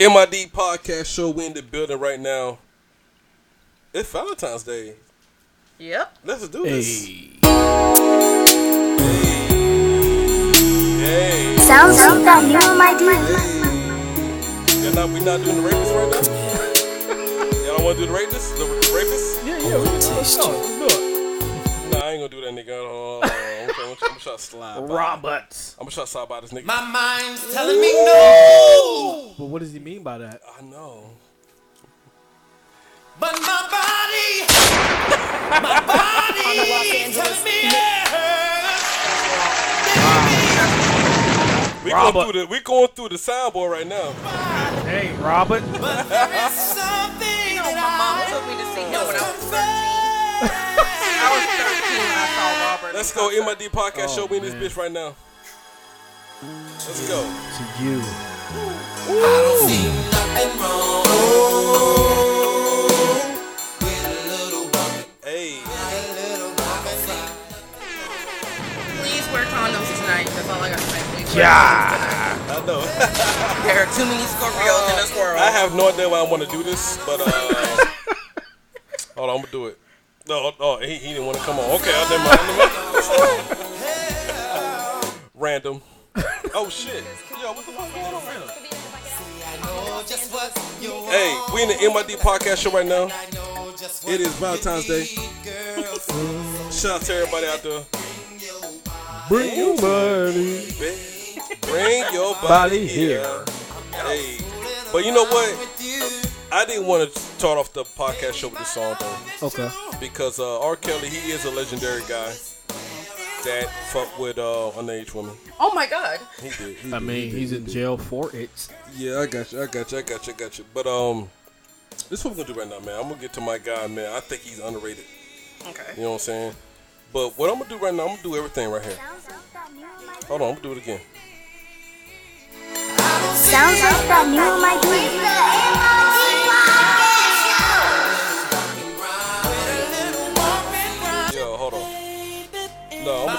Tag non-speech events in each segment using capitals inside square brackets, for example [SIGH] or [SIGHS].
MID podcast show. We in the building right now. It's Valentine's Day. Yep. Let's do this. Hey. Hey, Sounds like that new MID. Y'all not, we not doing the rapist right now? [LAUGHS] Y'all don't want to do the rapist? The rapist? Yeah, yeah. we- Let's go. Let's do it. Nah, I ain't gonna do that nigga. Try to slide. by. Roberts. I'm gonna try to slide by this nigga. My mind's telling me no, But what does he mean by that? I know. but my body, my body [LAUGHS] telling me yes. We going through the we going through the soundboard right now. Hey, Robert. But there is something You know, my mom took me to see him when I was 13. [LAUGHS] I was Let's go, MID podcast Oh, show. We in this bitch right now. Let's go. To you. I don't see nothing wrong with a little bump, Hey, a little bump. Please wear condoms tonight. That's all I got to say. Please Yeah. I know. condoms. [LAUGHS] There are too many Scorpios in this world. I have no idea why I want to do this, but uh, [LAUGHS] hold on, I'm gonna do it. No, oh, he, he didn't want to come on. Okay, I never mind. Never mind. Random. Oh shit. Yo, what the fuck going on? I know just what you want. Hey, we in the MID podcast show right now. I know just what It is Valentine's Day. Mm-hmm. Shout out to everybody out there. Bring your money. Bring your body Body here. here. Hey, but you know what? With you. I didn't want to start off the podcast show with this song though, Okay. because uh, R. Kelly he is a legendary guy that fuck with uh, underage women. oh my god. He did. He I did, mean, he did, he's he in did. jail for it. Yeah, I got you. I got you. I got you. I got you. But um, this is what we're gonna do right now, man. I'm gonna get to my guy, man. I think he's underrated. Okay. You know what I'm saying? But what I'm gonna do right now, I'm gonna do everything right here. Hold on, I'm gonna do it again. Sounds like that new MID.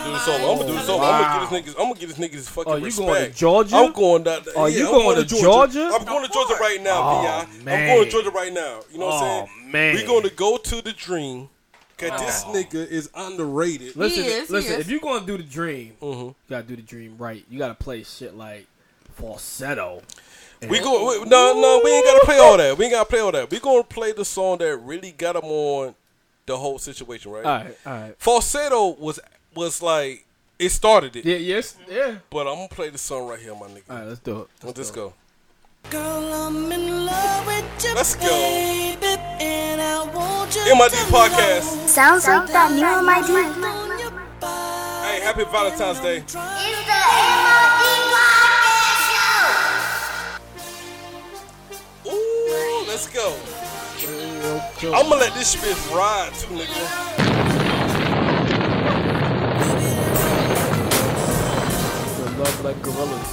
Do this. I'm gonna do this over. I'm gonna get this niggas. I'm gonna get this niggas his fucking Oh, you respect. going to Georgia? I'm going down. Oh, yeah, you I'm going to Georgia? I'm going to Georgia right now, Oh, Bi. I'm going to Georgia right now. You know what I'm Oh, saying? man. We going to go to the Dream. Cause this nigga is underrated. Listen, is, he listen. is. If you're gonna do the dream, Mhm. you gotta do the dream right. You gotta play shit like falsetto. We go. we- No, no, we ain't gotta play all that. We ain't gotta play all that. We gonna play the song that really got him on the whole situation, right? All right, all right. Falsetto was was like it started it, Yeah, yes, yeah. but I'm gonna play the song right here, my nigga. All right, let's do it. Let's just go. Girl, I'm in love with you, Let's go. baby, and I want you MID to podcast. Sounds like that new MID. know on your body. Hey, happy Valentine's Day. It's the MID podcast Ooh, let's go. I'm gonna let this bitch ride too, nigga. Love like gorillas.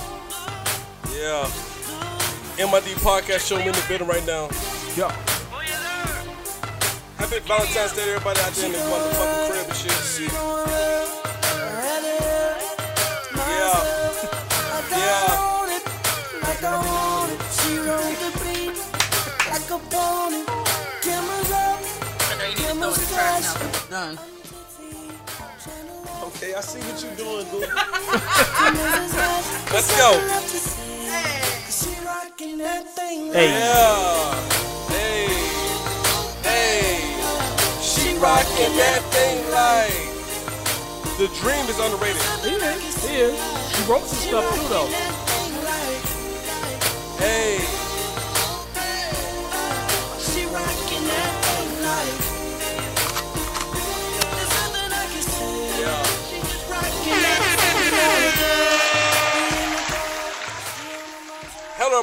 Yeah. MID podcast show me in the building right now. Yo, Happy Valentine's Day, to everybody out there in this motherfucking crib and shit. Yeah. Yeah. I Okay, I see what you're doing, dude. Let's go. hey, Yeah. Hey. Hey. She rocking that thing like. The dream is underrated. he is, he is. He wrote some stuff too, though. Hey.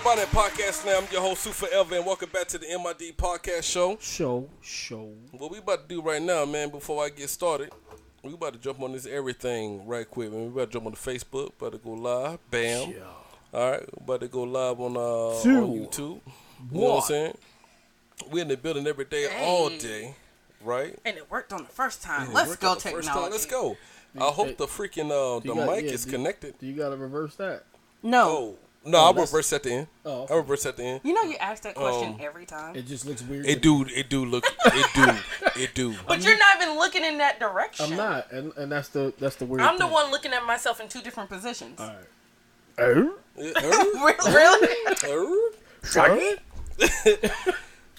Hello, That Podcast Now. I'm your host, Sue Forever, and welcome back to the MID Podcast Show. Show, show. What we about to do right now, man, before I get started, we about to jump on this everything right quick, man. We about to jump on the Facebook, about to go live, bam. Yeah. All right, we about to go live on, uh, on YouTube. You know what I'm saying? We in the building every day, all day, right? And it worked on the first time. It Let's go out the first technology. time. Let's go. I hope the freaking uh, the got- mic yeah, is do- connected. Do you gotta reverse that? No. Oh, No, oh, I reverse at the end. Oh. I reverse at the end. You know, you ask that question Um, every time, It just looks weird. It do, it do look, it do, [LAUGHS] it do. but you're not even looking in that direction. I'm not, and, and that's the that's the weird. I'm the one looking at myself in two different positions. All right. Oh, eh? Re- eh? [LAUGHS] really? Eh? sorry. [LAUGHS]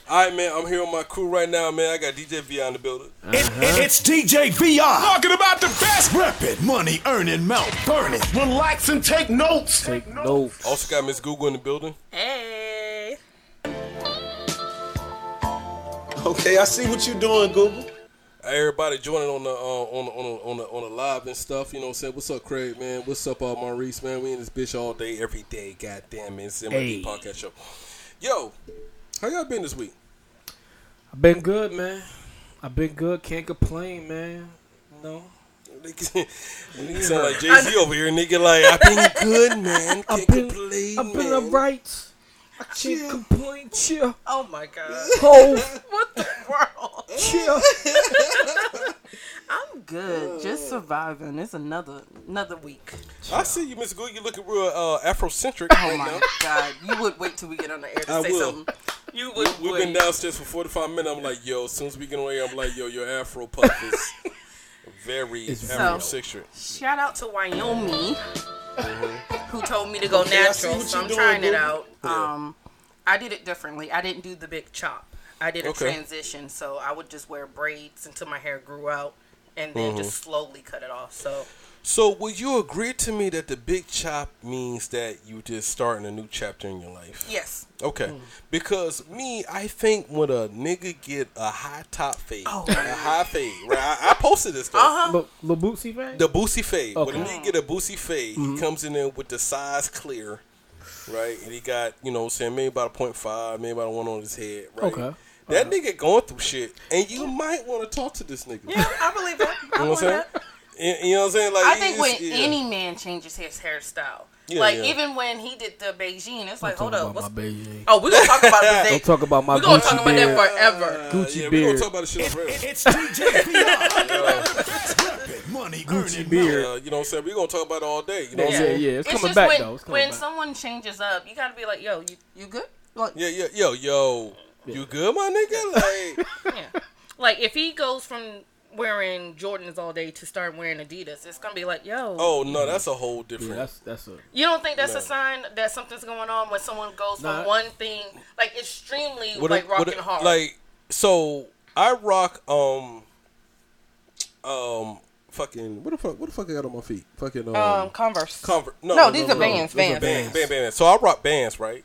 All right, man. I'm here with my crew right now, man. I got DJ V on the building. It, it- it's DJ VR. Talking about the best. Reppin', money earning, mouth burning. Relax and take notes. Take notes. Also got Miss Google in the building. Hey. Okay, I see what you're doing, Google. Everybody joining on the uh, on the, on the on the on the live and stuff. You know what I'm saying? What's up, Craig, man? What's up, uh, Maurice, man? We in this bitch all day, every day. Goddamn, man. It's the MID Hey. podcast show. Yo, how y'all been this week? I've been good, man. I've been good. Can't complain, man. No. Nigga [LAUGHS] sound like Jay Z over here, nigga. Like I've been good, man. Can't I've been, complain, I've been alright. I can't complain. Chill. Oh my god. Ho. [LAUGHS] What the world? Chill. [LAUGHS] I'm good. Just surviving. It's another another week. I see you, Miss Google. You looking real uh, Afrocentric Oh right my now. god. You would wait till we get on the air to I say will. something. You would We've wait. been downstairs for 45 minutes. I'm like, yo, as soon as we get away, I'm like, yo, your Afro puff is very Afrocentric. Shout out to Wyoming, who told me to go Okay, I see natural. what So you I'm doing, trying it boo. out. Yeah. Um, I did it differently. I didn't do the big chop. I did a Okay. transition. So I would just wear braids until my hair grew out, and then just Mm-hmm. slowly cut it off. So So, would you agree to me that the big chop means that you just starting a new chapter in your life? yes, Okay. Because me, I think when a nigga get a high top fade, Oh. a high fade, right? I, I posted this stuff. Uh-huh. Lil, Lil Bootsy fan? The boosie fade. When Okay. a nigga get a boosie fade, he comes in there with the size clear, right? And he got, you know, what saying maybe about a point five, maybe about a one on his head, right? Okay. That nigga going through shit, and you might want to talk to this nigga. yeah, I believe that. I You know what I'm saying? that. You you know what I'm saying? Like I think when yeah. any man changes his hairstyle, Yeah, like yeah. even when he did the Beijing, it's like, hold up, what's Beijing. Oh, we're gonna talk about the [LAUGHS] Don't talk about my We're gonna Gucci talk about beard. that forever. Uh, Gucci yeah, we beard. gonna talk about this shit on It- radio. it's DJ VR. Money Gucci earning, beard. Uh, you know what I'm saying? We're gonna talk about it all day. You know what I'm Yeah, saying? yeah. It's, coming just back when, though. It's coming when back. someone changes up, you gotta be like, yo, you you good? Like, Yeah, yeah, yo, yo. You good, my nigga? Like, [LAUGHS] yeah. like if he goes from wearing Jordans all day to start wearing Adidas, it's gonna be like, yo, oh no, that's a whole different. yeah, that's that's a you don't think that's No. a sign that something's going on when someone goes from one thing like extremely What like a- rocking a- hard? Like, so I rock um um fucking what the fuck what the fuck I got on my feet? Fucking um, um, Converse. Convert. No, No, no, these no, are no, Vans, These are bands, Vans. band, band. So I rock bands, right?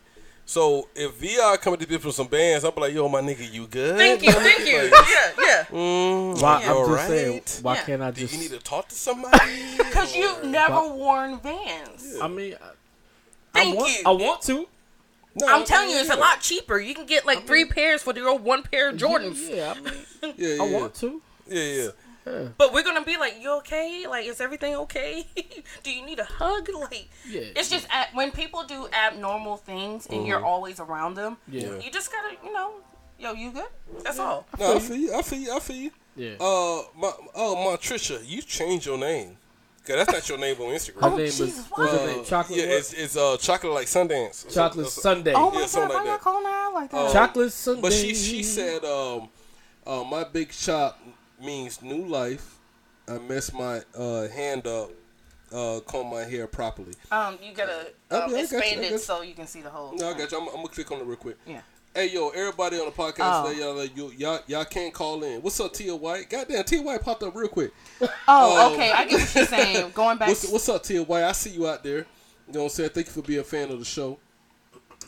So if VR coming to this from some bands, I'm like, yo, my nigga, you good? Thank you, thank you. [LAUGHS] like, Yeah, yeah. Mm, why, you I'm all just saying, why Yeah. can't I Do just? you need to talk to somebody? [LAUGHS] Because you've never Why- worn Vans. I mean, I, Thank I want, you. I want to. No, I'm telling you, it's a lot cheaper. You can get like three pairs for your one pair of Jordans. Yeah, I mean, Yeah, [LAUGHS] yeah, I want to. Yeah, yeah. But we're gonna be like, you okay? Like, is everything okay? [LAUGHS] do you need a hug? [LAUGHS] Like, Yeah. it's just ab- when people do abnormal things and you're always around them. Yeah. You just gotta, you know, yo, you good? That's all. No, I feel you. I feel you. I feel you. Yeah. Uh, my, oh, Montrisha, you changed your name. Cause that's not your name on Instagram. Her name was Jesus, what's her Uh, name? Chocolate. Yeah, it's, it's uh chocolate like Sundance. Chocolate That's- Sunday. Oh my something god, like why y'all that. calling her out like that? Uh, Chocolate Sunday. But she she said um, uh, my big chop means new life. I messed my uh, hand up, uh, comb my hair properly. um, you gotta um, I got you, I expand got it so you can see the whole. No, I got you. I'm, I'm gonna click on it real quick. Yeah. Hey yo, everybody on the podcast Oh. today, y'all, like, you, y'all y'all can't call in. What's up, Tia White? Goddamn, Tia White popped up real quick. Oh, Um, okay. I get what you're [LAUGHS] saying. Going back. What's, what's up, Tia White? I see you out there. You know what I'm saying? Thank you for being a fan of the show.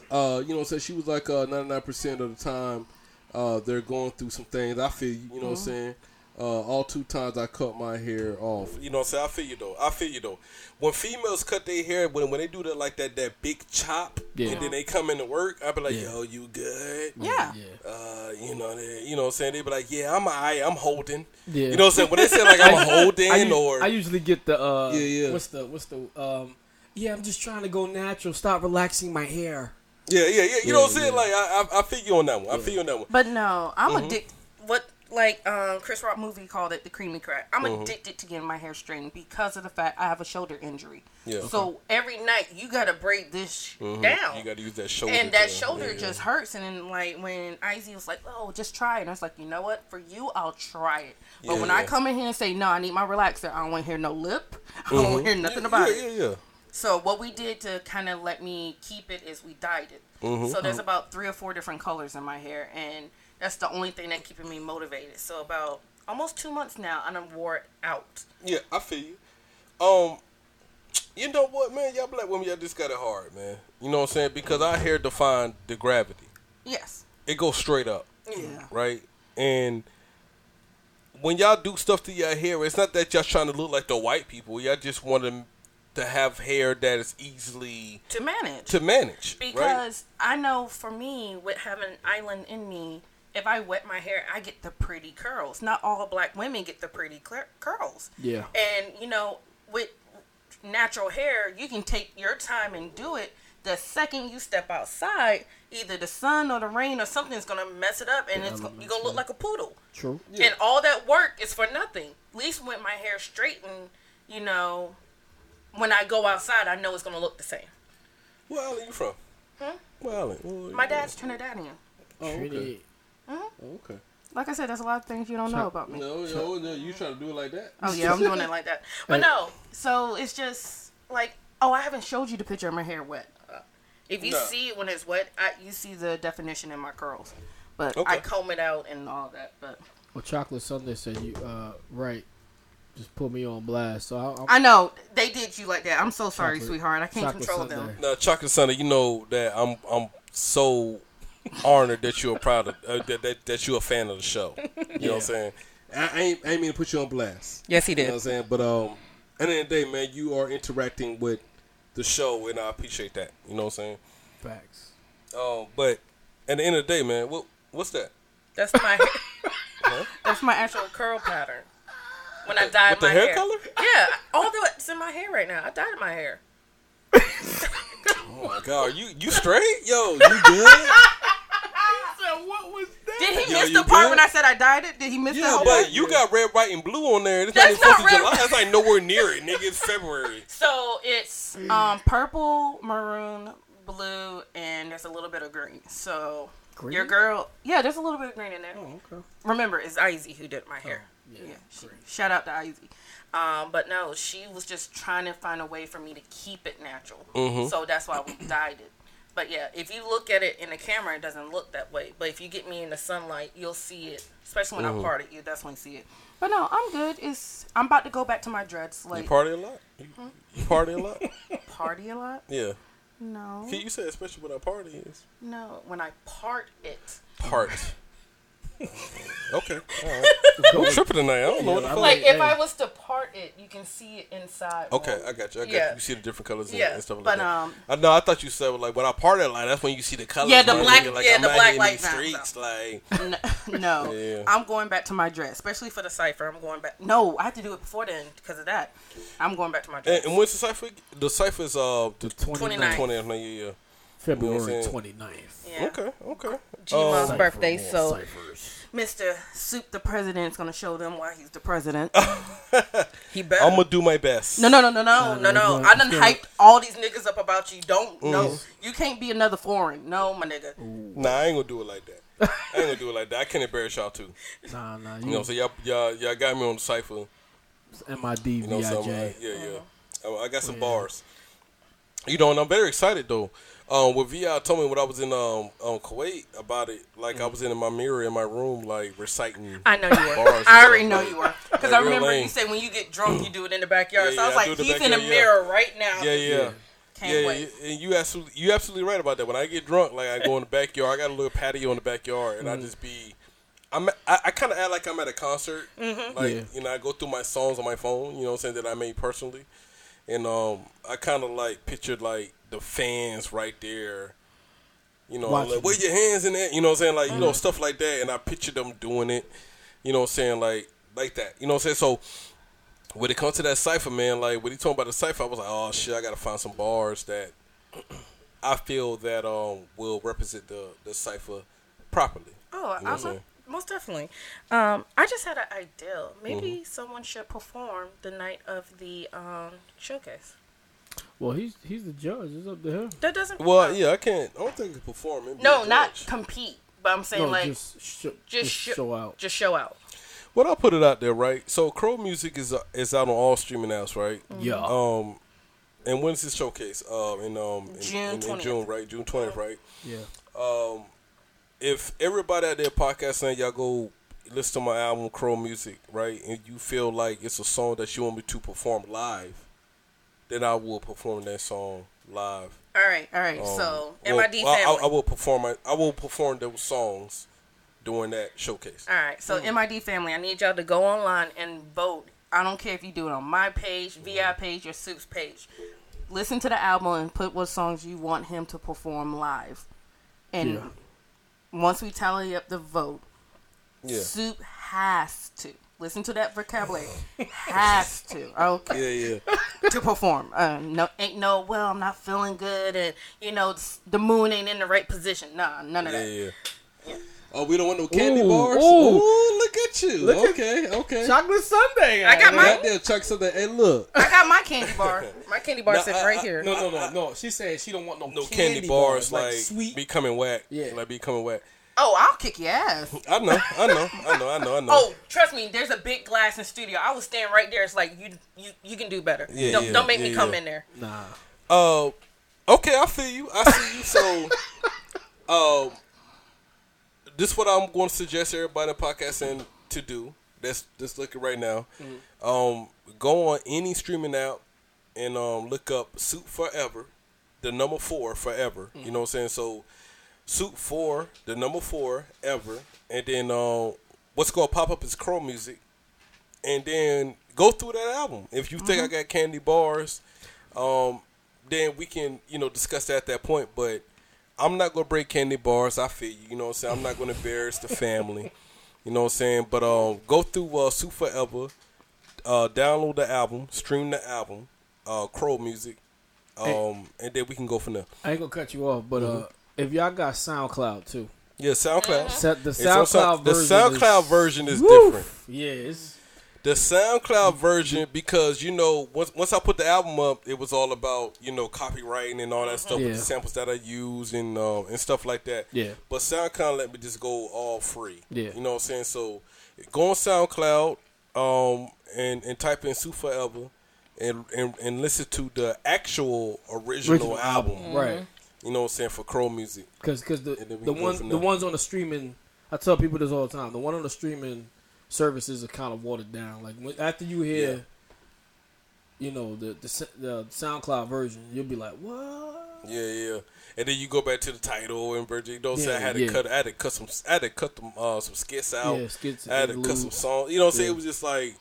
Uh, you know what I'm saying? She was like uh, 99% of the time uh, they're going through some things. I feel you, you know what I'm saying? Uh, all two times I cut my hair off. You know what I'm saying? I feel you though. I feel you though. When females cut their hair, when when they do that like that that big chop, Yeah. and then they come into work, I be like, Yeah. yo, you good? yeah. Yeah. Uh, you know, they, you know what I'm saying? They be like, yeah, I'm alright, I'm holding. Yeah. You know what I'm saying? When they say like I'm [LAUGHS] holding I, u- or I usually get the uh Yeah, yeah. what's the what's the um yeah I'm just trying to go natural stop relaxing my hair yeah, yeah, yeah. You know what I'm saying? yeah. Like I, I, I feel you on that one. I feel you on that one. But no, I'm Mm-hmm. addicted. Like um, Chris Rock movie called it the creamy crack. I'm Mm-hmm. addicted to getting my hair straightened because of the fact I have a shoulder injury. Yeah. So every night you gotta braid this Mhm. down. You got to use that shoulder. and that shoulder yeah. just hurts. And then like when Izzy was like, "Oh, just try it," and I was like, "You know what? For you, I'll try it." But Yeah, when I come in here and say, "No, I need my relaxer," I don't want to hear no lip. [LAUGHS] I don't want to hear nothing about it. Yeah, yeah. So what we did to kind of let me keep it is we dyed it. Mhm. So there's about three or four different colors in my hair, and that's the only thing that keeping me motivated. So about almost two months now, and I'm wore it out. Yeah, I feel you. Um, you know what, man? Y'all black women, y'all just got it hard, man. You know what I'm saying? Because our hair define the gravity. Yes. It goes straight up. Yeah. Right? And when y'all do stuff to your hair, it's not that y'all trying to look like the white people. Y'all just want them to have hair that is easily To manage. to manage. right? Because I know for me, with having an island in me, if I wet my hair, I get the pretty curls. Not all black women get the pretty cur- curls. Yeah. And you know, with natural hair, you can take your time and do it. The second you step outside, either the sun or the rain or something's gonna mess it up, and it's you're gonna look like a poodle. True. And all that work is for nothing. At least with my hair straightened, you know, when I go outside, I know it's gonna look the same. Where are you from? Hmm? Where island? Where- My dad's Trinidadian. Oh, okay. Trinity. Okay. Like I said, there's a lot of things you don't know about me. No, no, no. You trying to do it like that? Oh yeah, I'm doing it like that. [LAUGHS] But no, so it's just like, oh, I haven't showed you the picture of my hair wet. Uh, If you No. see it when it's wet, I, you see the definition in my curls. But Okay. I comb it out and all that. But Well, Chocolate Sunday said you uh right. Just put me on blast. So I, I'm, know they did you like that. I'm so sorry, Chocolate- sweetheart. I can't Chocolate control Sunday. them. Now, Chocolate Sunday, you know that I'm I'm so honored that you're proud of uh, that, that that you're a fan of the show. You know what I'm saying? I, I ain't I ain't mean to put you on blast. Yes, he did. You know did. what I'm saying? But um, at the end of the day, man, you are interacting with the show, and I appreciate that. You know what I'm saying? facts. Um, but at the end of the day, man, what what's that? That's my hair. [LAUGHS] That's my actual curl pattern. When I dyed With the my hair color? Yeah, all the that's in my hair right now. I dyed my hair. [LAUGHS] Oh my God, you you straight? Yo, you good? [LAUGHS] what was that? Did he Yo, miss the part good? when I said I dyed it? Did he miss that Yeah, whole but part? you got red, white, and blue on there. It's That's not not red, July. That's like nowhere near it, nigga. It's February. [LAUGHS] So it's um purple, maroon, blue, and there's a little bit of green. So Green? your girl, yeah, there's a little bit of green in there. Oh, okay. Remember, it's Izzy who did my hair. yeah, she- shout out to Izzy. Um, but no, she was just trying to find a way for me to keep it natural. Mhm. So that's why we dyed it. But yeah, if you look at it in the camera, it doesn't look that way. But if you get me in the sunlight, you'll see it. Especially when Mhm. I part it, you definitely see it. But no, I'm good. It's I'm about to go back to my dreads. Like You party a lot? You, you party a lot? party a lot? Yeah. No. Can you say especially when I party is No, when I part it. part. [LAUGHS] okay. All right. [LAUGHS] I'm tripping tonight. I don't know what the fuck. Like if I was to part it, you can see it inside. Okay, more. I got you. I got Yeah. you. You see the different colors and, Yeah, and stuff like but, that. um, I know. I thought you said like when I party a lot. That's when you see the colors. Yeah, the man. black- Like, yeah, I'm the out black here in light these now, streets. Like [LAUGHS] N- no, Yeah. I'm going back to my dress, especially for the cipher. I'm going back. No, I have to do it before then because of that. I'm going back to my dress. And, and when's the cipher? The cipher is uh the 29th. 20th. Yeah, yeah. February You know what I'm saying? 29th. Yeah. Okay, okay. G-Mon's Um, birthday, More so ciphers. Mr. Soup the President's gonna show them why he's the president. [LAUGHS] he better. I'm gonna do my best. no, no, no, no, no, no, no, no. no, I done no. hyped all these niggas up about you. Don't no. Mm. You can't be another foreign. No, my nigga. Nah, I ain't gonna do it like that. I ain't gonna do it like that. I can't embarrass y'all too. Nah, nah. You, You know, so y'all, y'all, y'all got me on the cipher. MID, You know, so I'm like, yeah, yeah. Uh-huh. I, I got some Yeah. bars. You know, and I'm very excited though. Um, what Vi told me when I was in um, um Kuwait about it, like I was in my mirror in my room, like reciting. I know you were. I already stuff, know like- you were. Because like I remember lame. you said when you get drunk, you do it in the backyard. Yeah, so I was I like, do it in he's the in the backyard, yeah. mirror right now. Yeah, yeah. Can't yeah, wait. and you absolutely, you absolutely right about that. When I get drunk, like I go in the backyard, I got a little patio in the backyard, and I Mm. just be, I'm, I, I kind of act like I'm at a concert. Mm-hmm. Like Yeah. you know, I go through my songs on my phone. You know, saying that I made personally, and um, I kind of like pictured like the fans right there. You know, Watching like where your hands in that. You know, what I'm saying like you know stuff like that, and I pictured them doing it. You know, what I'm saying like like that. You know, what I'm saying so when it comes to that cipher, man, like when he talking about the cipher, I was like, oh shit, I gotta find some bars that [CLEARS THROAT] I feel that um will represent the the cipher properly. Oh, You know I'm I'm saying? Most definitely. Um, I just had an idea. Maybe Mm-hmm. someone should perform the night of the um, showcase. Well, he's he's the judge. It's up to him. That doesn't. Well, yeah, I can't. I don't think I can perform. Maybe No, not compete. But I'm saying No, like just show, just, just sho- show out. Just show out. Well, I'll put it out there, right? So, Crow Music is uh, is out on all streaming apps, right? Yeah. Um, and when's this showcase? Um, in um in June in, in 20th. June, right? June twentieth, right? yeah. Um, if everybody out there podcast saying y'all go listen to my album Crow Music, right, and you feel like it's a song that you want me to perform live, then I will perform that song live. All right, all right. Um, so well, MID well, family. I, I will perform. my- I will perform those songs during that showcase. All right, so Mm. MID family, I need y'all to go online and vote. I don't care if you do it on my page. VI page, or Soup's page. Listen to the album and put what songs you want him to perform live. And Yeah. Once we tally up the vote, Yeah. Soup has to listen to that vocabulary. has to okay Yeah, yeah. to perform. Uh, no, ain't no. Well, I'm not feeling good, and you know the moon ain't in the right position. Nah, none of Yeah, that. yeah. Oh, we don't want no candy Ooh, bars. ooh. Ooh, look at you. Look at- okay, okay. Chocolate Sunday. I got my- Right there, Chuck Sunday. Hey, look. I got my candy bar. [LAUGHS] My candy bar Nah, sitting right I- here. No, no, no, no. She said she don't want no, No candy, bars, like, sweet. becoming whack. Yeah. like becoming whack. Oh, I'll kick your ass. I know, I know, I know, I know, I know. Oh, trust me, there's a big glass in studio. I was standing right there. It's like you, you, you can do better. Yeah, don't, yeah, don't make me come yeah. in there. Nah. Uh, okay, I feel you. I see you. So, um, [LAUGHS] this is what I'm going to suggest everybody in podcasting to do. That's just looking right now. Um, go on any streaming app and um look up Suit Forever, the number four forever. You know what I'm saying? So, Suit four, the number four ever, and then um, what's going to pop up is Crow Music, and then go through that album. If you think I got candy bars, um, then we can you know discuss that at that point. But I'm not gonna break candy bars. I feel you. You know what I'm saying. I'm not gonna embarrass the family. [LAUGHS] You know what I'm saying. But um, go through uh, Sue Forever, uh, download the album, stream the album, uh, Crow Music, um, and then we can go from there. I ain't gonna cut you off, but uh, if y'all got SoundCloud too, Yeah, SoundCloud. set the SoundCloud Sound- the version. SoundCloud is, version is Woo! different. Yeah, it's The SoundCloud version, because you know, once once I put the album up, it was all about you know copywriting and all that stuff with the samples that I use and um, and stuff like that. Yeah. But SoundCloud let me just go all free. Yeah. You know what I'm saying? So go on SoundCloud um, and and type in Sue Forever and, and and listen to the actual original, original album. album, right? You know what I'm saying for Crow Music. Because because the And then we the ones the ones on the streaming, I tell people this all the time. The one on the streaming services are kind of watered down. Like when, after you hear, Yeah. you know the, the the SoundCloud version, you'll be like, what? Yeah, yeah. And then you go back to the title and Virgin. You know what I'm saying? I had to yeah. cut. I had to cut some. I had to cut them uh, some skits out. Yeah, skits I had to cut some songs. You know what I'm saying? It was just like,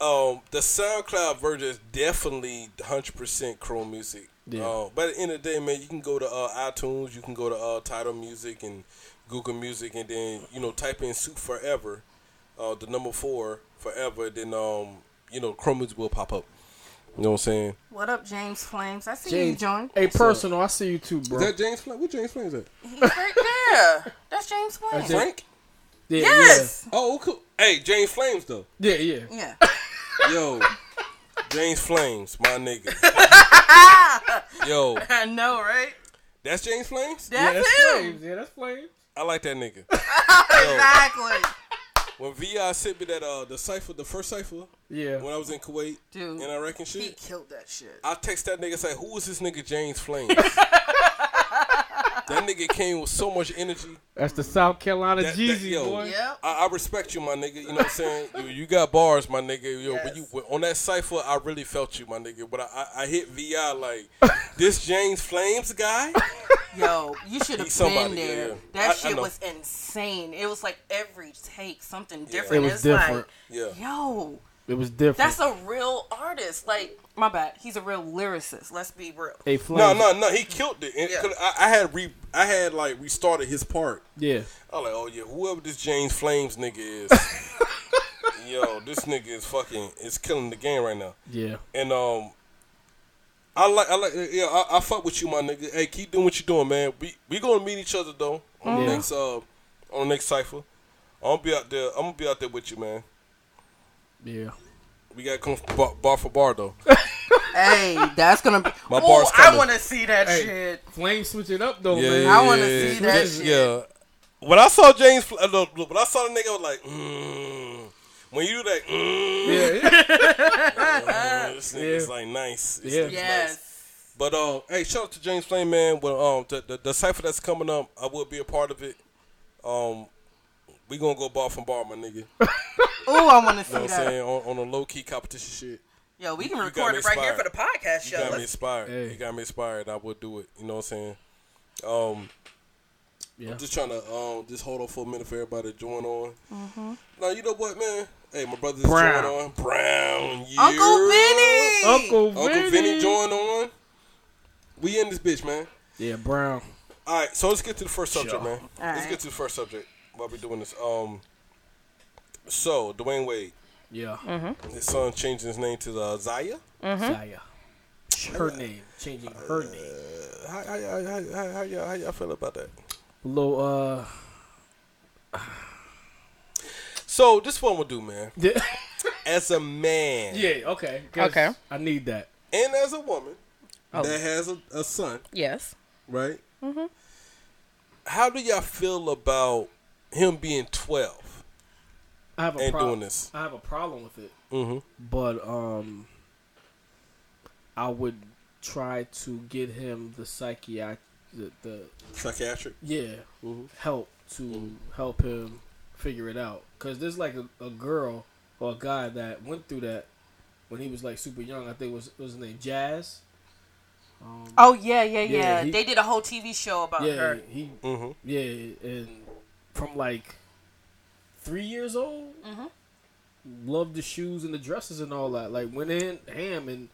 um, the SoundCloud version is definitely 100 percent Chrome music. Yeah. Uh, but at the end of the day, man, you can go to uh, iTunes. You can go to uh, Tidal Music and Google Music, and then you know type in "Suit Forever," uh, the number four forever. Then um, you know Chrome music will pop up. You know what I'm saying? What up, James Flames? I see you, James, John. hey, personal, I see you too, bro. Is that James Flames? What James Flames is that? He's right there. That's James Flames. Frank? yeah, Yes. Oh, cool. Hey, James Flames though. yeah, yeah, Yeah. Yo, James Flames, my nigga. [LAUGHS] Yo, I know, right? that's James Flames. yeah. That's, That's him. flames. Yeah, that's flames. I like that nigga. [LAUGHS] Exactly. When Vi sent me that uh the cipher, the first cipher, Yeah, when I was in Kuwait Dude. and Iraq and He killed that shit. I text that nigga say, "Who is this nigga James Flames?" [LAUGHS] that nigga came with so much energy. that's the South Carolina That- that- Jeezy yo. boy. Yep. I, I respect you, my nigga. You know what I'm saying? [LAUGHS] you, you got bars, my nigga. Yo, when Yes. you on that cipher, I really felt you, my nigga. But I, I, I hit Vi like [LAUGHS] this James Flames guy. [LAUGHS] Yo, you should have been somebody, there. yeah, yeah. That I- I shit know. was insane. It was like every take something different. It different. was it's different. Yeah. like, yo, It was different. that's a real artist. Like, my bad. He's a real lyricist. Let's be real. hey, flames. No, no, no. He killed it. And Yeah. 'cause I, I had re, I had like restarted his part. Yeah, I was like, oh yeah, whoever this James Flames nigga is, [LAUGHS] yo, this nigga is fucking is killing the game right now. yeah. And um, I like, I like, yeah, I, I fuck with you, my nigga. Hey, keep doing what you're doing, man. We we gonna meet each other though on the next uh on the next cipher. I'm gonna be out there. I'm gonna be out there with you, man. Yeah. We gotta come bar, bar for bar though. [LAUGHS] Hey, that's gonna be. My Ooh, bar's I want to see that Hey, shit. Flame switch it up though, yeah, man. I wanna yeah, see that yeah. shit. Yeah. When I saw James, uh, look, look, when I saw the nigga, I was like, mm. when you do that, mm, Yeah. [LAUGHS] this nigga's Yeah. like nice. This Yeah. nigga's nice. But uh, hey, shout out to James Flame, man. Well, um, the, the the cipher that's coming up, I will be a part of it. Um, we gonna go bar from bar, my nigga. You [LAUGHS] know Ooh, I want to see what I'm saying? On, on a low key competition shit. Yo, we can You got record me it right here for the podcast You show. got me Let's- inspired. Hey. You got me inspired. I would do it. You know what I'm saying? Um, Yeah. I'm just trying to um just hold on for a minute for everybody to join on. Mm-hmm. Now you know what, man? Hey, my brother's Brown. join on. Brown, yeah. Uncle Vinny. Uncle Uncle Vinny. Vinny join on. We in this bitch, man. Yeah, Brown. All right, so let's get to the first subject, Sure. man. Let's right. get to the first subject while we're doing this. Um, so Dwyane Wade, Yeah. Mm-hmm. his son changing his name to uh, Zaya. Zaya. Her name. Changing her name. Uh, how, how, how, how, how, how, y'all, how y'all feel about that? Little uh So this is will do, man. [LAUGHS] yeah, As a man yeah okay. 'cause Okay. I need that. and as a woman Oh. that has a, a son, Yes. right? Mhm. How do y'all feel about him being 12 I have a and problem. doing this? I have a problem with it. Mm-hmm. But um I would try to get him the psychiatric the, the Psychiatric. yeah Mhm. help to help him figure it out because there's like a, a girl or a guy that went through that when he was like super young i think it was was his name jazz um, Oh yeah, yeah, yeah. Yeah, he- they did a whole TV show about yeah her. he Mm-hmm. yeah and from like three years old Mm-hmm. loved the shoes and the dresses and all that like went in ham and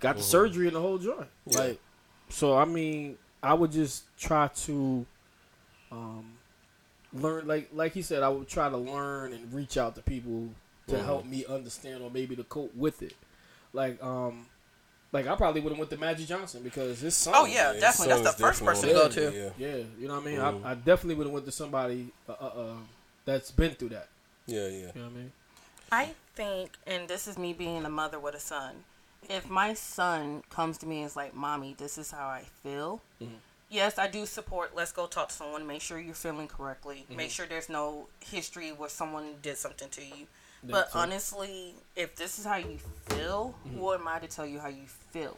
got Mm-hmm. the surgery and the whole joint Yeah. like so i mean i would just try to um learn like like he said i would try to learn and reach out to people to Mhm. help me understand or maybe to cope with it like um like i probably would have went to magic johnson because his son Oh yeah, his definitely. That's the first person to go to. Yeah, yeah you know what i mean Mhm. I, I definitely would have went to somebody uh, uh, uh, that's been through that yeah, yeah. you know what i mean I think, and this is me being a mother with a son. If my son comes to me and is like, "Mommy, this is how I feel," Mm-hmm. yes, I do support. Let's go talk to someone. Make sure you're feeling correctly. Mm-hmm. Make sure there's no history where someone did something to you. But so- honestly, if this is how you feel, Mm-hmm. who am I to tell you how you feel?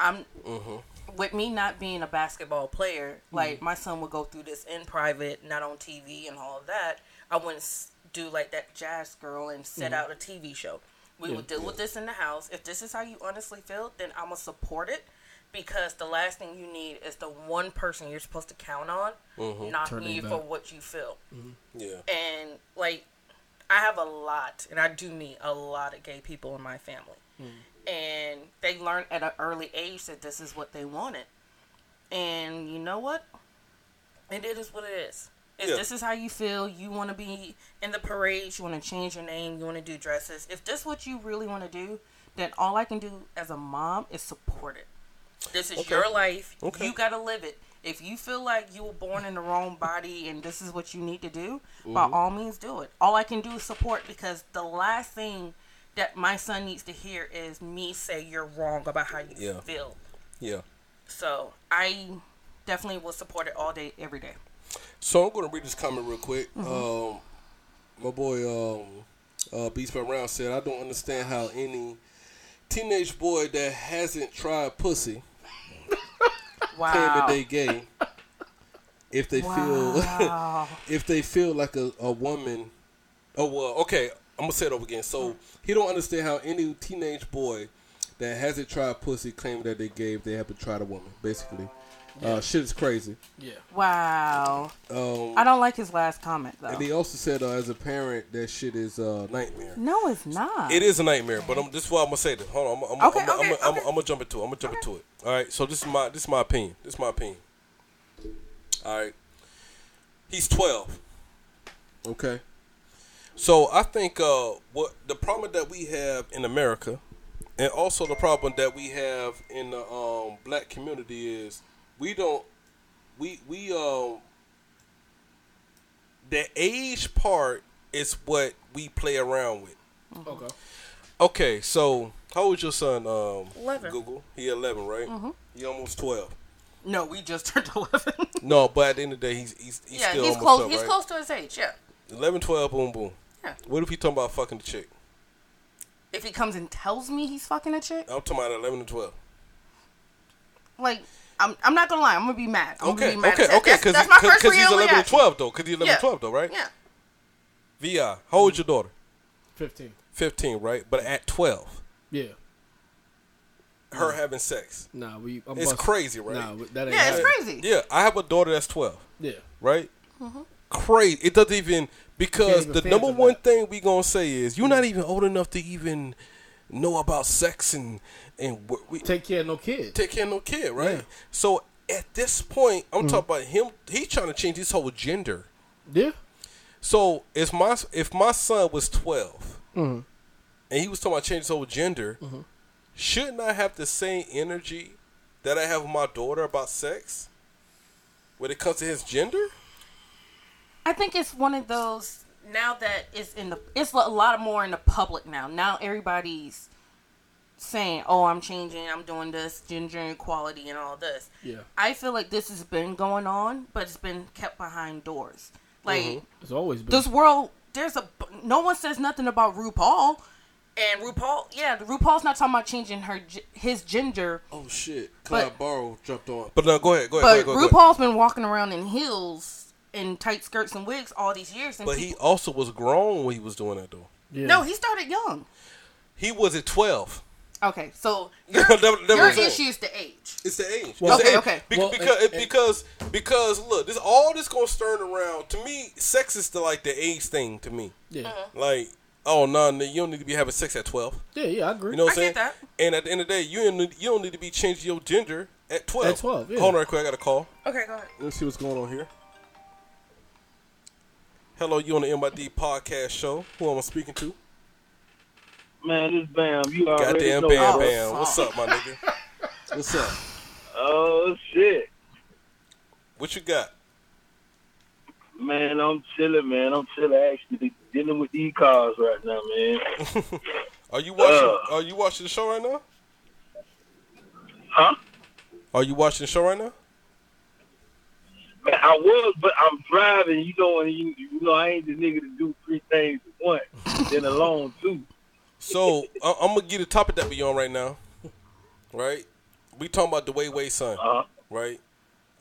I'm Mm-hmm. with me not being a basketball player, Mm-hmm. like my son would go through this in private, not on TV and all of that. I wouldn't do like that jazz girl and set Mm-hmm. out a TV show. We would deal with this in the house. If this is how you honestly feel, then I'm gonna support it because the last thing you need is the one person you're supposed to count on Mm-hmm. knocking Turning you back. for what you feel. Yeah. And like, I have a lot, and I do meet a lot of gay people in my family, mm. and they learn at an early age that this is what they wanted. And you know what? And It is what it is. If Yeah. this is how you feel, you want to be in the parades, you want to change your name, you want to do dresses. If this is what you really want to do, then all I can do as a mom is support it. This is Okay. your life. Okay. You got to live it. If you feel like you were born in the wrong body and this is what you need to do, by Mm-hmm. all means do it. All I can do is support because the last thing that my son needs to hear is me say you're wrong about how you Yeah. feel. Yeah. So I definitely will support it all day, every day. So I'm gonna read this comment real quick. Mm-hmm. Um, my boy um, uh, Beats by Round said, "I don't understand how any teenage boy that hasn't tried pussy [LAUGHS] claim that Wow. they gay if they Wow. feel [LAUGHS] if they feel like a, a woman. Oh well, okay. I'm gonna say it over again. So he don't understand how any teenage boy that hasn't tried pussy claim that they gave they haven't tried a woman. Basically, uh, shit is crazy. yeah wow. Um, I don't like his last comment though. And he also said, uh, as a parent, that shit is a nightmare. no, it's not. It is a nightmare, but I'm, this is why I'm gonna say this. Hold on, I'm, I'm, Okay, I'm, I'm, okay, I'm, I'm, okay. I'm gonna jump into it. I'm gonna jump into it. All right. So this is my this is my opinion. This is my opinion. All right. He's 12. Okay. So I think uh, what the problem that we have in America, and also the problem that we have in the um, black community is we don't we we um the age part is what we play around with. Okay. Okay, so how old is your son? Um, 11. Google. He eleven, right? Mm-hmm. He almost twelve. No, we just turned [LAUGHS] 11. No, but at the end of the day, he's he's, he's yeah, still he's close. 12, he's right? close to his age. Yeah. 11, 12, boom, boom. Yeah. What if he talking about fucking the chick? If he comes and tells me he's fucking a chick, I'm talking about eleven and twelve. like I'm, I'm not gonna lie, I'm gonna be mad. I'm Okay, gonna be mad. okay, That's- okay, that's, because that's my first he's real 11 and 12 though, because he's 11 Yeah. and 12 though, right? Yeah. Vi, how old is your daughter? 15. 15, right? But at 12, Yeah. her having sex. Nah, we. I'm It's busting- crazy, right? Nah, that ain't Yeah, it's happening. crazy. Yeah, I have a daughter that's 12, Yeah. right? Mm-hmm. Crazy. It doesn't even because even the number one that. thing we gonna say is you're not even old enough to even know about sex and and what we Take care of no kid. take care of no kid, right? Yeah. So at this point, I'm talking about him. He's trying to change his whole gender. Yeah. So if my if my son was 12 Mm-hmm. And he was talking about changing his whole gender, mm-hmm. shouldn't I have the same energy that I have with my daughter about sex when it comes to his gender? I think it's one of those now that it's in the it's a lot more in the public now. Now everybody's saying, "Oh, I'm changing, I'm doing this, gender equality and all this." Yeah. I feel like this has been going on, but it's been kept behind doors. Like mm-hmm. It's always been. this world, there's a no one says nothing about RuPaul, and RuPaul, yeah, RuPaul's not talking about changing her his gender, Oh shit! But- Barrow jumped on. But no, go ahead, go ahead, but go ahead, go ahead. RuPaul's been walking around in heels and tight skirts and wigs all these years. And But he also was grown when he was doing that though. yeah. no, he started young. He was at 12. Okay, so [LAUGHS] your, That- that your issue is the age. It's the age. Well- it's the Okay, age. okay. Be- Well, because and- and- because because look, this all this gonna turn around. To me, sex is the like the age thing. To me, Yeah. Mm-hmm. like oh no, nah, you don't need to be having sex at twelve. Yeah. Yeah. I agree. You know what I I'm saying? get that. And at the end of the day, you don't need, you don't need to be changing your gender at twelve. At 12, yeah. Hold on, real quick. I got a call. Okay, go ahead. Let's see what's going on here. Hello, you on the MID podcast show? Who am I speaking to? Man, this Bam, you already Goddamn know. Bam Bam. fuck. What's up, my nigga? What's up? Oh shit, What you got? man, I'm chilling, man. I'm chilling. Actually, dealing with these cars right now, man. [LAUGHS] Are you watching? Uh. are you watching the show right now? Huh? Are you watching the show right now? Man, I was, but I'm driving. You know, and you, you know, I ain't the nigga to do three things at once, [LAUGHS] then alone too. So I- I'm gonna get the topic that we on right now, right? We talking about the Way Way son, Uh huh. right?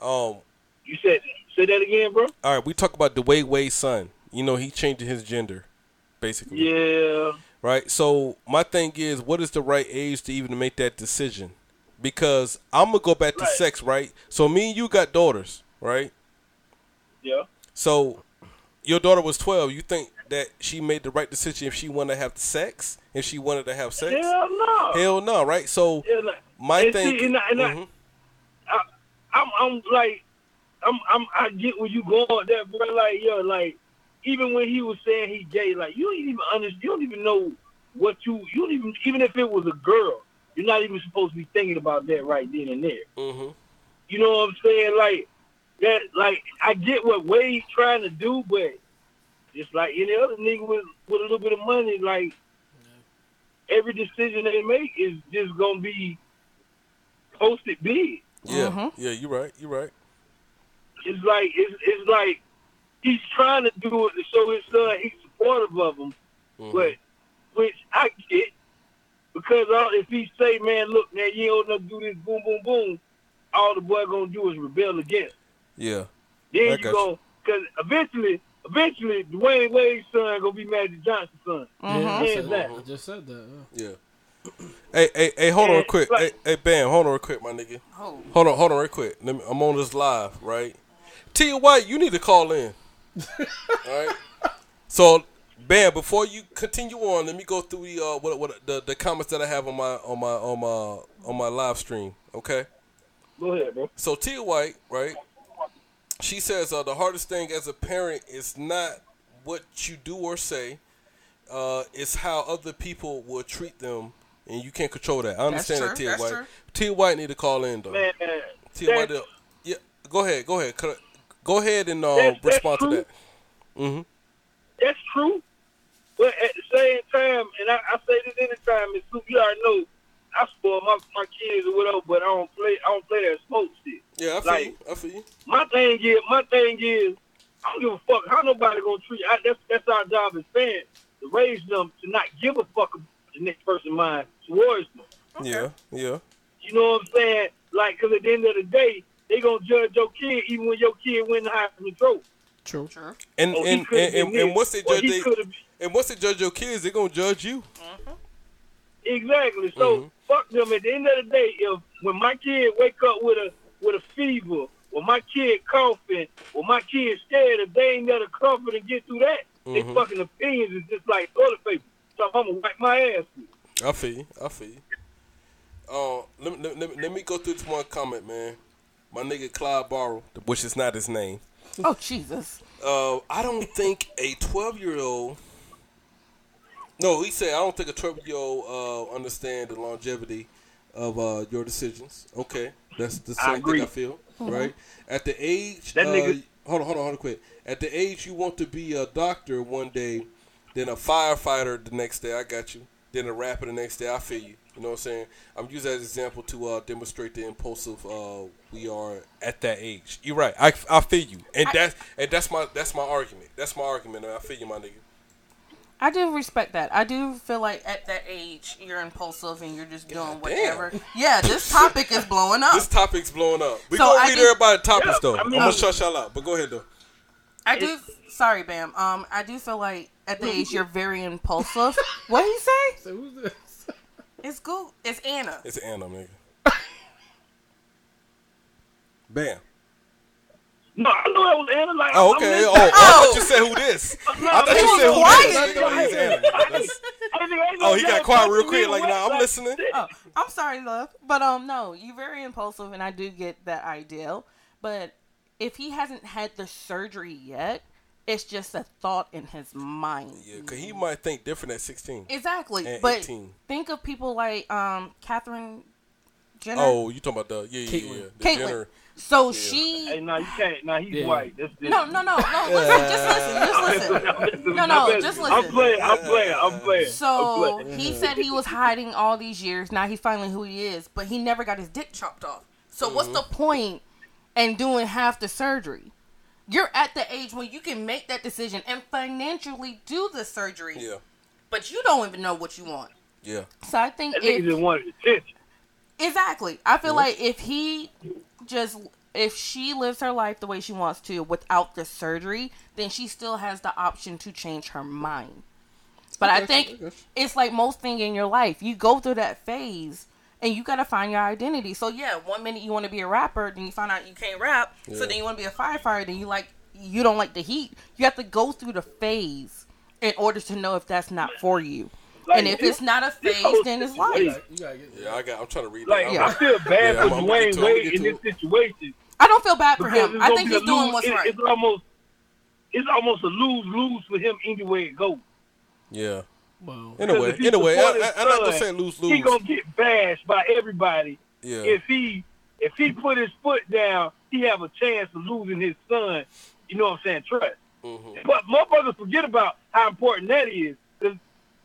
Um, You said, say that again, bro. all right, we talk about the Way Way son. You know, he changing his gender, basically, Yeah. right? So my thing is, what is the right age to even make that decision? Because I'm gonna go back to Right. sex, right? So me and you got daughters, right? Yeah. So your daughter was 12. You think that she made the right decision if she wanted to have sex? If she wanted to have sex? Hell no. Hell no, right? So no. my thing. see, and I- and I- Mhm. I'm, I'm like, I'm, I'm, I get where you going there, bro. Like, yo, like, even when he was saying he gay, like, you don't even understand. You don't even know what you, you don't even, even if it was a girl, you're not even supposed to be thinking about that right then and there. Mhm. You know what I'm saying? Like that. Like I get what Wade's trying to do, but just like any other nigga with with a little bit of money, like every decision they make is just gonna be posted big. Yeah, Mhm. yeah, you're right. You're right. It's like it's it's like he's trying to do it to show his son he's supportive of him, Mhm. but which I get because all, if he say, "Man, look, man, you don't know do this, boom, boom, boom," all the boy gonna do is rebel against. Yeah, Then I you go because eventually, eventually, Dwyane Wade's son gonna be Magic Johnson's son. Yeah, I, Hands said, down. I just said that. yeah. yeah. [CLEARS THROAT] hey, hey, hey, hold on real quick. Hey, like- hey, Bam, hold on real quick, my nigga. Oh, Hold on, hold on real quick. Let me, I'm on this live, right? Tia White, you need to call in. All right. [LAUGHS] So, Bam, before you continue on, let me go through the uh, what, what the, the comments that I have on my on my on my on my live stream. Okay. Go ahead, bro. So Tia White, right? She says uh, the hardest thing as a parent is not what you do or say, uh, it's how other people will treat them, and you can't control that. I understand true, that Tia that's White. true. Tia White need to call in though. Man, Tia White, uh, yeah. Go ahead, go ahead, Cut- go ahead and uh, That's- that's respond to true. that. hmm that's true. But at the same time, and I, I say this anytime, and Snoop, you already know, I spoil my, my kids or whatever, but I don't play I don't play that smoke shit. Yeah, I feel Like- you. I feel you. My thing is, my thing is, I don't give a fuck how nobody gonna treat. I, that's that's our job as fans to raise them to not give a fuck about the next person's mind towards them. Yeah, yeah. You know what I'm saying? Like, cause at the end of the day, they gonna judge your kid even when your kid win the Heisman Trophy. True. True. And Oh, he and, and, and, and once they judge they, and once they judge your kids, they're gonna judge you. Exactly. So Mhm. fuck them. At the end of the day, if when my kid wake up with a with a fever, or my kid coughing, or my kid scared, if they ain't got a comfort and get through that, they Mhm. fucking opinions is just like toilet paper. So I'm gonna wipe my ass. with. I feel you. I feel you. Uh, let, me- let, let me go through this one comment, man. My nigga Clyde Barrow, which is not his name. Oh Jesus. Uh, I don't think a 12 year old. No, he said I don't think a 12 year old uh, understand the longevity of uh, your decisions. Okay, that's the I same agree. thing I feel. Right at the age, That uh, nigga- hold on, hold on, hold on, quick. At the age you want to be a doctor one day, then a firefighter the next day. I got you. Then a rapper the next day. I feel you. You know what I'm saying? I'm using that example to uh, demonstrate the impulsive uh, we are at that age. You're right. I, I feel you, and that's and that's my that's my argument. That's my argument. I feel you, my nigga. I do respect that. I do feel like at that age you're impulsive and you're just doing whatever. Yeah, this topic is blowing up. This topic's blowing up. We So gonna I read do- everybody topics Yeah, though. I I mean- am gonna shut y'all out, but go ahead though. I do. Sorry, Bam. Um, I do feel like at the age you're very impulsive. what did he say? [LAUGHS] So who's this? It's Google. It's Anna. It's Anna, nigga. [LAUGHS] Bam. No, I know that was Anna. Like, Oh, okay. Oh, oh, I thought you said who this. [LAUGHS] I thought you said who quiet. this. Nigga, it's Anna. I think I know Oh, he got quiet real quick. Like, went nah, I'm listening. Oh, I'm sorry, love, but um, no, you're very impulsive, and I do get that ideal. But if he hasn't had the surgery yet, it's just a thought in his mind. Yeah, cause he might think different at 16. Exactly, And but 18. think of people like um, Catherine Jenner. Oh, you talking about the yeah, yeah, yeah, Caitlyn. yeah. the Caitlyn. Jenner. So Hey, she. no, you can't. No, he's Yeah. white. That's No, no, no, no. Listen, just listen, just listen. [LAUGHS] No, no, just listen. I'm playing. I'm playing. I'm playing. I'm So playing. he said he was hiding all these years. Now he's finally who he is, but he never got his dick chopped off. So what's the point in doing half the surgery? You're at the age when you can make that decision and financially do the surgery, Yeah, but you don't even know what you want. yeah. So I think That nigga if, just wanted attention. exactly, I feel like if he just if she lives her life the way she wants to without the surgery, then she still has the option to change her mind. But I think it's like most thing in your life. You go through that phase and you gotta find your identity. So yeah, one minute you want to be a rapper, then you find out you can't rap. So then you want to be a firefighter, then you like you don't like the heat. You have to go through the phase in order to know if that's not for you. Like, and if this- it's not a phase, then it's situation- life. You gotta get Yeah, I got. I'm trying to read. Like. Yeah. I feel bad Yeah, for I'm- I'm Dwyane get to it, I'm gonna Wade in this situation. I don't feel bad for him. I think he's a doing what's it- right. It's almost, it's almost a lose lose for him anyway it goes. Yeah. Well. In a way, Because if he in a way, I, support his I, I'm not gonna say lose lose. He gonna get bashed by everybody Yeah. if he if he put his foot down. He have a chance of losing his son. You know what I'm saying? Trust. Mhm. But motherfuckers forget about how important that is. 'Cause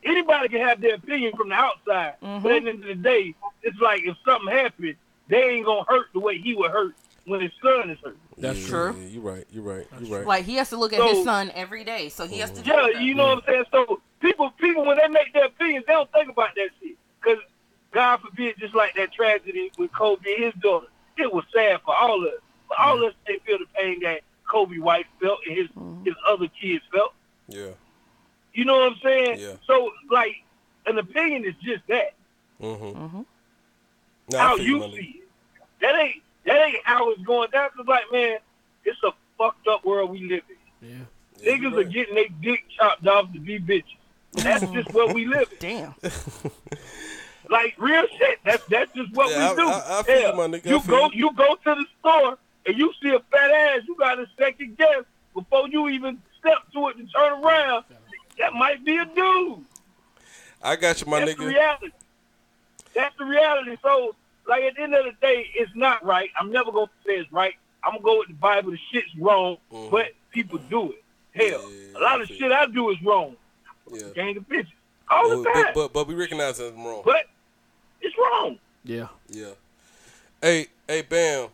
anybody can have their opinion from the outside, but at the end of the day, it's like if something happened, they ain't gonna hurt the way he would hurt when his son is hurt. That's yeah, true. Yeah, you're right. You're right. You're right. Like he has to look at So- his son every day, so he has to. Yeah, with you know what I'm saying. So people, people when they make their opinions, they don't think about that shit. Because God forbid, just like that tragedy with Kobe and his daughter, it was sad for all of us. For all of us, they feel the pain that Kobe White felt and his his other kids felt. yeah. You know what I'm saying? Yeah. So like, an opinion is just that. Mm-hmm. Nah, I how you my see it. That ain't that ain't how it's going down. Cause like, man, it's a fucked up world we live in. Yeah. Yeah, Niggas you're are getting their dick chopped off to be bitches. That's just what we live in. Damn. [LAUGHS] Like real shit. That's that's just what Yeah, I- we do. I- I feel you, Hell, my nigga. I You feel go you. you go to the store and you see a fat ass, you got a second guess before you even step to it and turn around. That might be a dude. I got you, my That's the nigga. reality. That's the reality. So, like at the end of the day, it's not right. I'm never gonna say it's right. I'm gonna go with the Bible. The shit's wrong, Mhm. but people do it. Hell, a lot of shit I do is wrong. Yeah. Gang of bitches all the But, time, but, but but we recognize that I'm wrong. but it's wrong. Yeah. Yeah. Hey, hey, Bam.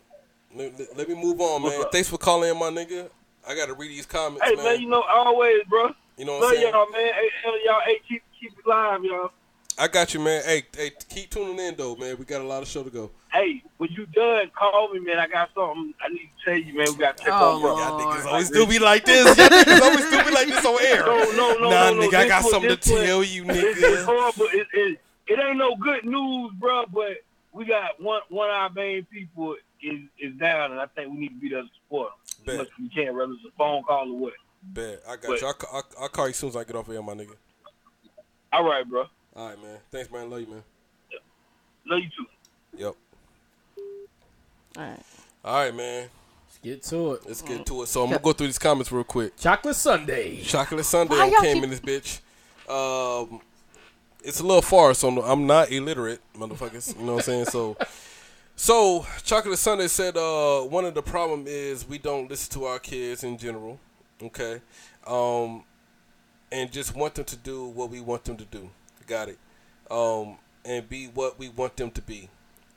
Let, let- let me move on, man. Thanks for calling in, my nigga. I gotta read these comments, Hey man. man, you know always, bro. You know what Love I'm saying? y'all, man. Hey, hell, y'all, hey, keep keep it live, y'all. I got you, man. Hey, hey, keep tuning in though, man. We got a lot of show to go. Hey, when you done, call me, man. I got something I need to tell you, man. We got to check Oh, on bro. Y'all [LAUGHS] niggas always do me like this. Y'all niggas always do me like this on air. No, no, no, nah, no, no. nigga, I got one- something to this tell you, It's, it's nigga. horrible. It, it, it ain't no good news, bro. But we got one one of our main people is is down, and I think we need to be there to support him. Bet. As much as we can, whether it's a phone call or what. Bet. I got But- you. I'll, I'll, I'll call you as soon as I get off here, my nigga. All right, bro. All right, man. Thanks, man. Love you, man. Love you too. Yep. All right. All right, man. Let's get to it. Let's get to it. So I'm gonna go through these comments real quick. Chocolate Sunday. Chocolate Sunday Why came keep- in this bitch. Um, it's a little far, so I'm- I'm not illiterate, motherfuckers. You know what I'm saying? So, [LAUGHS] so Chocolate Sunday said uh, one of the problem is we don't listen to our kids in general. Okay, um, and just want them to do what we want them to do. Got it. Um, and be what we want them to be.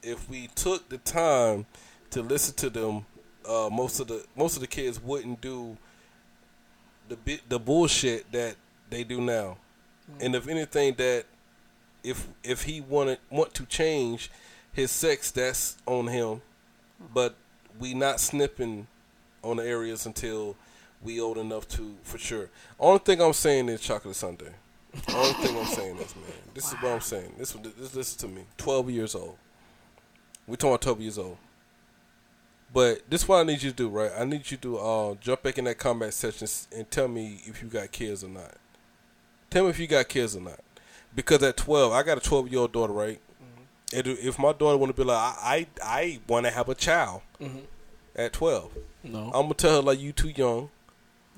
If we took the time to listen to them, uh, most of the most of the kids wouldn't do the bi- the bullshit that they do now. And if anything, that if if he wanted want to change his sex, that's on him. But we not snipping on the areas until we old enough to for sure. Only thing I'm saying is chocolate Sunday. Only thing I'm saying is, man, this is what I'm saying. This this listen to me. Twelve years old. We talking about twelve years old. But this is what I need you to do, right? I need you to uh, jump back in that comment section and tell me if you got kids or not. Tell me if you got kids or not. Because at 12, I got a 12 year old daughter, right? And if my daughter want to be like, I, I, I want to have a child at 12, No. I'm going to tell her, like, you too young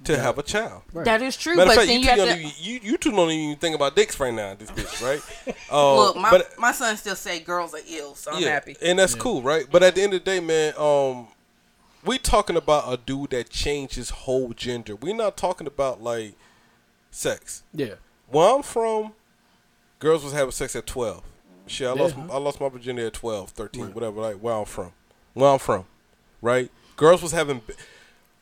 to have a child. Right. That is true, Matter but of fact, then you, you two have to to even- you, you two don't even think about dicks right now, this bitch, right? [LAUGHS] Uh, look. My but- my son still say girls are ill, so I'm yeah, happy. and that's cool, right? But at the end of the day, man, um, we talking about a dude that changed his whole gender. We're not talking about like sex. Yeah. Where I'm from, girls was having sex at 12. Shit, I lost Yeah. I lost my virginity at 12, 13, whatever. Like where I'm from, where I'm from, right? Girls was having.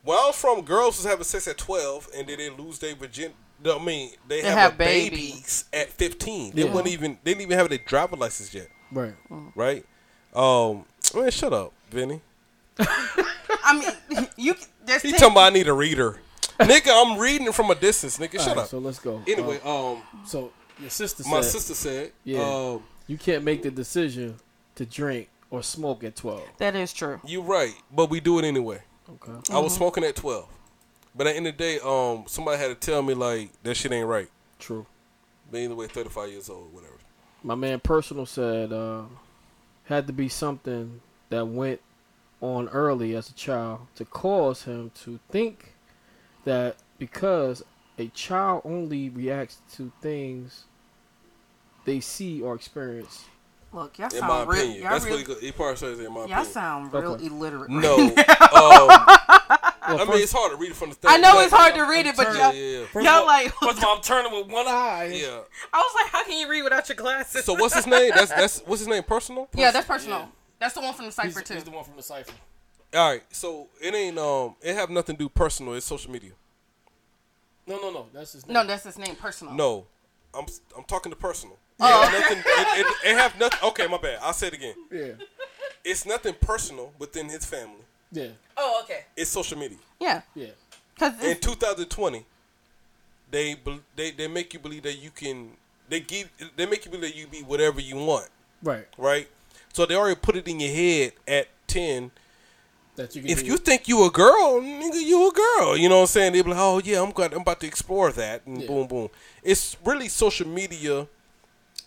Where I'm from, girls was having sex at 12, and then they lose their virginity. I mean, they, They have, have a baby. babies at 15. They Yeah. wouldn't even. They didn't even have their driver license yet Right. right? Um, man, shut up, Vinny. [LAUGHS] I mean, [LAUGHS] you there's He ten- talking about I need a reader, nigga. I'm reading it from a distance, nigga. All Shut right, up. So let's go. Anyway, Uh, um, so your sister said my sister said, Yeah. um, you can't make the decision to drink or smoke at 12. that is true. You're right, but we do it anyway. Okay. I was smoking at 12, but at the end of the day, um, somebody had to tell me like that shit ain't right. True. But anyway, 35 years old, whatever. My man Personal said uh, had to be something that went on early as a child to cause him to think that because a child only reacts to things they see or experience. Look, y'all In my sound real. opinion, Y'all, that's real, what he, he probably says. In my y'all opinion, sound real Okay. illiterate. no. right now. [LAUGHS] um, Well, I mean, it's hard to read it from the. Thing. I know it's hard to read it, but Yeah, y'all, yeah, y'all like. First of all, I'm turning with one eye. yeah. I was like, how can you read without your glasses? So what's his name? That's that's what's his name? Personal. yeah, that's personal. That's the one from the He's, cipher too. he's the one from the cipher. All right, so it ain't um, it have nothing to do personal. It's social media. No, no, no. That's his name. no, that's his name. Personal. No, I'm I'm talking to personal. It Oh. have nothing. It, it, it have nothing. Okay, my bad. I'll say it again. Yeah. It's nothing personal within his family. Yeah. Oh, okay. It's social media. Yeah, Yeah. because In 2020, they bel- they they make you believe that you can. They give they make you believe that you be whatever you want, Right. right? So they already put it in your head at 10 That you can if do you it. think you a girl, nigga, you a girl. You know what I'm saying? They be like, oh yeah, I'm glad I'm about to explore that, and Yeah. boom, boom. It's really social media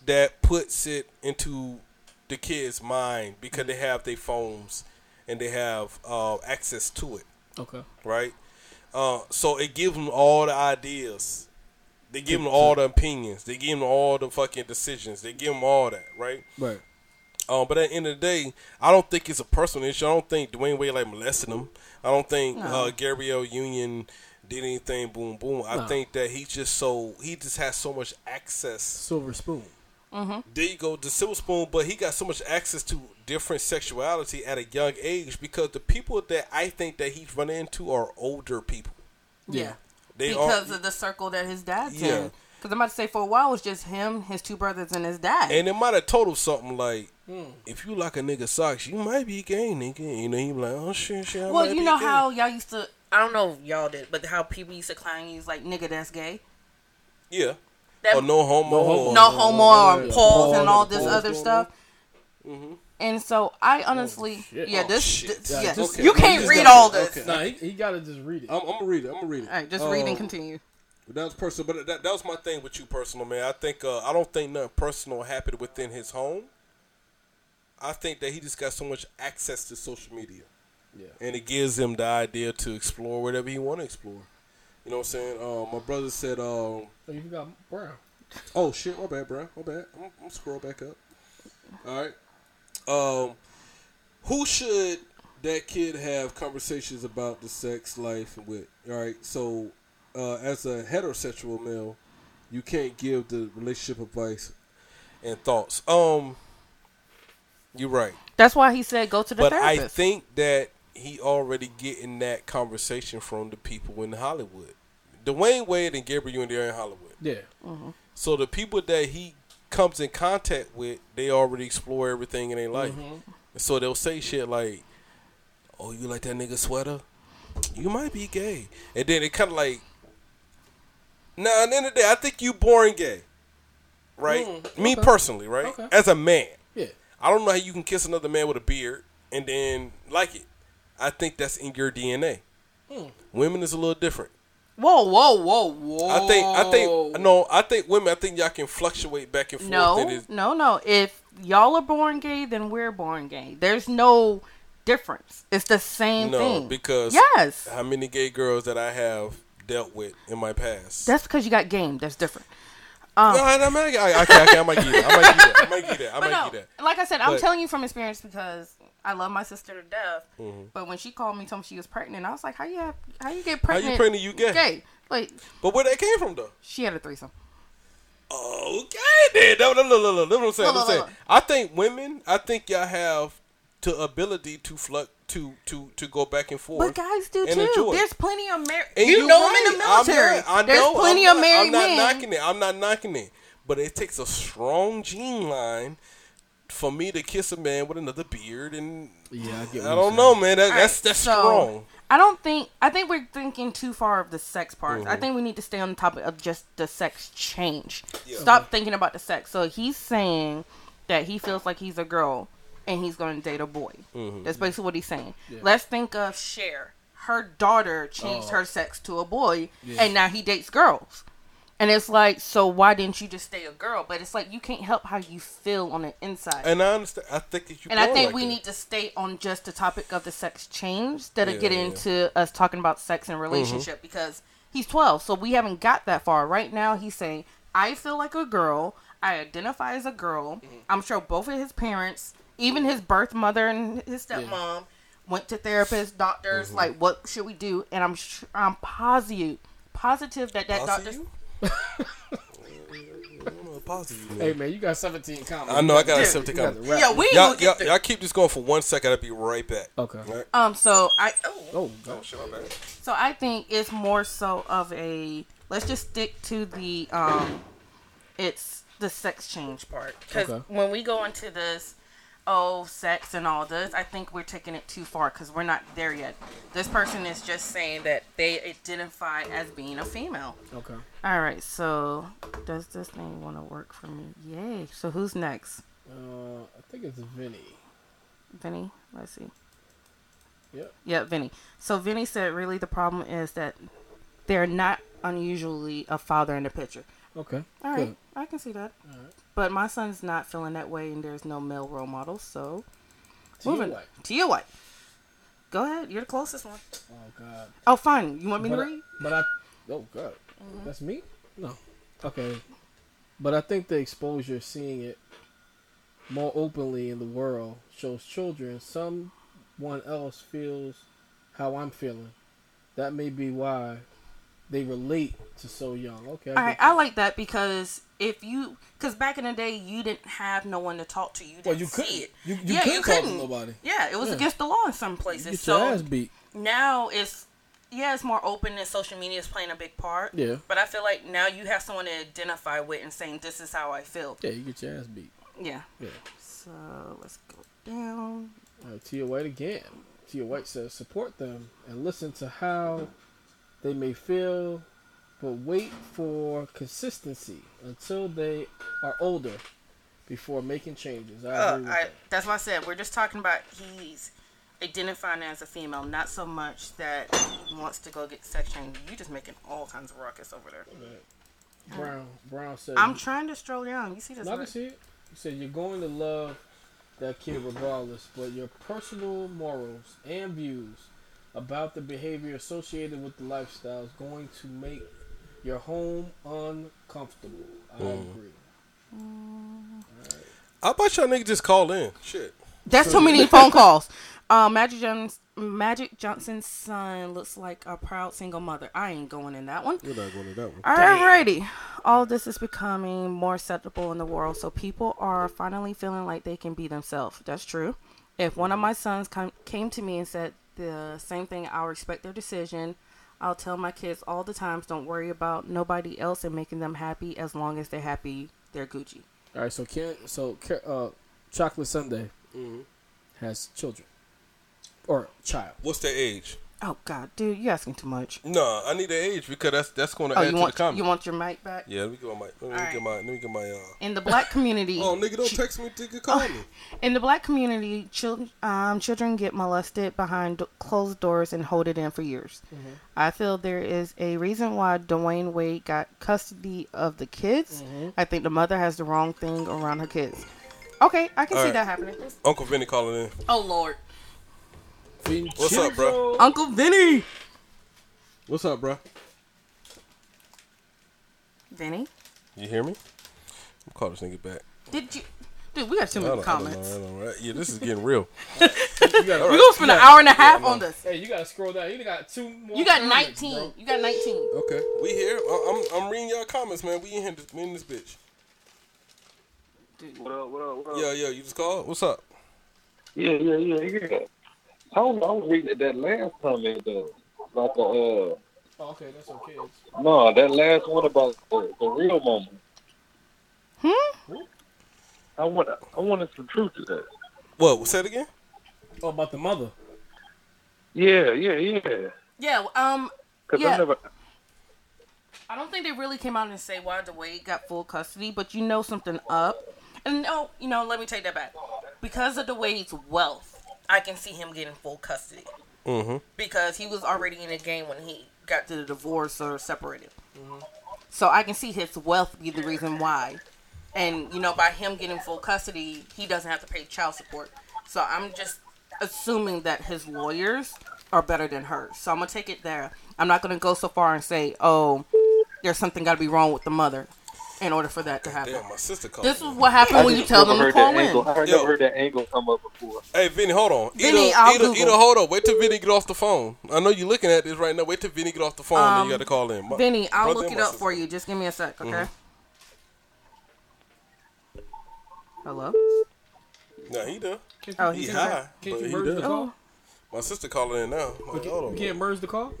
that puts it into the kids' mind because they have their phones and they have uh, access to it, Okay. right? Uh, so it gives them all the ideas. They give them all the opinions. They give them all the fucking decisions. They give them all that, right? Right. Um, but at the end of the day, I don't think it's a personal issue. I don't think Dwyane Wade like molested him. I don't think No. uh, Gabrielle Union did anything. Boom, boom. I No. think that he's just so he just has so much access. Silver spoon. Mm-hmm. There you go, the silver spoon. But he got so much access to different sexuality at a young age because the people that I think that he's running into are older people. Yeah. They because are, of the circle that his dad's Yeah. in. Because I'm about to say for a while it was just him, his two brothers, and his dad. and it might have told him something like, hmm. "If you like a nigga socks, you might be gay, nigga." You know, he be like, "Oh shit, shit." I well, might you be know gay." how y'all used to. I don't know if y'all did, but how people used to clown you like nigga that's gay. Yeah. That, Or no homo. No homo. or- no homo or yeah. pause Pause and all this pause other going stuff. And so I honestly, shit. yeah, Oh, this, shit. this- Yeah, yeah, just- you can't just read got- all this. okay. Nah, he, he gotta just read it. I'm, I'm gonna read it. I'm gonna read it. All right, just read and Um, continue. That was personal, but that, that was my thing with you, personal man. I think uh, I don't think nothing personal happened within his home. I think that he just got so much access to social media, Yeah. and it gives him the idea to explore whatever he want to explore. You know what I'm saying? Uh, my brother said, um, Oh, you forgot Brown. "Oh shit, my bad, bro. My bad. I'm, I'm scroll back up. All right. Um, who should that kid have conversations about the sex life with? All right. So, uh, as a heterosexual male, you can't give the relationship advice and thoughts. Um, you're right, That's why he said go to the but I think that he already getting that conversation from the people in Hollywood. Dwyane Wade and Gabrielle Union they're in Hollywood. Yeah. Mm-hmm. So the people that he comes in contact with, they already explore everything in their life. Mm-hmm. And so they'll say shit like, "Oh, you like that nigga sweater? You might be gay." And then it kind of like, nah. At the end of the day, I think you born gay, right? Mm, Me okay. personally, right? Okay. As a man, Yeah. I don't know how you can kiss another man with a beard and then like it. I think that's in your DNA. Hmm. Women is a little different. whoa, whoa, whoa, whoa. I think I think no, I think women. I think y'all can fluctuate back and forth. No, is- no, no. If y'all are born gay, then we're born gay. There's no difference. It's the same no, thing. because yes, how many gay girls that I have dealt with in my past? that's because you got game. That's different. no, um, I, I, might- I, okay, okay, I might get that. I might get that. I might get that. I [LAUGHS] But might no, get that. like I said, I'm telling you from experience because I love my sister to death. Mm-hmm. But when she called me, told me she was pregnant, I was like, "How you have? How you get pregnant? How you pregnant? You gay? Gay? Like But where that came from though? she had a threesome. Okay, then. No, no, no, no, no. That's what I'm saying. Look, I'm saying. look. I think women. I think y'all have the ability to flux to to to go back and forth. But guys do too. enjoy. There's plenty of married. You know them right. in the military. I'm not, I There's know. plenty I'm of not- married I'm not men. knocking it. I'm not knocking it. But it takes a strong gene line for me to kiss a man with another beard, and Yeah, I get. I don't know, man. That, that's that's so, strong. I don't think. I think we're thinking too far of the sex part. Mm-hmm. I think we need to stay on the topic of just the sex change. Stop thinking about the sex. So he's saying that he feels like he's a girl and he's going to date a boy. Mm-hmm. That's basically what he's saying. Let's think of Cher. Her daughter changed Oh. her sex to a boy, and now he dates girls. And it's like, so why didn't you just stay a girl? But it's like you can't help how you feel on the inside. And I understand. I think that you. And I think like we that. need to stay on just the topic of the sex change instead of Yeah, getting yeah. into us talking about sex and relationship mm-hmm. because he's 12, so we haven't got that far. Right now, he's saying, I feel like a girl. I identify as a girl. Mm-hmm. I'm sure both of his parents, even his birth mother and his stepmom, went to therapists, doctors. Mm-hmm. Like, what should we do? And I'm sh- I'm positive, positive that that doctor. You? I don't know, posse you, man. Hey man, you got 17 comments. I know I got a Dude, septic You got comment. the rap. Yeah, we Y'all, will get y'all, through. y'all keep this going for one second. I'll be right back. Okay. All right. Um. So I. Oh. Oh gosh. So I think it's more so of a let's just stick to the um it's the sex change part cuz Okay. when we go into this oh sex and all this I think we're taking it too far cuz we're not there yet. This person is just saying that they identify as being a female. Okay. All right. So does this thing want to work for me? Yay. So who's next? Uh, I think it's Vinny. Vinny? Let's see. Yep. Yeah, Vinny. So Vinny said really the problem is that they're not unusually a father in the picture. Okay. All right, Good. I can see that. But my son's not feeling that way, and there's no male role model. So To you, moving what? to you, what? Go ahead. You're the closest one. Oh god. Oh, fine. You want me But to I, read? but I. Oh god. Mm-hmm. That's me. No. Okay. But I think the exposure, seeing it more openly in the world shows children someone else feels how I'm feeling. That may be why they relate to so young. Okay. I right, I like that because if you, because back in the day, you didn't have no one to talk to. You didn't Well, you see couldn't. it. You- you yeah, couldn't you talk couldn't. nobody. Yeah, it was Yeah. against the law in some places. Get so your ass beat. now it's yeah, it's more open and social media is playing a big part. Yeah. But I feel like now you have someone to identify with and saying this is how I feel. Yeah, you get your ass beat. Yeah. Yeah. So let's go down. Uh, Tia White again. Tia White says, support them and listen to how they may feel, but wait for consistency until they are older before making changes. I Uh, agree with I, that. that's why I said we're just talking about he's identifying as a female, not so much that he wants to go get sex change. You just making all kinds of ruckus over there. Brown Brown said, I'm trying to stroll down. You see this? I can see it. He said you're going to love that kid regardless, but your personal morals and views about the behavior associated with the lifestyle is going to make your home uncomfortable. I Mm. agree. How about y'all nigga just call in? Shit. That's too many phone calls. Uh, Magic Johnson, Magic Johnson's son looks like a proud single mother. I ain't going in that one. You're not going to that one. Alrighty. All this is becoming more acceptable in the world, so people are finally feeling like they can be themselves. That's true. If one of my sons come, came to me and said the same thing, I'll respect their decision. I'll tell my kids all the times, don't worry about nobody else and making them happy. As long as they're happy, they're Gucci. All right, so Ken, so uh, Chocolate Sunday Mm-hmm. has children or child. What's their age? Oh God, dude, you're asking too much. No, I need the age because that's that's going to Oh, add you to want the comment. you want your mic back? yeah, let me get my mic. Let me, Alright. get my. Let me get my. Uh... In the black community, [LAUGHS] Oh, nigga, don't text me. Nigga, [LAUGHS] call me. In the black community, children um, children get molested behind closed doors and hold it in for years. Mm-hmm. I feel there is a reason why Dwyane Wade got custody of the kids. Mm-hmm. I think the mother has the wrong thing around her kids. Okay, I can see Alright. that happening. Uncle Vinny calling in. Oh Lord, What's up, bro? Uncle Vinny. What's up, bro? Vinny, You hear me? I'm call this nigga back. did you? Dude, we got too I many don't- I don't comments. know, I don't know, right? Yeah, this is getting real. [LAUGHS] You gotta, We're gonna spend an hour and a half Yeah, on this. Hey, you gotta scroll down. You got two more. You got comments, 19. bro. You got 19. Okay, we here. I- I'm I'm reading y'all comments, man. We in here. We in this bitch. What up? What up? What up? Yeah, yeah. You just called. What's up? Yeah, yeah, yeah, yeah. I was, I was reading that, that last comment though. Like a, uh, Oh, okay, that's okay. no, that last one about the, the real moment. Hmm? I want, I wanted some truth to that. What? Say it again. Oh, about the mother. Yeah, yeah, yeah. Yeah. Um. Cause Yeah. I never, I don't think they really came out and say why Dwyane got full custody, but you know something up. And no, you know, let me take that back. Because of Dwyane's wealth, I can see him getting full custody. Mm-hmm. Because he was already in the game when he got to the divorce or separated. So I can see his wealth be the reason why. And, you know, by him getting full custody, he doesn't have to pay child support. So I'm just assuming that his lawyers are better than hers. So I'm going to take it there. I'm not going to go so far and say, oh, there's something got to be wrong with the mother in order for that to happen. Damn, my sister called. This me. is what happened I when you tell them to call in. angle. I heard- Yo. never heard that angle come up before. Hey, Vinny, hold on. Vinny, either, I'll either, Google. either hold on. Wait till Vinny get off the phone. I know you're looking at this right now. Wait till Vinny get off the phone. then Um, you got to call in. My- Vinny, I'll look it my up for you. Just give me a sec, okay? Hello? Nah, he done. Oh, you, He high, there. can't you he merge the call? My sister calling in now. I'm Like, hold You on. can't merge the call?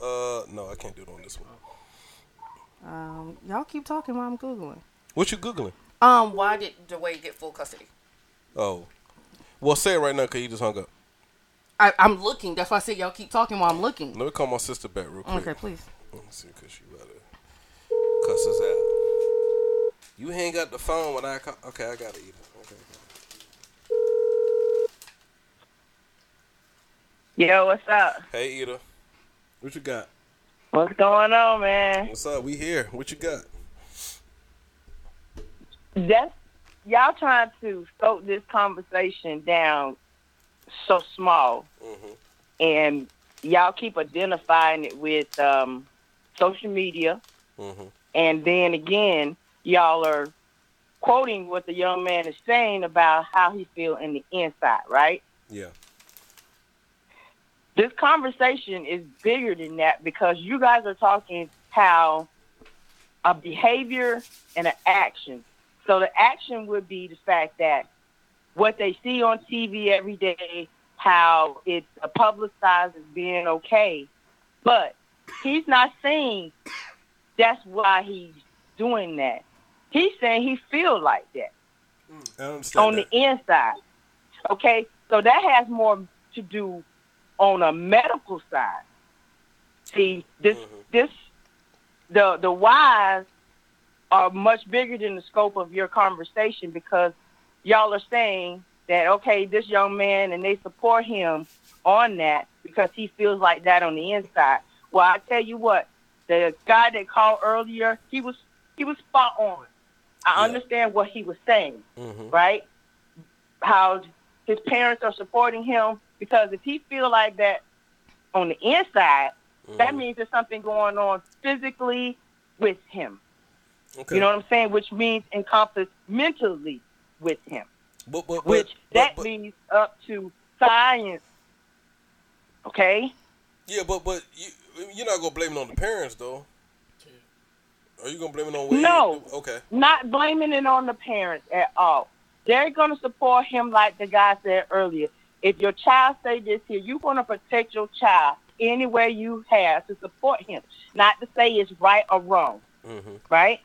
Uh, no, I can't do it on this one. Um, y'all keep talking while I'm googling. What you googling? Um, why did Dwyane get full custody? Oh, well, say it right now, cause you just hung up. I, I'm looking. That's why I said y'all keep talking while I'm looking. Let me call my sister back real quick. Okay, please. Let me see, cause she about to cuss us out. You hang up the phone when I call. Okay, I got it. Either. Okay. Yo, what's up? Hey, Ida. What you got? What's going on, man? What's up? We here. What you got? That's y'all trying to scope this conversation down so small, Mm-hmm. and y'all keep identifying it with um, social media, Mm-hmm. and then again, y'all are quoting what the young man is saying about how he feel in the inside, right? Yeah. This conversation is bigger than that because you guys are talking how a behavior and an action. So the action would be the fact that what they see on TV every day, how it's publicized as being okay, but he's not saying that's why he's doing that. He's saying he feel like that on that. the inside. Okay, so that has more to do on a medical side. See, this this the the whys are much bigger than the scope of your conversation because y'all are saying that okay, this young man and they support him on that because he feels like that on the inside. Well, I tell you what, the guy that called earlier, he was he was spot on. I understand what he was saying Mm-hmm. right? How his parents are supporting him because if he feel like that on the inside, Mm-hmm. that means there's something going on physically with him. Okay. You know what I'm saying? Which means encompass mentally with him. But, but, which but- that leads up to science. Okay? Yeah, but but you you're not gonna blame it on the parents though. Are you gonna blame it on Wade? No. Okay. Not blaming it on the parents at all. They're going to support him like the guy said earlier. If your child say this here, you're going to protect your child any way you have to support him. Not to say it's right or wrong, Mm-hmm. right?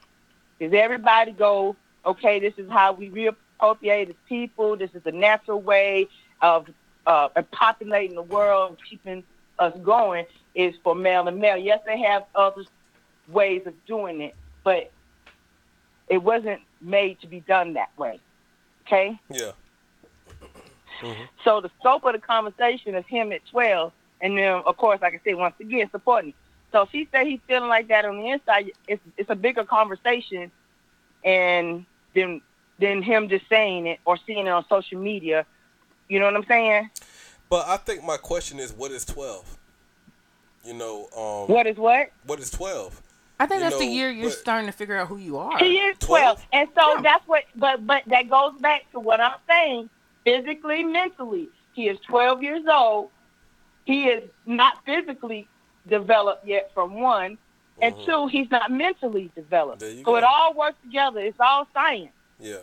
Because everybody go, okay, this is how we reappropriate as people. This is the natural way of uh, populating the world, keeping us going, is for male and male. Yes, they have other ways of doing it, but it wasn't made to be done that way. Okay? Yeah. Mm-hmm. So the scope of the conversation is him at 12, and then, of course, like I said, once again, supporting. So if he said he's feeling like that on the inside, it's, it's a bigger conversation and than, than him just saying it or seeing it on social media. You know what I'm saying? But I think my question is, what is twelve? You know, um, What is what? what is twelve? I think You that's the year you're but- starting to figure out who you are. He is 12. And so that's what, but but that goes back to what I'm saying. Physically, mentally, he is 12 years old. He is not physically developed yet, from one. And two, he's not mentally developed. Mm-hmm. So go. it all works together. It's all science. Yeah.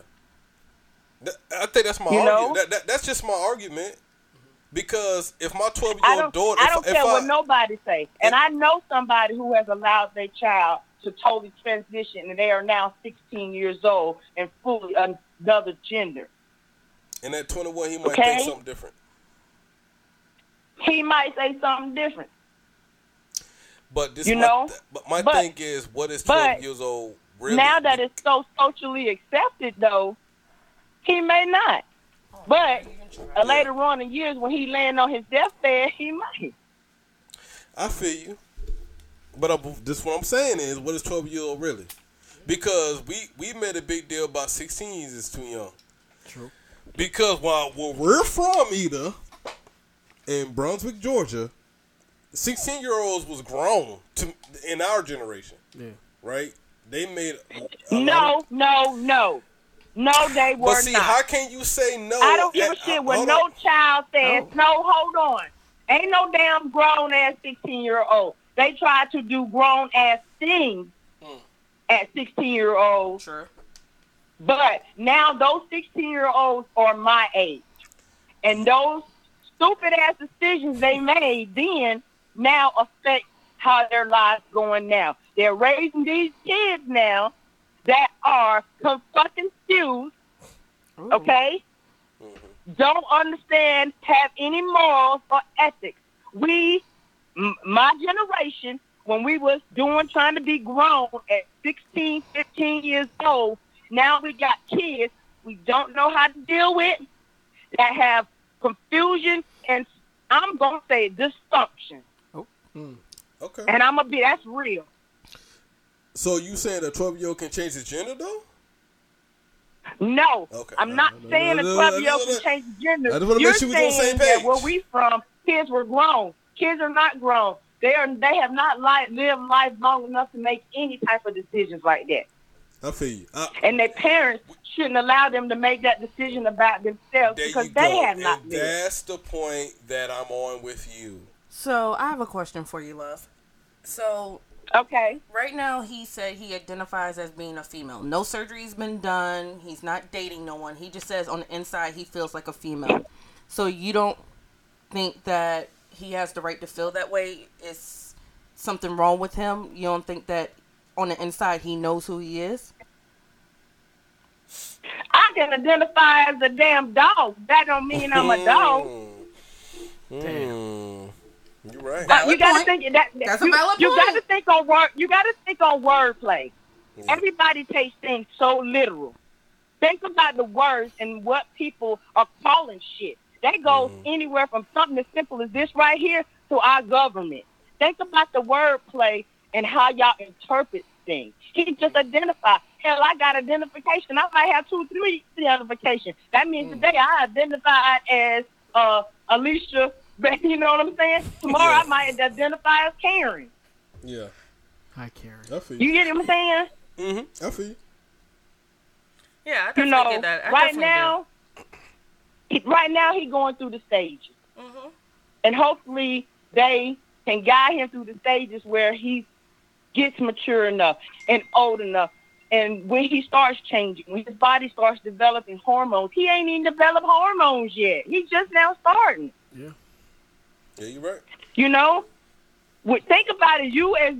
Th- I think that's my You argument. That, that, that's just my argument. Because if my twelve year old daughter, I don't if care I, what nobody say. And I know somebody who has allowed their child to totally transition, and they are now 16 years old and fully another gender. And at twenty one, he might Okay. think something different. He might say something different. But this, You my, know? but my But- thing is, what is twelve years old really? Now that it's so socially accepted, though, he may not. But uh, later on in years, when he land on his deathbed, he might. I feel you. But I, this what I'm saying is, what is 12 year old really? Because we we made a big deal about 16 is too young. True. Because while where we're from, either in Brunswick, Georgia, 16 year olds was grown to in our generation, Yeah. right? They made a No, of- no, no. No, they were But see, not. how can you say no? I don't give a at- shit uh, what no on. child says. No, hold on. Ain't no damn grown ass 16 year old. They tried to do grown ass things at 16 year olds. Sure. But now those 16 year olds are my age. And those stupid ass decisions they made then now affect how their lives going now. They're raising these kids now that are fucking confused, okay? Mm-hmm. Don't understand, have any morals or ethics. We, m- my generation, when we was doing, trying to be grown at 16, 15 years old, now we got kids we don't know how to deal with that have confusion and I'm going to say dysfunction. Oh, hmm. Okay. And I'm going to be, that's real. So you saying a 12 year old can change his gender though? No, Okay. I'm not no, saying no, a 12 year old can no. change gender. I just wanna make You're sure we on the saying same that page. where we from, kids were grown. Kids are not grown. They are. They have not li- lived life long enough to make any type of decisions like that. I feel you. I, And their parents shouldn't allow them to make that decision about themselves because they go. have not and lived. that's the point that I'm on with you. So I have a question for you, love. So Okay. right now he said he identifies as being a female. No surgery's been done. He's not dating no one. He just says on the inside he feels like a female. So you don't think that he has the right to feel that way? Is something wrong with him? You don't think that on the inside he knows who he is? I can identify as a damn dog. That don't mean I'm a dog. Mm. You're right. Uh, you got to point. think that That's a you, valid you gotta think on word. You got to think on wordplay. Yeah. Everybody takes things so literal. Think about the words and what people are calling shit. That goes Mm-hmm. anywhere from something as simple as this right here to our government. Think about the wordplay and how y'all interpret things. He just identified. Hell, I got identification. I might have two, three identification. That means Mm. today I identified as uh, Alicia. [LAUGHS] You know what I'm saying? Tomorrow Yeah. I might identify as Karen. Yeah. Hi, Karen. I feel You you. get what I'm saying? Mm-hmm. I feel you. Yeah, I you know, get that. I right now, he, right now he going through the stages, Mhm. and hopefully they can guide him through the stages where he gets mature enough and old enough. And when he starts changing, when his body starts developing hormones, he ain't even developed hormones yet. He's just now starting. Yeah, Yeah, you're right. You know, What- think about it. You as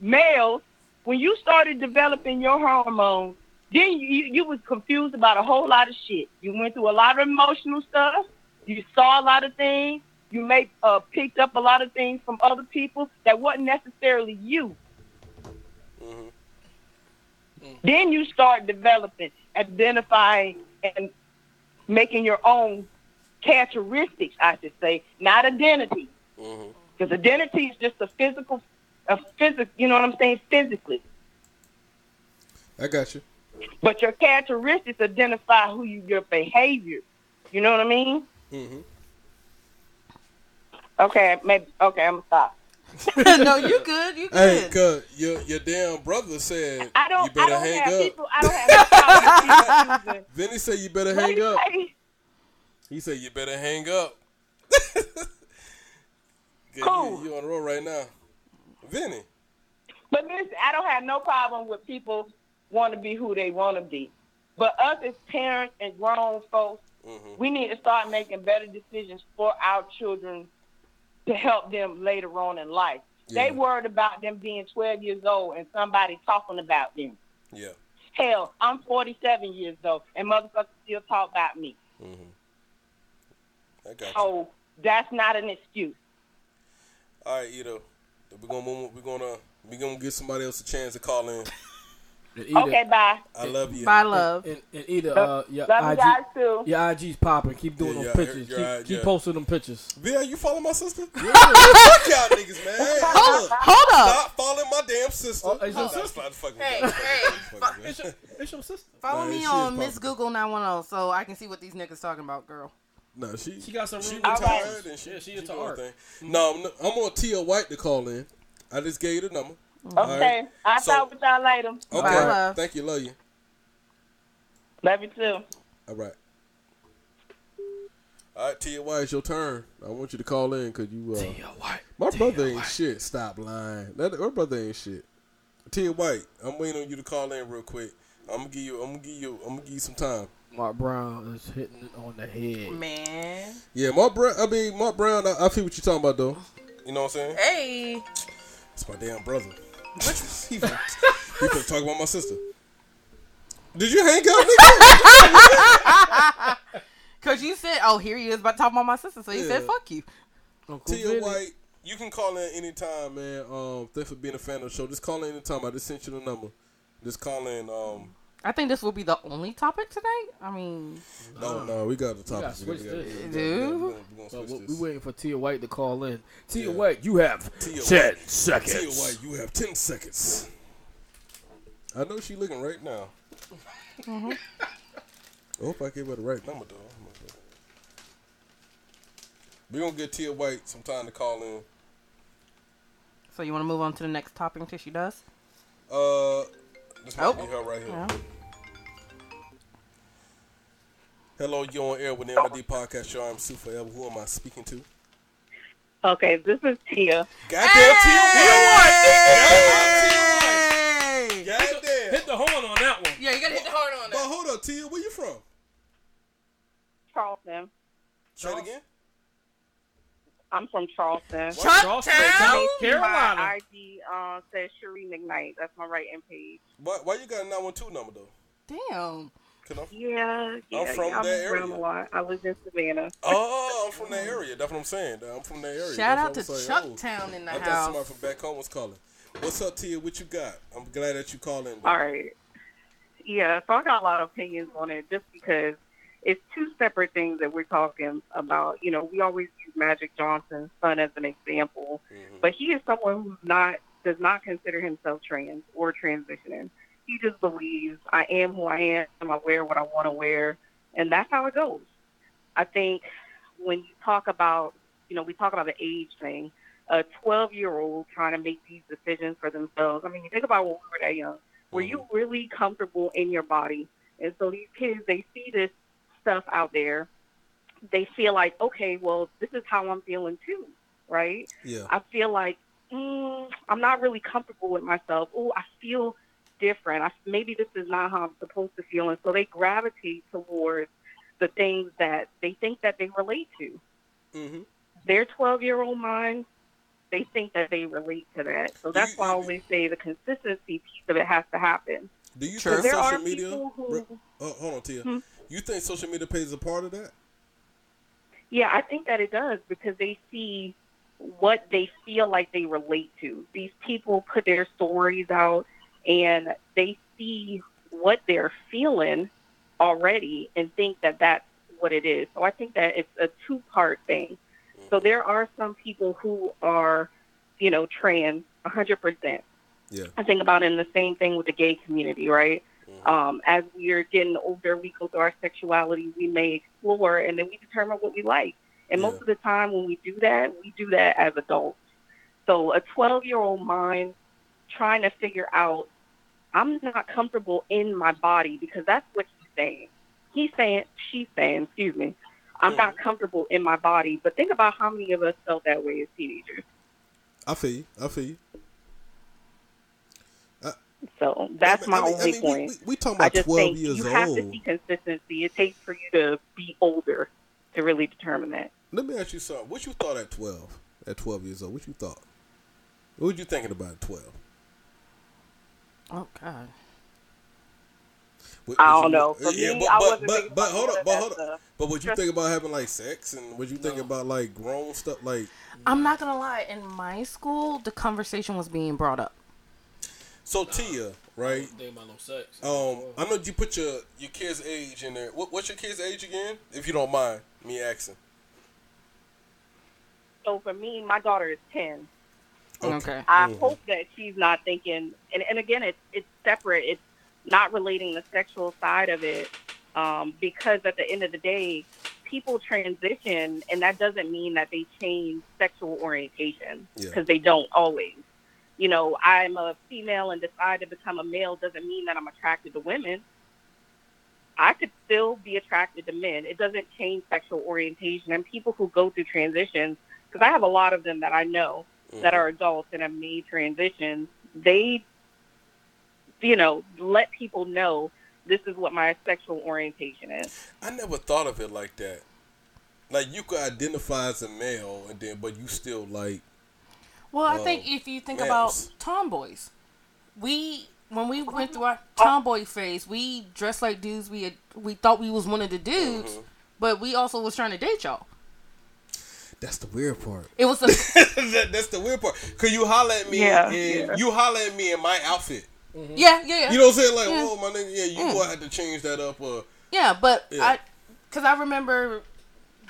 males, when you started developing your hormones, then you, you you was confused about a whole lot of shit. You went through a lot of emotional stuff. You saw a lot of things. You may uh, picked up a lot of things from other people that wasn't necessarily you. Then you start developing, identifying, and making your own characteristics. I should say, not identity, Mm-hmm. because identity is just a physical, a physical. You know what I'm saying? Physically, I got you. but your characteristics identify who you, your behavior. You know what I mean? Mm-hmm. Okay, maybe. Okay, I'm gonna stop. [LAUGHS] no, you good. You good. Hey, good. cuz your your damn brother said I don't. you better I don't hang have up. people. I don't have no problem with people [LAUGHS] Then he said you better choosing- hang up. What do you say? He said you better hang up. [LAUGHS] Good, Cool. you, you on the road right now, Vinny. But listen, I don't have no problem with people want to be who they want to be. But us as parents and grown folks, Mm-hmm. we need to start making better decisions for our children to help them later on in life. Yeah. They worried about them being 12 years old and somebody talking about them. Yeah. Hell, I'm 47 years old, and motherfuckers still talk about me. Mm-hmm. I got you. So that's not an excuse. All right, Ito. We're gonna move, we're gonna we're gonna give somebody else a chance to call in. And either, Okay, bye. I love you. Bye, love. And, and either uh, your Love you IG, guys too. your IG's popping. Keep doing Yeah, those yeah, pictures. your- keep your- keep yeah. posting them pictures. Via, you follow my sister? [LAUGHS] Fuck y'all niggas, man. Hey, [LAUGHS] look, Hold up. Stop following my damn sister. Oh, it's your Nah, sister? it's not Hey, hey. Fucking It's your, it's your sister. Follow Nah, me on is Miss. Google 910 so I can see what these niggas talking about, girl. No, she She got some She real retired talents. and she, Yeah, she she into doing her art. thing. No, I'm, I'm on Tia White to call in. I just gave you the number. Okay, I'll So- talk with y'all later. Okay, Bye, love. thank you, love you. Love you too. All right. All right, Tia White, it's your turn. I want you to call in because you. Uh, Tia White. my brother ain't shit. Stop lying. That, my brother ain't shit. Tia White, I'm waiting on you to call in real quick. I'm gonna give you. I'm gonna give you. I'm gonna give you some time. Mark Brown is hitting it on the head. Man. Yeah, Mark Brown. I mean, Mark Brown. I, I feel what you're talking about though. You know what I'm saying? Hey. It's my damn brother. He finna, [LAUGHS] he finna talk about my sister. Did you hang up, nigga? [LAUGHS] Because you said, oh, here he is about to talk about my sister. So he said, fuck you. Uncle Tia Vinny. White, you can call in anytime, man. Um, thanks for being a fan of the show. Just call in anytime. I just sent you the number. Just call in. Um, I think this will be the only topic tonight. I mean, no, no, we got the topic. gotta switch this. Dude. we gonna- we So gonna we, switch we this. waiting for Tia White to call in. Tia Yeah. White, you have Tia ten White. seconds. Tia White, you have ten seconds. I know she looking right now. Mm-hmm. I hope I gave her the right number though. We gonna get Tia White some time to call in. so you want to move on to the next topic until she does? Uh, This might be her right here. Hello, you on air with the MD Podcast Show. I'm Sue Forever. Who am I speaking to? Okay, this is Tia. Goddamn Tia Hey! Goddamn. Hit the horn on that one. Yeah, you gotta hit the horn on that. But hold on, Tia, where you from? Charleston. Say it again. I'm from Charleston. Charleston, Chucktown? South Carolina. My ID uh, says Cherie McKnight. That's my right hand page. Why, why you got a 912 number, though? Damn. Can I? Yeah, yeah. from yeah, I'm that around area. a lot. I live in Savannah. Oh, I'm from that area. That's what I'm saying. I'm from that area. Shout out to That's what I'm saying. Chucktown in the Oh, I thought somebody from back home was calling. What's up, Tia? What you got? I'm glad that you calling. All right. Yeah, so I got a lot of opinions on it just because it's two separate things that we're talking about. You know, we always use Magic Johnson's son as an example, mm-hmm. but he is someone who's not does not consider himself trans or transitioning. He just believes I am who I am. I wear what I want to wear, and that's how it goes. I think when you talk about, you know, we talk about the age thing. A 12 year old trying to make these decisions for themselves. I mean, you think about when we were that young. Were you mm-hmm. really comfortable in your body? And so these kids, they see this stuff out there. They feel like, okay, well, this is how I'm feeling too, right? Yeah. I feel like mm, I'm not really comfortable with myself. Oh, I feel different. I, maybe this is not how I'm supposed to feel, and so they gravitate towards the things that they think that they relate to. Mm-hmm. Their 12 year old mind, they think that they relate to that. So that's why I always say the consistency piece of it has to happen. Do you think social media? who- Oh, hold on, Tia. Hmm? You think social media plays a part of that? Yeah, I think that it does because they see what they feel like they relate to. These people put their stories out and they see what they're feeling already and think that that's what it is. So I think that it's a two part thing. So mm-hmm. there are some people who are, you know, trans 100%. Yeah. I think about it in the same thing with the gay community, right? Um, as we're getting older, we go through our sexuality, we may explore, and then we determine what we like. And most of the time, when we do that, we do that as adults. So a 12 year old mind trying to figure out, I'm not comfortable in my body because that's what he's saying. He's saying, she's saying, excuse me, I'm not comfortable in my body. But think about how many of us felt that way as teenagers. I feel you. I feel you. So that's my I mean- I only mean, point. we- we talking I about just 12 think years you have to see consistency. It takes for you to be older to really determine that. Let me ask you something. What you thought at 12? At 12 years old, what you thought? What were you thinking about at 12? Oh God. What- I don't you- know. For yeah, me, but, I but, wasn't but, thinking but about hold up, but hold up. But what you think about having like sex and what you think about like grown stuff like I'm not gonna lie. In my school, the conversation was being brought up. So Tia, right? Think about no sex. Um, I know you put your your kid's age in there. What, what's your kid's age again? If you don't mind me asking. So for me, my daughter is ten. Okay. I Mhm. hope that she's not thinking, and, and again, it's it's separate. It's not relating the sexual side of it, um, because at the end of the day, people transition, and that doesn't mean that they change sexual orientation Yeah. because they don't always. You know, I'm a female and decide to become a male doesn't mean that I'm attracted to women. I could still be attracted to men. It doesn't change sexual orientation. And people who go through transitions, because I have a lot of them that I know mm-hmm. that are adults and have made transitions, they, you know, let people know this is what my sexual orientation is. I never thought of it like that. Like you could identify as a male and then but you still like Well, I uh, think if you think males. about tomboys, we when we went through our tomboy phase, we dressed like dudes. We had, we thought we was one of the dudes, Mm-hmm. but we also was trying to date y'all. That's the weird part. It was [LAUGHS] a that, that's the weird part. Cause you holler at me Yeah, in yeah. you holler at me in my outfit. yeah, yeah, yeah. You know what I'm saying? Like, Yeah. oh my nigga, yeah, you Mm. gonna have to change that up or Yeah, but Yeah. I, cause I remember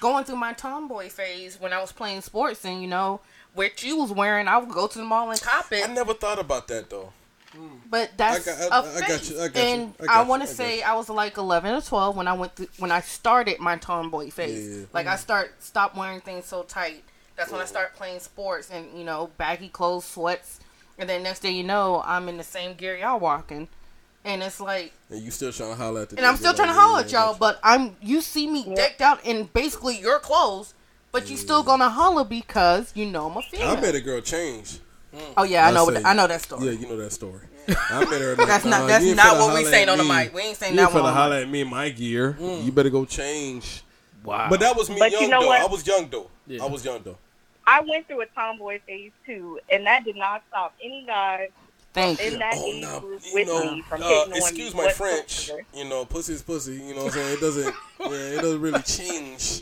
going through my tomboy phase when I was playing sports, and you know, what you was wearing, I would go to the mall and cop it. I never thought about that though. But that's I got- a I- I got you, I got you, and I I, want to say you. I was like 11 or 12 when I went through, when I started my tomboy phase. Yeah. Like I start stop wearing things so tight. That's when I start playing sports and you know baggy clothes, sweats, and then next day you know I'm in the same gear y'all walking. and it's like, And you still trying to holler at the and I'm still trying to yeah, holler at y'all, but I'm you see me decked out in basically your clothes, but you still gonna holler because you know I'm a female. I made a girl change. Oh yeah, I know. say- what- I know that story. Yeah, you know that story. I met her. [LAUGHS] Like, That's not- uh, that's you ain't not what we holler saying on the mic. We ain't saying you that ain't finna one on the holler at me in my gear. You better go change. Wow. But that was me But you young know though. what? I was young though. Yeah. I was young though. I went through a tomboy phase too, and that did not stop any guy Thank in you. that Oh age no, group you with know, me from uh, hitting excuse my French. whatsoever. You know, pussy's pussy. You know what I'm saying? It doesn't. [LAUGHS] yeah, it doesn't really change.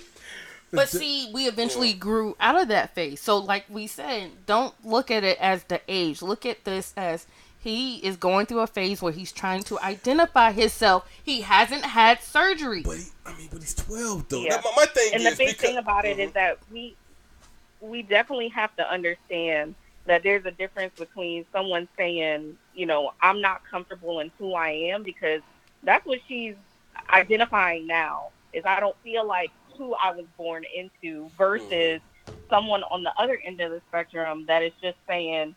But see, we eventually grew out of that phase. So, like we said, don't look at it as the age. Look at this as he is going through a phase where he's trying to identify himself. He hasn't had surgery. But he, I mean, but he's 12 though. Yeah. That- my, my thing And is the big because, thing about it is mm-hmm. that we we definitely have to understand that there's a difference between someone saying, you know, I'm not comfortable in who I am because that's what she's identifying now. Is I don't feel like who I was born into versus mm-hmm. someone on the other end of the spectrum that is just saying,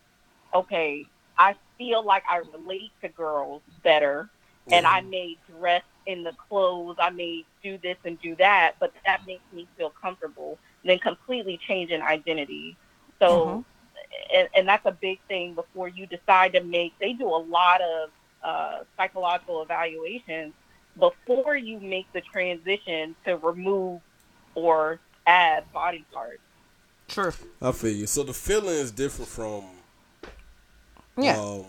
okay, I feel like I relate to girls better and I mm-hmm. may dress in the clothes, I may do this and do that, but that makes me feel comfortable, then completely changing identity. So, mm-hmm. and, and that's a big thing before you decide to make, they do a lot of uh, psychological evaluations before you make the transition to remove or add body parts. True. I feel you. So the feeling is different from. Yeah. Um,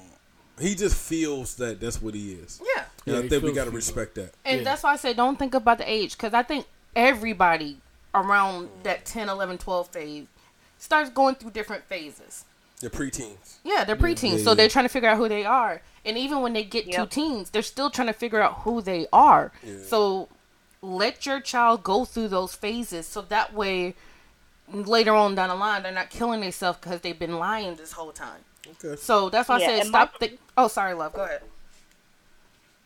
he just feels that that's what he is. Yeah. And Yeah, I think we got to respect that. And Yeah. that's why I say don't think about the age because I think everybody around that 10, 11, 12 phase starts going through different phases. The preteens. Yeah, they're preteens, Yeah, so yeah. they're trying to figure out who they are. And even when they get to teens, they're still trying to figure out who they are. Yeah. So let your child go through those phases so that way later on down the line they're not killing themselves because they've been lying this whole time. Okay. So that's why Yeah, I said and my- stop. Oh, sorry, love. Go ahead.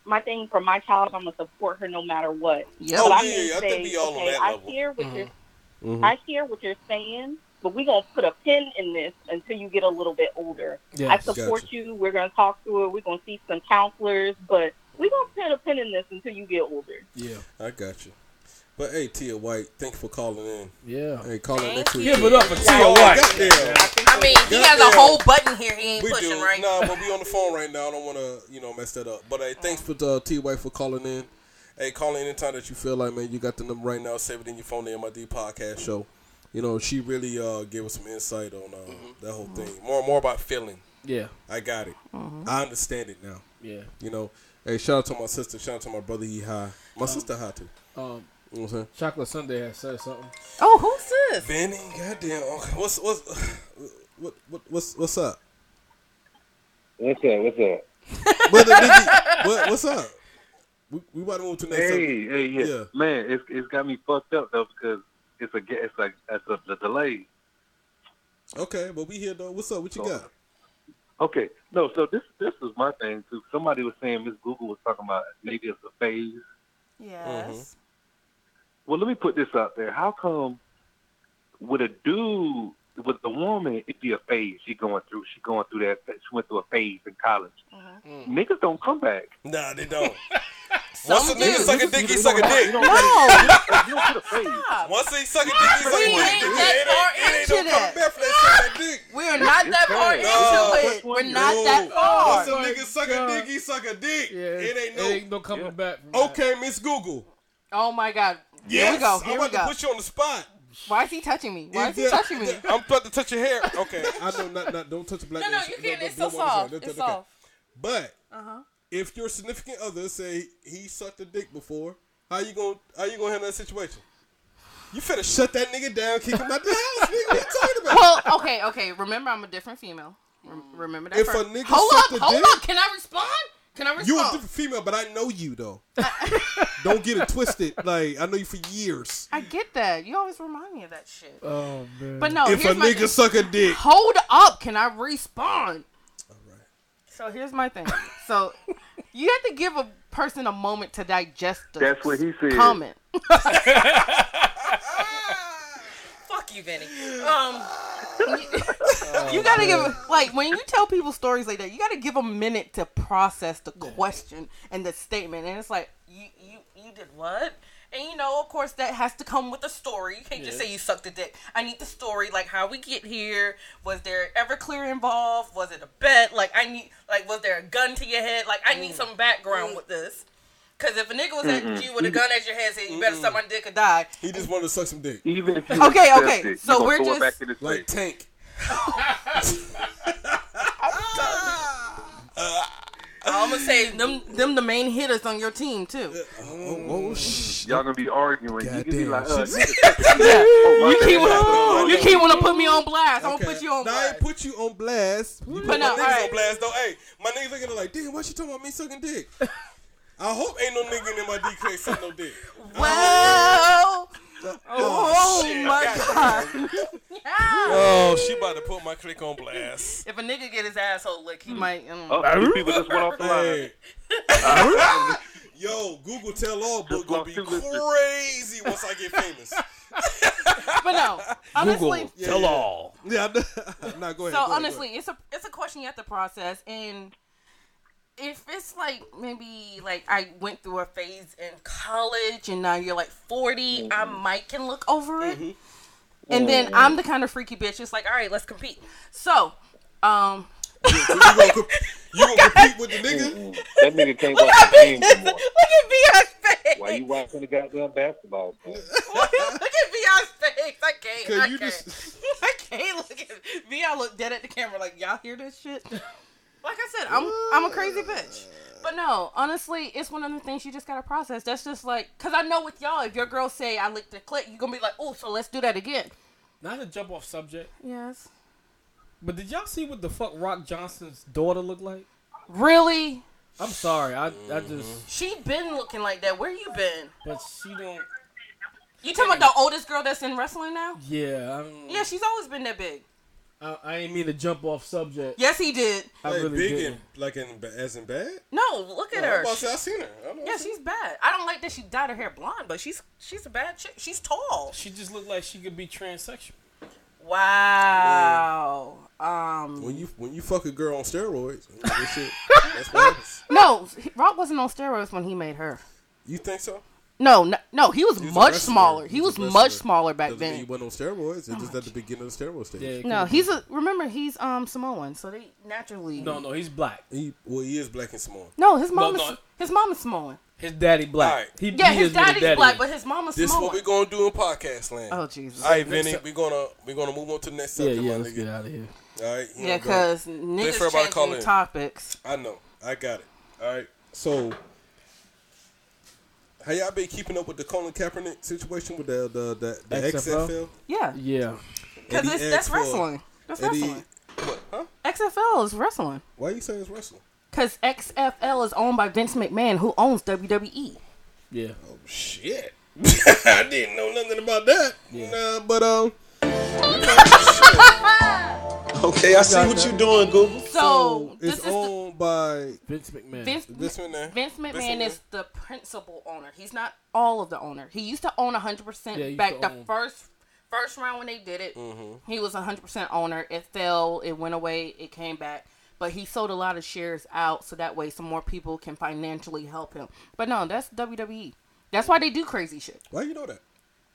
my thing for my child, I'm gonna support her no matter what. Yep. Oh, But I yeah, may yeah, I think say, we all on okay, that I hear what you're, Mhm. I hear what you're saying, but we're gonna put a pin in this until you get a little bit older. Yes. I support Gotcha. you. We're gonna talk through it. We're gonna see some counselors, but we're gonna put a pin in this until you get older. Yeah. I got you. But hey, Tia White, thank you for calling in. Yeah. Hey, calling Thank next week. Give it up for Tia Oh, White. goddamn. I mean, he has a whole button here he ain't We pushing, do. right? Nah, but we on the phone right now. I don't want to, you know, mess that up. But hey, thanks for uh, T White for calling in. Hey, call in anytime that you feel like, man. You got the number right now. Save it in your phone. The MID podcast show. You know, she really uh, gave us some insight on uh, that whole thing. More, more about feeling. Yeah. I got it. I understand it now. Yeah. You know, hey, shout out to my sister. Shout out to my brother. He high. My sister high too. Um, You know what I'm saying? Chocolate Sunday has said something. Oh, who's this? Benny, goddamn. Okay, what's what's [SIGHS] what, what what's what's up? What's up? What's up? What, the what what's up? We, we about to move to next. Hey, subject. hey, yeah. Yeah. man, it's it's got me fucked up though because it's a it's like it's a, a delay. Okay, but we here though. What's up? What you got? Okay, no, so this this is my thing too. Somebody was saying Miss Google was talking about maybe it's a phase. Yes. Mm-hmm. Well, let me put this out there. How come with a dude with the woman it be a phase she going through? She going through that. She went through a phase in college. Mm-hmm. Mm. Niggas don't come back. Nah, they don't. Some [LAUGHS] Once a nigga suck a dick, he suck a dick. No. you don't get a phase. Once he suck a dick, he suck a We dick. ain't It that ain't- it ain't far no into coming that. back for that suck that dick. [LAUGHS] We are not that far into it. We're not that far. Once a nigga suck a dick, he suck a dick. It ain't no. It ain't no coming back. Okay, Miss Google. Oh my God. Yes, Here we go. I'm Here we about to put you on the spot. Why is he touching me? Why is he that- touching me? [LAUGHS] I'm about to touch your hair. Okay, [LAUGHS] I know not not don't touch a black No, no, you can't. Don't- It's don't so want to say soft. It's Okay. soft. But Uh huh. if your significant other say he sucked a dick before, how you gonna how you gonna handle that situation? You finna shut that nigga down, kick him out the house, nigga. What you talking about? Well, okay, okay. Remember, I'm a different female. Remember that. If a first. nigga hold sucked up, a hold dick- up. Can I respond? Can I respond? You a different female, but I know you though. [LAUGHS] Don't get it twisted. Like I know you for years. I get that. You always remind me of that shit. Oh man. But no, if a here's my nigga thing. suck a dick, Hold up. Can I respond? all right. So here's my thing. So you have to give a person a moment to digest the That's what he said. comment. [LAUGHS] [LAUGHS] Fuck you, Vinny. Um, [LAUGHS] you oh, gotta give like when you tell people stories like that, you gotta give them a minute to process the question and the statement. And it's like you you you did what? And you know, of course, that has to come with a story. You can't just say you sucked a dick. I need the story, like how we get here. Was there Everclear involved? Was it a bet? Like I need, like was there a gun to your head? Like I need mm. some background mm. with this. Cause if a nigga was Mm-mm. at you with a gun at your head, saying you better suck my dick or die. He just wanted to suck some dick. Even if you Okay, accept okay, it, so you gonna we're throw just- it back in his Like. Tank. [LAUGHS] [LAUGHS] I'm gonna say them them the main hitters on your team too. Oh, oh shit. Y'all gonna be arguing. You can be like, uh, [LAUGHS] oh, You bad. keep wanna, you keep wanna put me on blast. I'm gonna put you on Nah, I blast. ain't put you on blast. You put But no, my niggas alright. on blast though. Hey, my niggas looking at it like, damn, why she talking about me sucking dick? I hope ain't no nigga in my DK suck no dick. Well, oh, shit. my god. Oh, she about to put my click on blast. If a nigga get his asshole licked, he might. Um, Oh, these people just went off the line. Hey. [LAUGHS] Yo, Google Tell All book gonna be crazy once I get famous. [LAUGHS] but no, honestly, Yeah, Tell yeah. all. Yeah, I know. [LAUGHS] nah, go ahead. so go ahead, honestly, it's a it's a question you have to process, and if it's like maybe like I went through a phase in college, and now you're like 40, mm-hmm. I might can look over it, mm-hmm. and then mm-hmm. I'm the kind of freaky bitch. It's like, all right, let's compete. So, um, go. You gonna, comp- [LAUGHS] you gonna compete with the nigga? That nigga can't look watch the game Beyonce, anymore. [LAUGHS] look at Beyonce's face. Why you watching the goddamn basketball? Man? [LAUGHS] look at Beyonce's face. I can't. Cause I you can't. just- I can't look at Beyonce. Look dead at the camera like y'all hear this shit. Like I said, I'm I'm a crazy bitch. But no, honestly, it's one of the things you just gotta process. That's just like, cause I know with y'all, if your girl say I licked the clit, you gonna be like, oh, so let's do that again. Not to jump off subject, Yes. but did y'all see what the fuck Rock Johnson's daughter looked like? Really? I'm sorry, I I just, She been looking like that. Where you been? but she don't. You talking about the oldest girl that's in wrestling now? Yeah, I'm, Yeah, she's always been that big. I, I ain't mean to jump off subject. Yes, he did. I Like really big did. and like in as in bad? No, look at Oh, I'm her. about to say I seen her. I don't know. Yeah, she's bad. I don't like that she dyed her hair blonde, but she's she's a bad chick. She's tall. She just looked like she could be transsexual. Wow. Um. When you when you fuck a girl on steroids, that shit, [LAUGHS] that's what happens. No, Rock wasn't on steroids when he made her. You think so? No, no, no he was, He was a much wrestler. smaller. He He was was much wrestler. smaller back Doesn't mean He then. wasn't on steroids. It's just at the beginning of the steroid stage. Yeah, No, he's a remember he's um Samoan, so they naturally no, no, he's black. He well, he is black and small. No, his mom No, is no. his mom is Samoan. His daddy black. Alright. He, Yeah, he his is with daddy's daddy. black, but his mom is This is Samoan. what we're gonna do in podcast land. Oh Jesus. All right, Next Vinny, we're gonna we're gonna move on to the next Yeah, subject, yeah, my let's nigga. get out of here. All right, here Yeah, we go. because Thanks niggas for everybody calling changing in. topics. I know, I got it. All right, so how y'all been keeping up with the Colin Kaepernick situation with the the the, the XFL? XFL? Yeah, Yeah. because Eddie that's asked for- wrestling. That's Eddie, wrestling. what? Huh? XFL is wrestling. Why you saying it's wrestling? Because XFL is owned by Vince McMahon, who owns. WWE. Yeah. Oh shit! [LAUGHS] I didn't know nothing about that. Nah, but um. [LAUGHS] [LAUGHS] Okay, I see what you're doing, Google. So, this it's is the, owned by Vince McMahon. Vince, Vince McMahon. Vince McMahon McMahon. is the principal owner. He's not all of the owner. He used to own 100% Yeah, he used back to the own. first first round when they did it. Mm-hmm. He was 100% owner. It fell, it went away, it came back. But he sold a lot of shares out so that way some more people can financially help him. But no, that's WWE. That's why they do crazy shit. Why you know that?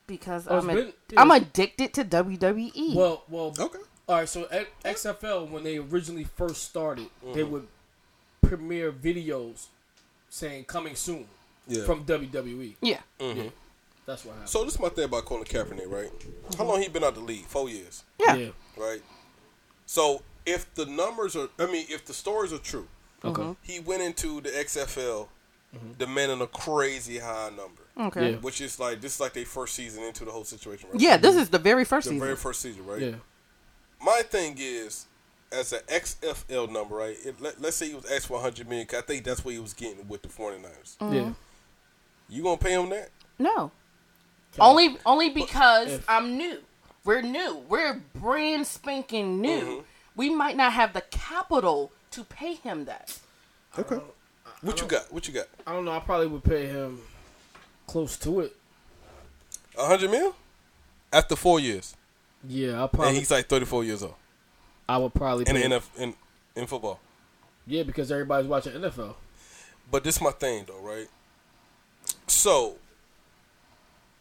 Because Oh, it's I'm, a, been- yeah. I'm addicted to. WWE. Well, well. Okay. All right. So X- XFL, when they originally first started, they Mm-hmm. would premiere videos saying "coming soon" Yeah. from WWE. yeah. Mhm. That's what happened. So this is my thing about Colin Kaepernick, right? How long he been out the league? Four years, Yeah. yeah. right? So if the numbers are, I mean, if the stories are true, Okay. he went into the XFL demanding a crazy high number, Okay. Yeah. which is like this is like their first season into the whole situation, right? Yeah, this is the very first the season. very first season, right? Yeah. My thing is, as an XFL number, right? It, let, let's say he was asked for 100 million. 'cause I think that's what he was getting with the 49ers. Mm-hmm. Yeah. You gonna pay him that? No. Only only because if- I'm new. We're new. We're brand spanking new. Mm-hmm. We might not have the capital to pay him that. Okay. What you got? What you got? I don't know. I probably would pay him close to it. A hundred mil after four years. Yeah, I probably. and he's like 34 years old I would probably. in the pick- NF, in in football. Yeah, because everybody's watching NFL. But this is my thing though, right? So,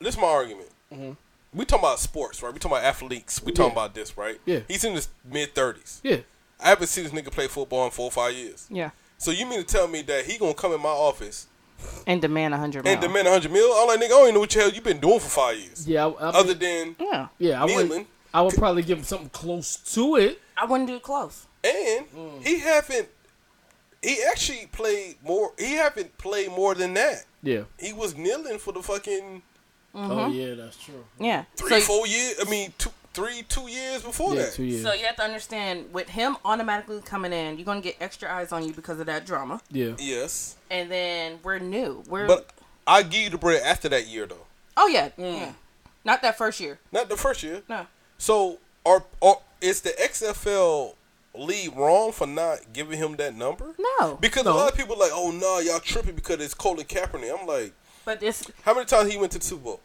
this is my argument. Mhm. We talking about sports, right? We talking about athletes. We talking Yeah. about this, right? Yeah. He's in his mid thirties. Yeah. I haven't seen this nigga play football in four or five years. Yeah. So you mean to tell me that he gonna come in my office And demand a hundred and demand a hundred mil? I'm like, nigga, I don't even know what the hell you been doing for five years. Yeah. I, I Other mean, than yeah. yeah, I would. kneeling. I would probably give him something close to it. I wouldn't do it close. and mm. he haven't. He actually played more. He haven't played more than that. Yeah. He was kneeling for the fucking Oh mm-hmm. yeah, that's true. Yeah. three, So- four years. I mean, two, three, two years before Yeah, that. two years. So you have to understand, with him automatically coming in, you're gonna get extra eyes on you because of that drama. Yeah. Yes, And then we're new. We're but I give you the bread after that year though. oh yeah, mm. yeah. Not that first year. Not the first year. No. So, are, are is the XFL league wrong for not giving him that number? No. Because a lot of people are like, oh no, y'all tripping because it's Colin Kaepernick. I'm like, But this. how many times he went to the Super Bowl?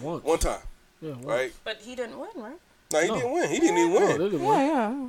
Once. One time, Yeah. right? but he didn't win, right? No, he No. didn't win. He didn't even win. they didn't win. Yeah, yeah.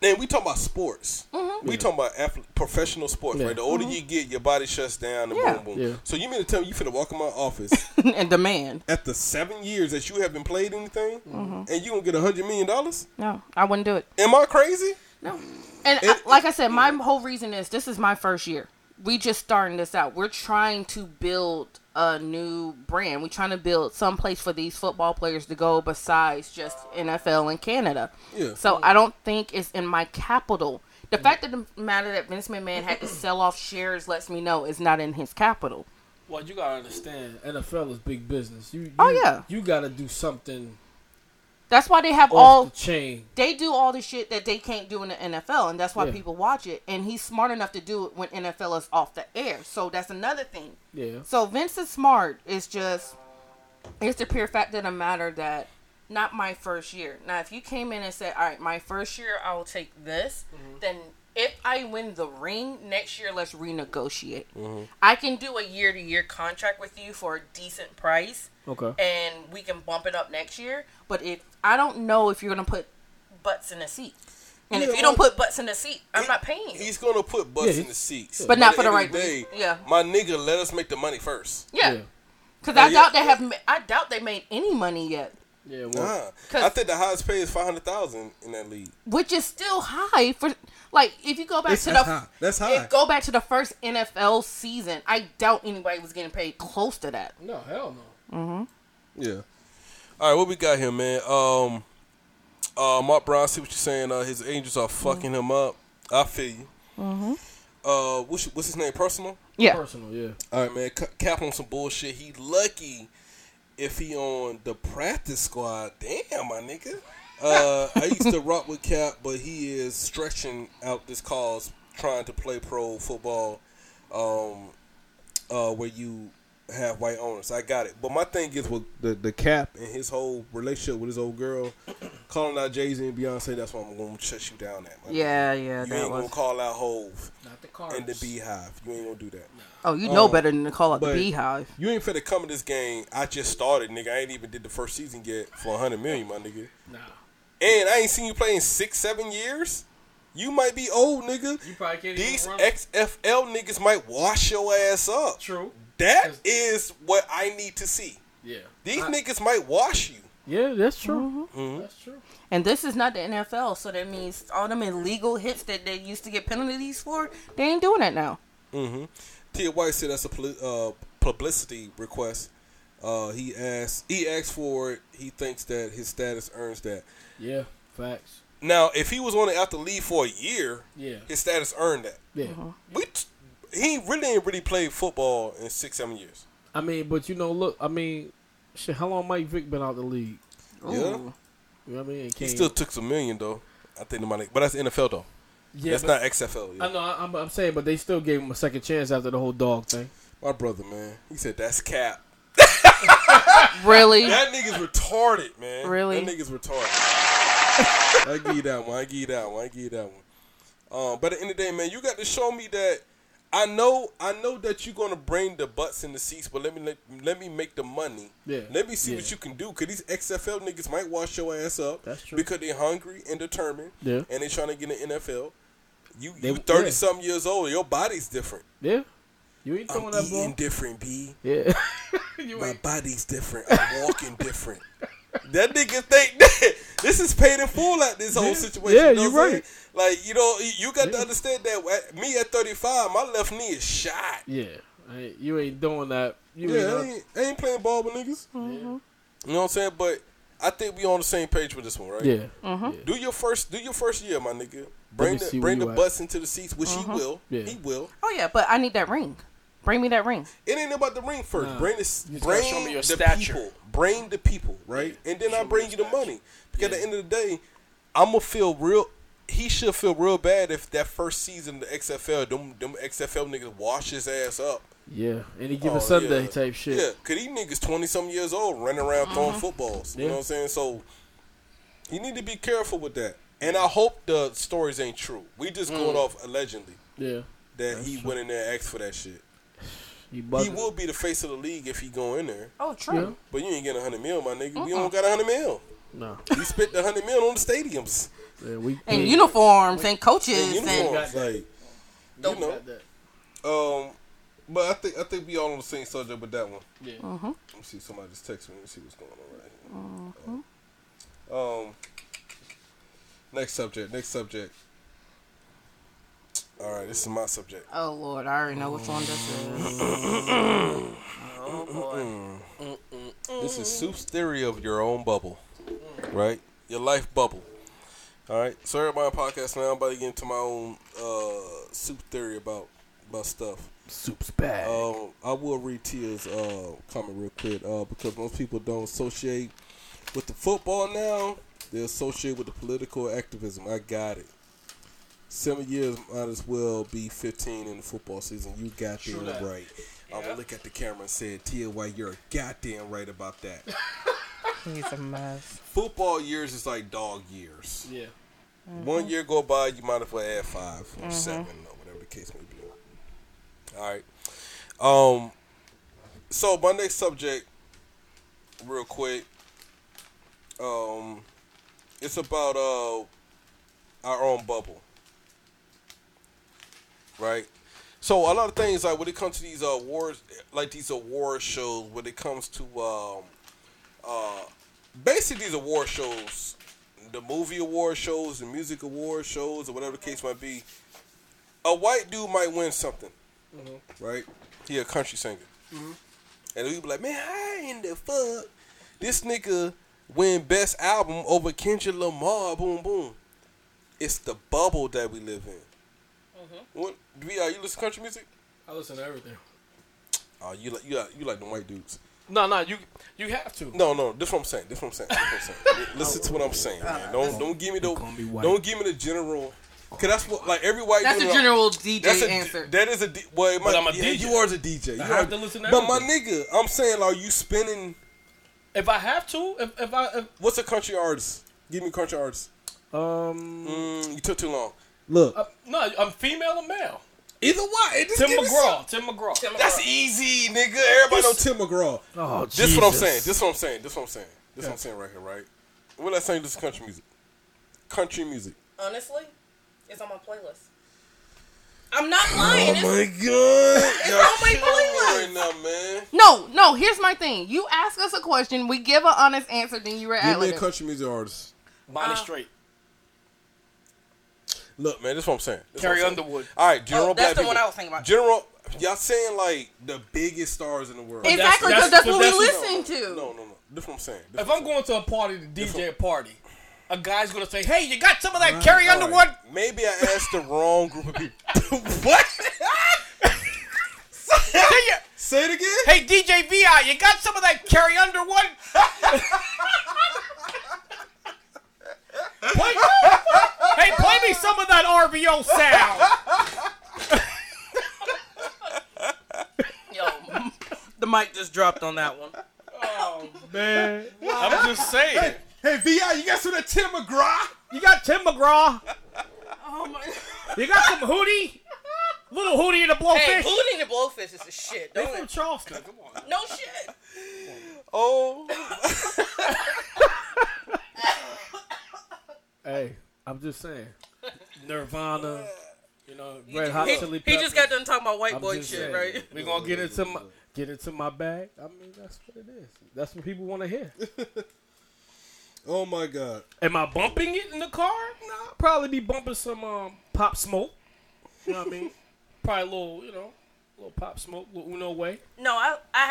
Then we talking about sports. Mm-hmm. We talking about athlete, professional sports, Yeah. right? The older you get, your body shuts down and Yeah. boom, boom. Yeah. So you mean to tell me you finna walk in my office [LAUGHS] and demand. after seven years that you haven't played anything, Mm-hmm. and you gonna get a hundred million dollars? No, I wouldn't do it. Am I crazy? No. And I, like I said, my whole reason is this is my first year. We just starting this out. We're trying to build a new brand. We're trying to build some place for these football players to go besides just NFL and Canada. Yeah. So I don't think it's in my capital. The fact of the matter that Vince McMahon had to [COUGHS] sell off shares lets me know it's not in his capital. Well, you gotta understand, NFL is big business. You, oh, you Oh, yeah. You gotta do something That's why they have all the chain. they do all the shit that they can't do in the NFL, and that's why Yeah. people watch it. And he's smart enough to do it when NFL is off the air. So that's another thing. Yeah. So Vince is smart. It's just it's the pure fact of the matter that not my first year. Now, if you came in and said, "All right, my first year, I will take this," mm-hmm. then if I win the ring next year, let's renegotiate. Mm-hmm. I can do a year to year contract with you for a decent price Okay. and we can bump it up next year. But if I don't know if you're gonna put butts in the seat, and Yeah, if you don't put butts in the seat, I'm not paying. He's gonna put butts Yeah, in the seats, But not for the end right of day, reason. Yeah. my nigga, let us make the money first. Yeah, Yeah. because Yeah, I yeah. doubt they have. ma- I doubt they made any money yet, Yeah. Well, Nah, 'Cause- I think the highest pay is five hundred thousand in that league. which is still high for. Like if you go back It's- to that's the high. That's high. if go back to the first NFL season, I doubt anybody was getting paid close to that. no, hell no. Mm-hmm. Yeah. All right, what we got here, man? Um, uh, Mark Brown, see what you're saying. Uh, his angels are fucking him up. I feel you. Mm-hmm. Uh, what's, what's his name? Personal. Yeah, Personal, yeah. All right, man. C- Cap on some bullshit. He lucky if he on the practice squad. Damn, my nigga. Uh, I used to rock with Cap, but he is stretching out this cause, trying to play pro football, um, uh, where you have white owners. I got it. But my thing is with the the Cap and his whole relationship with his old girl, calling out Jay Z and Beyonce. That's what I'm going to shut you down at. my nigga. yeah, yeah. You That ain't gonna call out Hove Not the cards. and the BeyHive. You ain't gonna do that. Oh, you know Um, better than to call out the but BeyHive. You ain't finna come in this game. I just started, nigga. I ain't even did the first season yet for a hundred million, my nigga. Nah. And I ain't seen you play in six, seven years. You might be old, nigga. You probably can't These even. XFL niggas might wash your ass up. True. That is what I need to see. Yeah. These I- niggas might wash you. Yeah, that's true. Mm-hmm. That's true. And this is not the NFL, so that means all them illegal hits that they used to get penalties for, they ain't doing that now. Mm-hmm. Tia White said that's a poli- uh, publicity request. Uh, he asks, He asked for it. He thinks that his status earns that. Yeah. Facts. Now, if he was on it after leave for a year, Yeah. his status earned that. Yeah. We t- he really ain't really played football in six, seven years. I mean, but you know, look, I mean, shit, how long Mike Vick been out the league? Yeah, You know what I mean? He still took some million though. I think the money, but that's NFL though. yeah, that's not XFL. Yeah. I know. I- I'm, I'm saying, but they still gave him a second chance after the whole dog thing. My brother, man, he said that's cap. [LAUGHS] Really? That nigga's retarded, man. Really? That nigga's retarded. I give you that one. I give you that one. I give you that one. Um, but at the end of the day, man, you got to show me that I know, I know that you're gonna bring the butts in the seats, but let me let, let me make the money. Yeah. Let me see Yeah. what you can do, cause these XFL niggas might wash your ass up. That's true. Because they're hungry and determined. Yeah. And they're trying to get in the NFL. You They- you thirty yeah. something years old. Your body's different. Yeah. You ain't I'm throwing that eating ball. different, b. Yeah. [LAUGHS] My body's different. I'm walking different. That nigga think that [LAUGHS] this is paid in full at this whole situation. Yeah, you know you what I'm right. saying? Like you know, you got to understand that me at 35, my left knee is shot. Yeah. Hey, You ain't doing that. You yeah, ain't. I ain't, I ain't playing ball with niggas. You know what I'm saying? But I think we on the same page with this one, right? Yeah. Mhm. Do your first, do your first year, my nigga. Bring the bring the you at. butts into the seats, which he Mhm. will. Yeah. He will. Oh yeah, but I need that ring. Bring me that ring. It ain't about the ring first. Nah. bring the You bring show me your the stature. people. Bring the people, right? And then I bring you the money. Because at the end of the day, I'm gonna feel real. He should feel real bad if that first season of the XFL, them them XFL niggas wash his ass up. Yeah. Any given Oh, Sunday yeah. type shit. Yeah, cause these niggas twenty some years old running around throwing footballs. You know what I'm saying? So you need to be careful with that. And I hope the stories ain't true. We just going Mm. off allegedly Yeah. that That's he true. went in there and asked for that shit. He, He will be the face of the league if he go in there. Oh, true. But you ain't getting a hundred mil, my nigga. We don't got a hundred mil. No. We spent the hundred mil on the stadiums. Yeah, we. And we- uniforms and coaches And and uniforms, like Don't know. got that. Um, but I think I think we all on the same subject with that one. Yeah. Mhm. Let me see. Somebody just text me. Let me see what's going on right here. Um, next subject. Next subject. All right, this is my subject. Oh Lord, I already know which one this is. oh boy. This is Soup's theory of your own bubble, right? Your life bubble. All right. So everybody on podcast now. I'm about to get into my own uh, Soup theory about about stuff. Soup's bad. Um, I will read Tia's uh, comment real quick uh, because most people don't associate with the football now. They associate with the political activism. I got it. Seven years might as well be 15 in the football season. You got True damn that. right. I'm gonna look at the camera and say, Tia, why you're goddamn right about that. [LAUGHS] He's a mess. football years is like dog years. Yeah. One year go by, you might as well add 5 or Mhm. seven or whatever the case may be. All right. Um. So my next subject, real quick. Um, it's about uh our own bubble, right? So a lot of things like when it comes to these uh, awards, like these award shows, when it comes to um, uh, basically these award shows, the movie award shows, the music award shows, or whatever the case might be, a white dude might win something, right? He a country singer, and we be like, man, how in the fuck this nigga win best album over Kendrick Lamar? Boom, boom. It's the bubble that we live in. What? VR, you listen to country music? I listen to everything. Oh, you like you like you like the white dudes. No, no, you you have to. No, no, this what I'm saying. This what I'm saying. This what I'm saying. [LAUGHS] Listen to what I'm saying, man. Don't don't give me the white. don't give me the general. Cause that's what like every white. That's dude a general DJ that's a, answer. That is a D- well, it But I'm a yeah, DJ. You are a DJ. You I are- have to listen to But my nigga, I'm saying, are you spinning? If I have to, if if I if, What's a country artist? Give me a country artist. um Mm, you took too long. Look, uh, no, I'm female or male. Either way, Tim McGraw. Tim McGraw. That's easy, nigga. Everybody know Tim McGraw. Oh, This what I'm saying. This what I'm saying. This what I'm saying. This what I'm saying right here, right? What I saying? This is country music. Country music. Honestly, it's on my playlist. I'm not lying. Oh my god! It's Y'all on my playlist. right now, man. No, no. Here's my thing. You ask us a question, we give an honest answer, then you react Give me a country music artist. Bonnie Uh, Straight. Look, man, this is what I'm saying. This Carrie I'm saying. Underwood. All right, general Oh, that's black the people. one I was thinking about. General, y'all saying like the biggest stars in the world. Exactly, that's- because that's, but what we that's- listen to. No, no, no. This is what I'm saying. This If I'm going to a party to DJ a party, a guy's gonna say, "Hey, you got some of that Right, Carrie all right. Underwood?" Maybe I asked the wrong group of people. [LAUGHS] what? Say ya- Say it again. Hey, DJ Vi, you got some of that Carrie Underwood? [LAUGHS] play, hey, play me some of that RVO sound. Yo, the mic just dropped on that one. Oh man, I'm just saying. Hey, Vi, you got some of that Tim McGraw? You got Tim McGraw. Oh my. You got some Hootie. Little Hootie and the Blowfish. Hey, Hootie and the Blowfish is the shit. They Don't from it? Charleston. Come on. No shit. Oh, [LAUGHS] Hey, I'm just saying. [LAUGHS] Nirvana, you know, Red Hot He, Chili Peppers. he just got done talking about white I'm boy shit, saying, right? We're gonna get into my get into my bag. I mean, that's what it is. That's what people want to hear. [LAUGHS] oh my God. Am I bumping it in the car? Nah, I'll probably be bumping some um, pop smoke. You know what I mean? [LAUGHS] Probably a little, you know, a little pop smoke, little Uno way. No, I I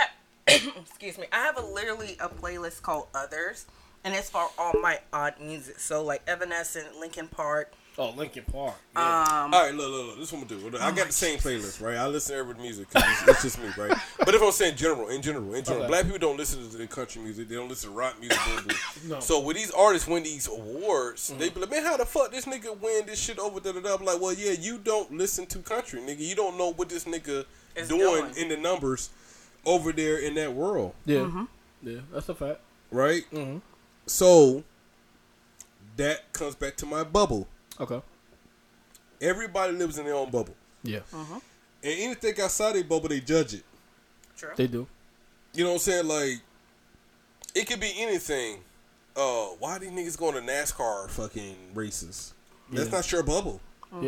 have [COUGHS] excuse me. I have a literally a playlist called Others, and it's for all my odd music. So like Evanescence, Linkin Park. Oh, Linkin Park. Um, All right, look, look, look. This is what I'm gonna do. I got the same playlist, right? I listen to every music. it's, it's just me, right? [LAUGHS] But if I'm saying general, in general, in general, Okay. black people don't listen to the country music. They don't listen to rock music. boom, [LAUGHS] boom. No. So when these artists win these awards, they be like, man, how the fuck this nigga win this shit over? Da da da. I'm like, well, yeah, you don't listen to country, nigga. You don't know what this nigga Is doing doing. in the numbers over there in that world, Yeah, yeah, that's a fact. right? Mm-hmm. So that comes back to my bubble. Okay. Everybody lives in their own bubble. Yeah, Mm-hmm. And anything outside their bubble, they judge it. True. they do. You know what I'm saying? Like, it could be anything. Uh, why these niggas going to NASCAR fucking races? That's Yeah. not your bubble. Yeah,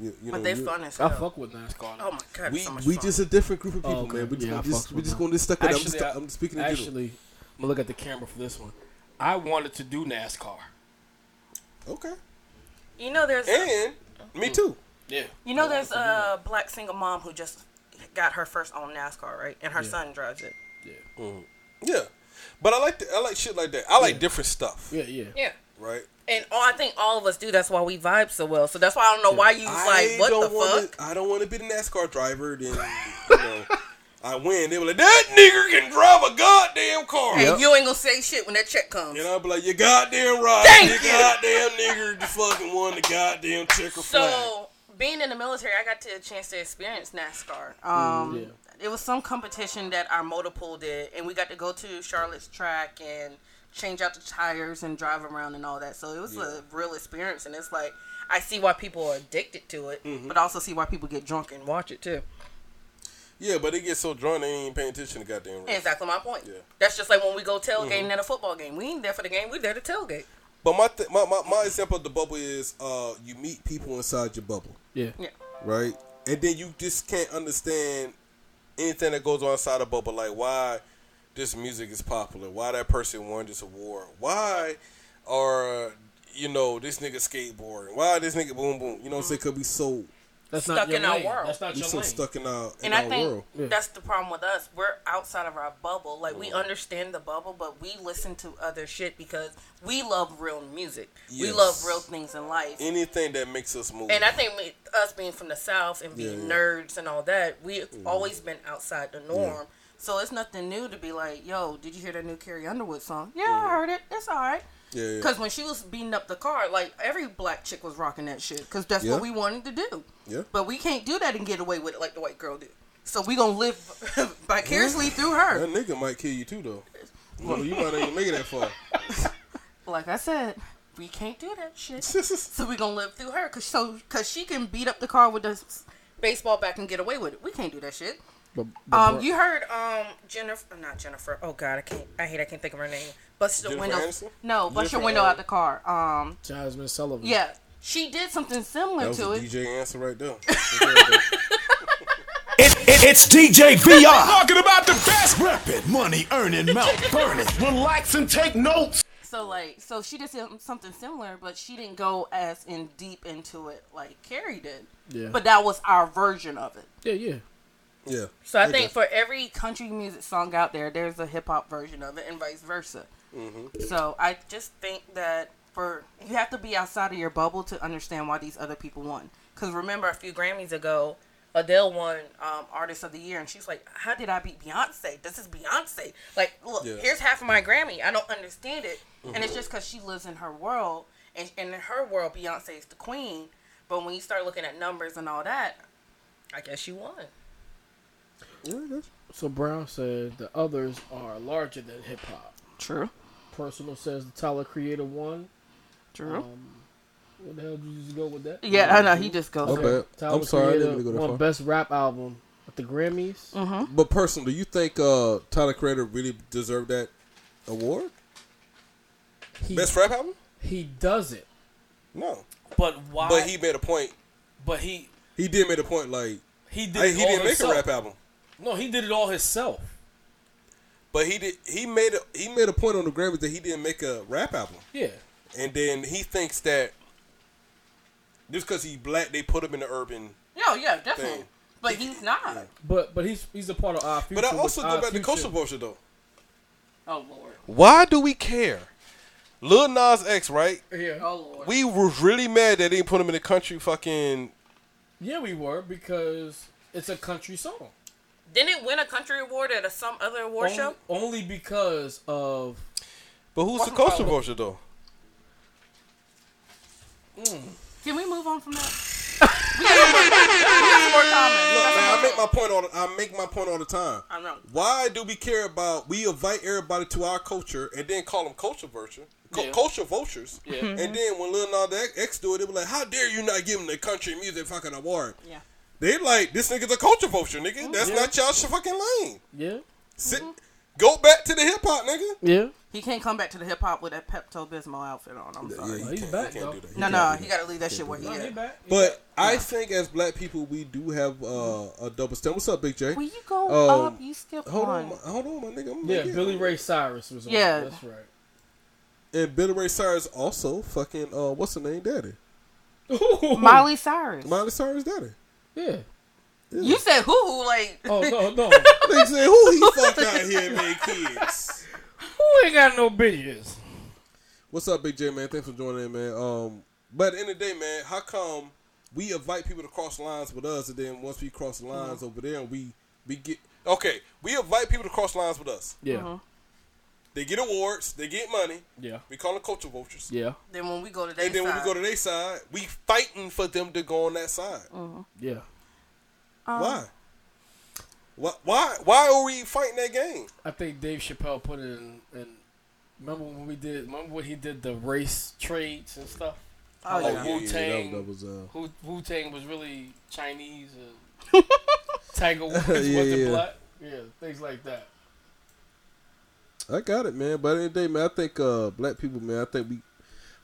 You, you but know, they you- fun as I fuck with NASCAR. Oh my god, We so much we fun. just a different group of Oh, people, okay. man. We just Yeah, I gonna, just, fucks we with just them. gonna just stuck with. I'm, Actually, just, I- I'm speaking in general. Actually, I'm gonna look at the camera for this one. I wanted to do NASCAR. Okay. You know, there's And me too. Yeah. you know there's a black single mom who just got her first own NASCAR, right? And her son drives it. Yeah. Mm-hmm. Yeah. But I like the, I like shit like that. I like Yeah. different stuff, Yeah, yeah. Yeah. right? And all, I think all of us do. That's why we vibe so well. So that's why I don't know why you was like, what the wanna, fuck? I don't want to be the NASCAR driver. Then you [LAUGHS] know, I win. They were like, that nigger can drive a goddamn car. Hey, you ain't gonna say shit when that check comes. And I'll be like, you goddamn right. Thank you you. goddamn nigger just fucking won the goddamn checker flag. So being in the military, I got to a chance to experience NASCAR. Um, yeah. It was some competition that our motor pool did, and we got to go to Charlotte's track and change out the tires and drive around and all that. So it was a real experience, and it's like I see why people are addicted to it, Mm-hmm. but I also see why people get drunk and watch it too. Yeah, but they get so drunk they ain't paying attention to goddamn race. Exactly my point. Yeah. That's just like when we go tailgating Mm-hmm. at a football game. We ain't there for the game. We there to tailgate. But my, th- my my my example of the bubble is uh you meet people inside your bubble, Yeah. Yeah. right? And then you just can't understand anything that goes on inside a bubble, like why this music is popular, why that person won this award, why are you know this nigga skateboarding, why this nigga boom boom. You know what I'm saying? Could be so That's Stuck not your in our lane. world. That's not we your so lane. stuck in our in And our I think world. That's the problem with us. We're outside of our bubble. Like we uh-huh. understand the bubble, but we listen to other shit because we love real music. We Yes. love real things in life. Anything that makes us move. And I think me, us being from the South and being Yeah, yeah. nerds and all that, we've mm-hmm. always been outside the norm. So it's nothing new to be like, yo, did you hear that new Carrie Underwood song? Yeah, I mm-hmm. heard it. It's all right. Yeah, yeah. Because when she was beating up the car, like every black chick was rocking that shit. Because that's Yeah. what we wanted to do. Yeah. But we can't do that and get away with it like the white girl did. So we gonna live [LAUGHS] vicariously through her. That nigga might kill you too, though. You, you might not even make it that far. [LAUGHS] Like I said, we can't do that shit. [LAUGHS] so we gonna live through her. Cause so cause she can beat up the car with the baseball bat and get away with it. We can't do that shit. But, but Um, bro- you heard um Jennifer, not Jennifer. Oh God, I can't. I hate. I can't think of her name. Bust the Jennifer window. Aniston? No, bust Jennifer your window Aniston. out the car. Um, Jazmine Sullivan. yeah, she did something similar That was to a it. DJ answer right there. [LAUGHS] It, it, it's DJ VR. Talking about the best reppin', money earning, mouth [LAUGHS] burning. Relax and take notes. So like, so she did something similar, but she didn't go as in deep into it like Carrie did. Yeah. But that was our version of it. yeah, yeah. Yeah. So I think for every country music song out there, there's a hip hop version of it, and vice versa. Mm-hmm. So I just think that for you have to be outside of your bubble to understand why these other people won. Because remember, a few Grammys ago, Adele won um, Artist of the Year, and she's like, "How did I beat Beyonce? This is Beyonce. Like, look, Yeah. Mm-hmm. here's half of my Grammy. I don't understand it, and it's just because she lives in her world, and, and in her world, Beyonce is the queen. But when you start looking at numbers and all that, I guess she won. So Brown said the others are larger than hip hop. True. Personal says the Tyler Creator one. True. Um, What the hell did you just go with that? Yeah, I know. He just goes. My there. Tyler I'm sorry, I didn't mean to go that won far. best rap album at the Grammys. Mm-hmm. But personally, do you think uh, Tyler Creator really deserved that award? He, Best rap album? he does it. No. But why? But he made a point. But he He did make a point like he did. I- he didn't make himself. a rap album. No, he did it all himself. But he did. He made a he made a point on the Grammys that he didn't make a rap album, Yeah. and then he thinks that just because he's black, they put him in the urban. Yeah, yeah, definitely. Thing. But he's not. But but he's he's a part of our future. But I also our go back to future. Culture Vulture though. Oh lord. Why do we care? Lil Nas X, right? Yeah. Oh lord. We were really mad that they didn't put him in the country fucking. Yeah, we were because it's a country song. Didn't it win a country award at a, some other award only, show? only because of But who's the Wasn't Culture probably- Vulture though? Hmm. Can we move on from that? [LAUGHS] we got more, we got some more comments. Look, man, I make my point all. The, I make my point all the time. I know. Why do we care about? We invite everybody to our culture and then call them culture vulture, cu- Yeah. culture vultures. Yeah. Mm-hmm. And then when Lil Nas X do it, they be like, "How dare you not give him the country music fucking award?" Yeah. They like this nigga's a culture vulture, nigga. That's Yeah. not y'all fucking lane. yeah Sit, go back to the hip hop, nigga. yeah. He can't come back to the hip hop with that Pepto Bismol outfit on. I'm sorry. he's back, though. do that. no, no, he got to leave that shit where he No, is. back. But back. I think as black people, we do have uh, a double standard. What's up, Big J? Will you go Um, up? You skip Hold one. on, hold on, my nigga. I'm yeah, Billy Ray Cyrus was on. Yeah. that's right. And Billy Ray Cyrus also fucking uh, what's the name, daddy? [LAUGHS] Miley Cyrus. Miley Cyrus, daddy. Yeah. You said who? who Like Oh no no. [LAUGHS] They said who he fuck out [LAUGHS] here and made kids. Who ain't got no bitches? What's up, Big J man? Thanks for joining in, man. Um, but at the end of the day, man, how come we invite people to cross lines with us, and then once we cross the lines over there, we we get okay, we invite people to cross lines with us. Yeah. They get awards, they get money. Yeah. We call them culture vultures. Yeah. then when we go to their And then when we go to their side, we fighting for them to go on that side. Yeah. Um, Why? Why? Why? Why are we fighting that game? I think Dave Chappelle put it in. in remember when we did? Remember when he did the race trades and stuff? Oh, Like yeah. Wu that, Tang. that was uh. Wu Wu Tang was really Chinese. And [LAUGHS] Tiger Woods [LAUGHS] Yeah, wasn't yeah. black. Yeah, things like that. I got it, man. But at the end of the day, man, I think uh, black people, man, I think we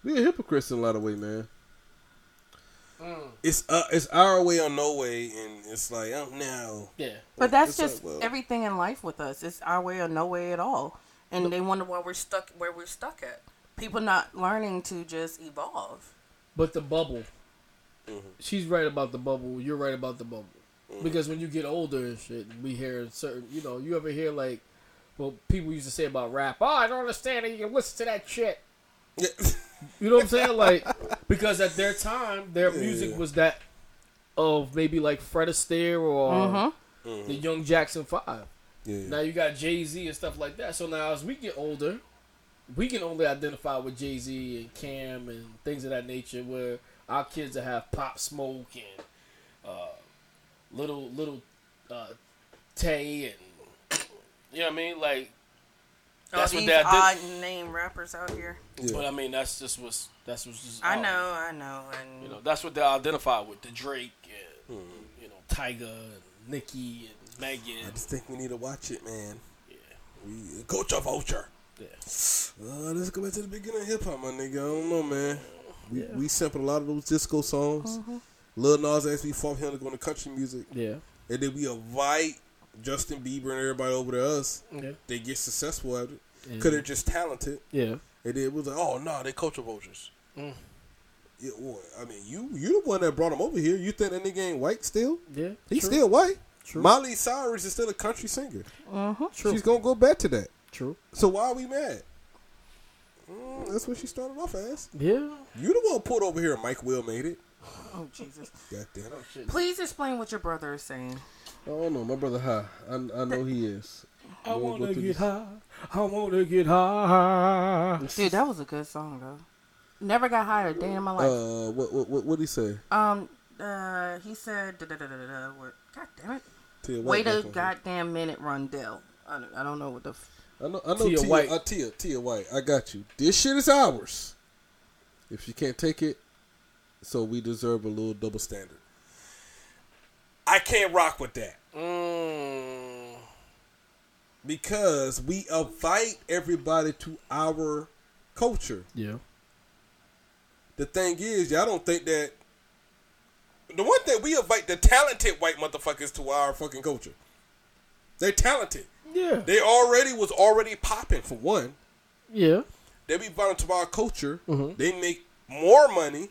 we are hypocrites in a lot of way, man. Mm. It's uh, it's our way or no way, and it's like, oh no. Yeah. But that's It's like, just well- everything in life with us. It's our way or no way at all. And they wonder why we're stuck where we're stuck at. People not learning to just evolve. But the bubble. Mm-hmm. She's right about the bubble. You're right about the bubble. Because when you get older and shit, we hear certain, you know, you ever hear like, well, people used to say about rap, oh, I don't understand it. You can listen to that shit. [LAUGHS] You know what I'm saying? Like, because at their time, their music was that of maybe like Fred Astaire or Mhm. the Young Jackson Five. Yeah. Now you got Jay Z and stuff like that. So now as we get older, we can only identify with Jay Z and Cam and things of that nature. Where our kids that have Pop Smoke and uh, little little uh, Tay and you know what I mean, like. That's All what these they odd did. name rappers out here. But I mean, that's just what's that's what's just. I out. know, I know, and You know, that's what they identify with the Drake and you know Tyga and Nicki and Megan. I just think we need to watch it, man. Yeah. We culture vulture. Yeah. Uh, let's go back to the beginning of hip hop, my nigga. I don't know, man. We we sampled a lot of those disco songs. Lil Nas X, we fought him to go into country music. Yeah. And then we invite Justin Bieber and everybody over to us. Yeah. They get successful at it. Yeah. Because they're just talented. Yeah. And then it was like, oh, no, they culture vultures. Mm. Yeah, well, I mean, you you the one that brought him over here. You think that nigga ain't white still? Yeah. He's true. still white. True. Miley Cyrus is still a country singer. True. She's gonna go back to that. True. So why are we mad? Mm, that's what she started off as. Yeah. You the one pulled over here. Mike Will made it. Oh Jesus! God damn it. Please explain what your brother is saying. Oh no, my brother high. I, I know he is. [LAUGHS] I We'll go wanna through get this. high. I wanna get high. Dude, that was a good song though. Never got higher a day in my life. Uh, what what what what he say? Um, uh, he said, da, da, da, da, da, da, what- God damn it. Tia White Wait a back on here. goddamn minute, Rundell. I don't, I don't know what the. F- I know I know Tia Tia, White. Uh, Tia Tia White. I got you. This shit is ours. If you can't take it, so we deserve a little double standard. I can't rock with that. Mm. Because we invite everybody to our culture. Yeah. The thing is, y'all don't think that. The one thing we invite the talented white motherfuckers to our fucking culture. They're talented. Yeah. They already was already popping for one. Yeah. They be invited to our culture. Mhm. They make more money.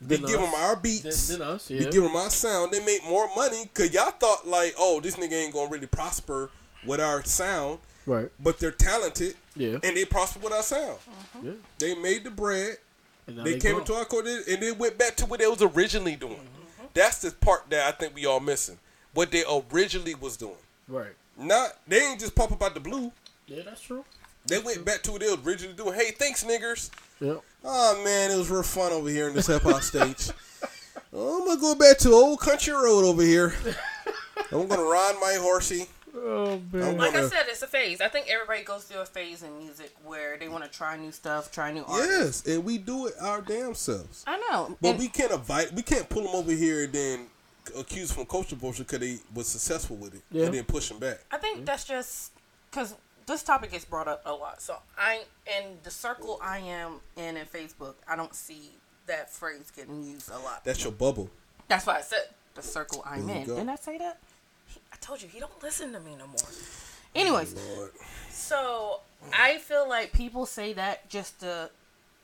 They Than give us. them our beats. Than- than us, They give them our sound. They make more money because y'all thought like, oh, this nigga ain't gonna really prosper with our sound. Right. But they're talented. Yeah. And they prosper with our sound. Uh-huh. Yeah. They made the bread. And now They, they came grown. into our court and they went back to what they was originally doing. Mm-hmm. Mm-hmm. That's the part that I think we all missing. What they originally was doing. Right. Not they ain't just pop up out the blue. Yeah, that's true. They went back to what they was originally doing. Hey, thanks, niggers. Yep. Oh man, it was real fun over here in this hip hop stage. [LAUGHS] I'm gonna go back to old country road over here. [LAUGHS] I'm gonna ride my horsey. Oh I'm Like I said, it's a phase. I think everybody goes through a phase in music where they want to try new stuff, try new artists. Yes, and we do it our damn selves. I know. But And- we can't invite. We can't pull them over here and then accuse them from culture vulture because they was successful with it Yeah. and then push them back. I think that's just because this topic gets brought up a lot. So I, in the circle I am in in Facebook, I don't see that phrase getting used a lot. That's your bubble. That's why I said the circle I'm in. go. Didn't I say that? He- I told you he don't listen to me no more. Anyways, oh, Lord. so I feel like people say that just to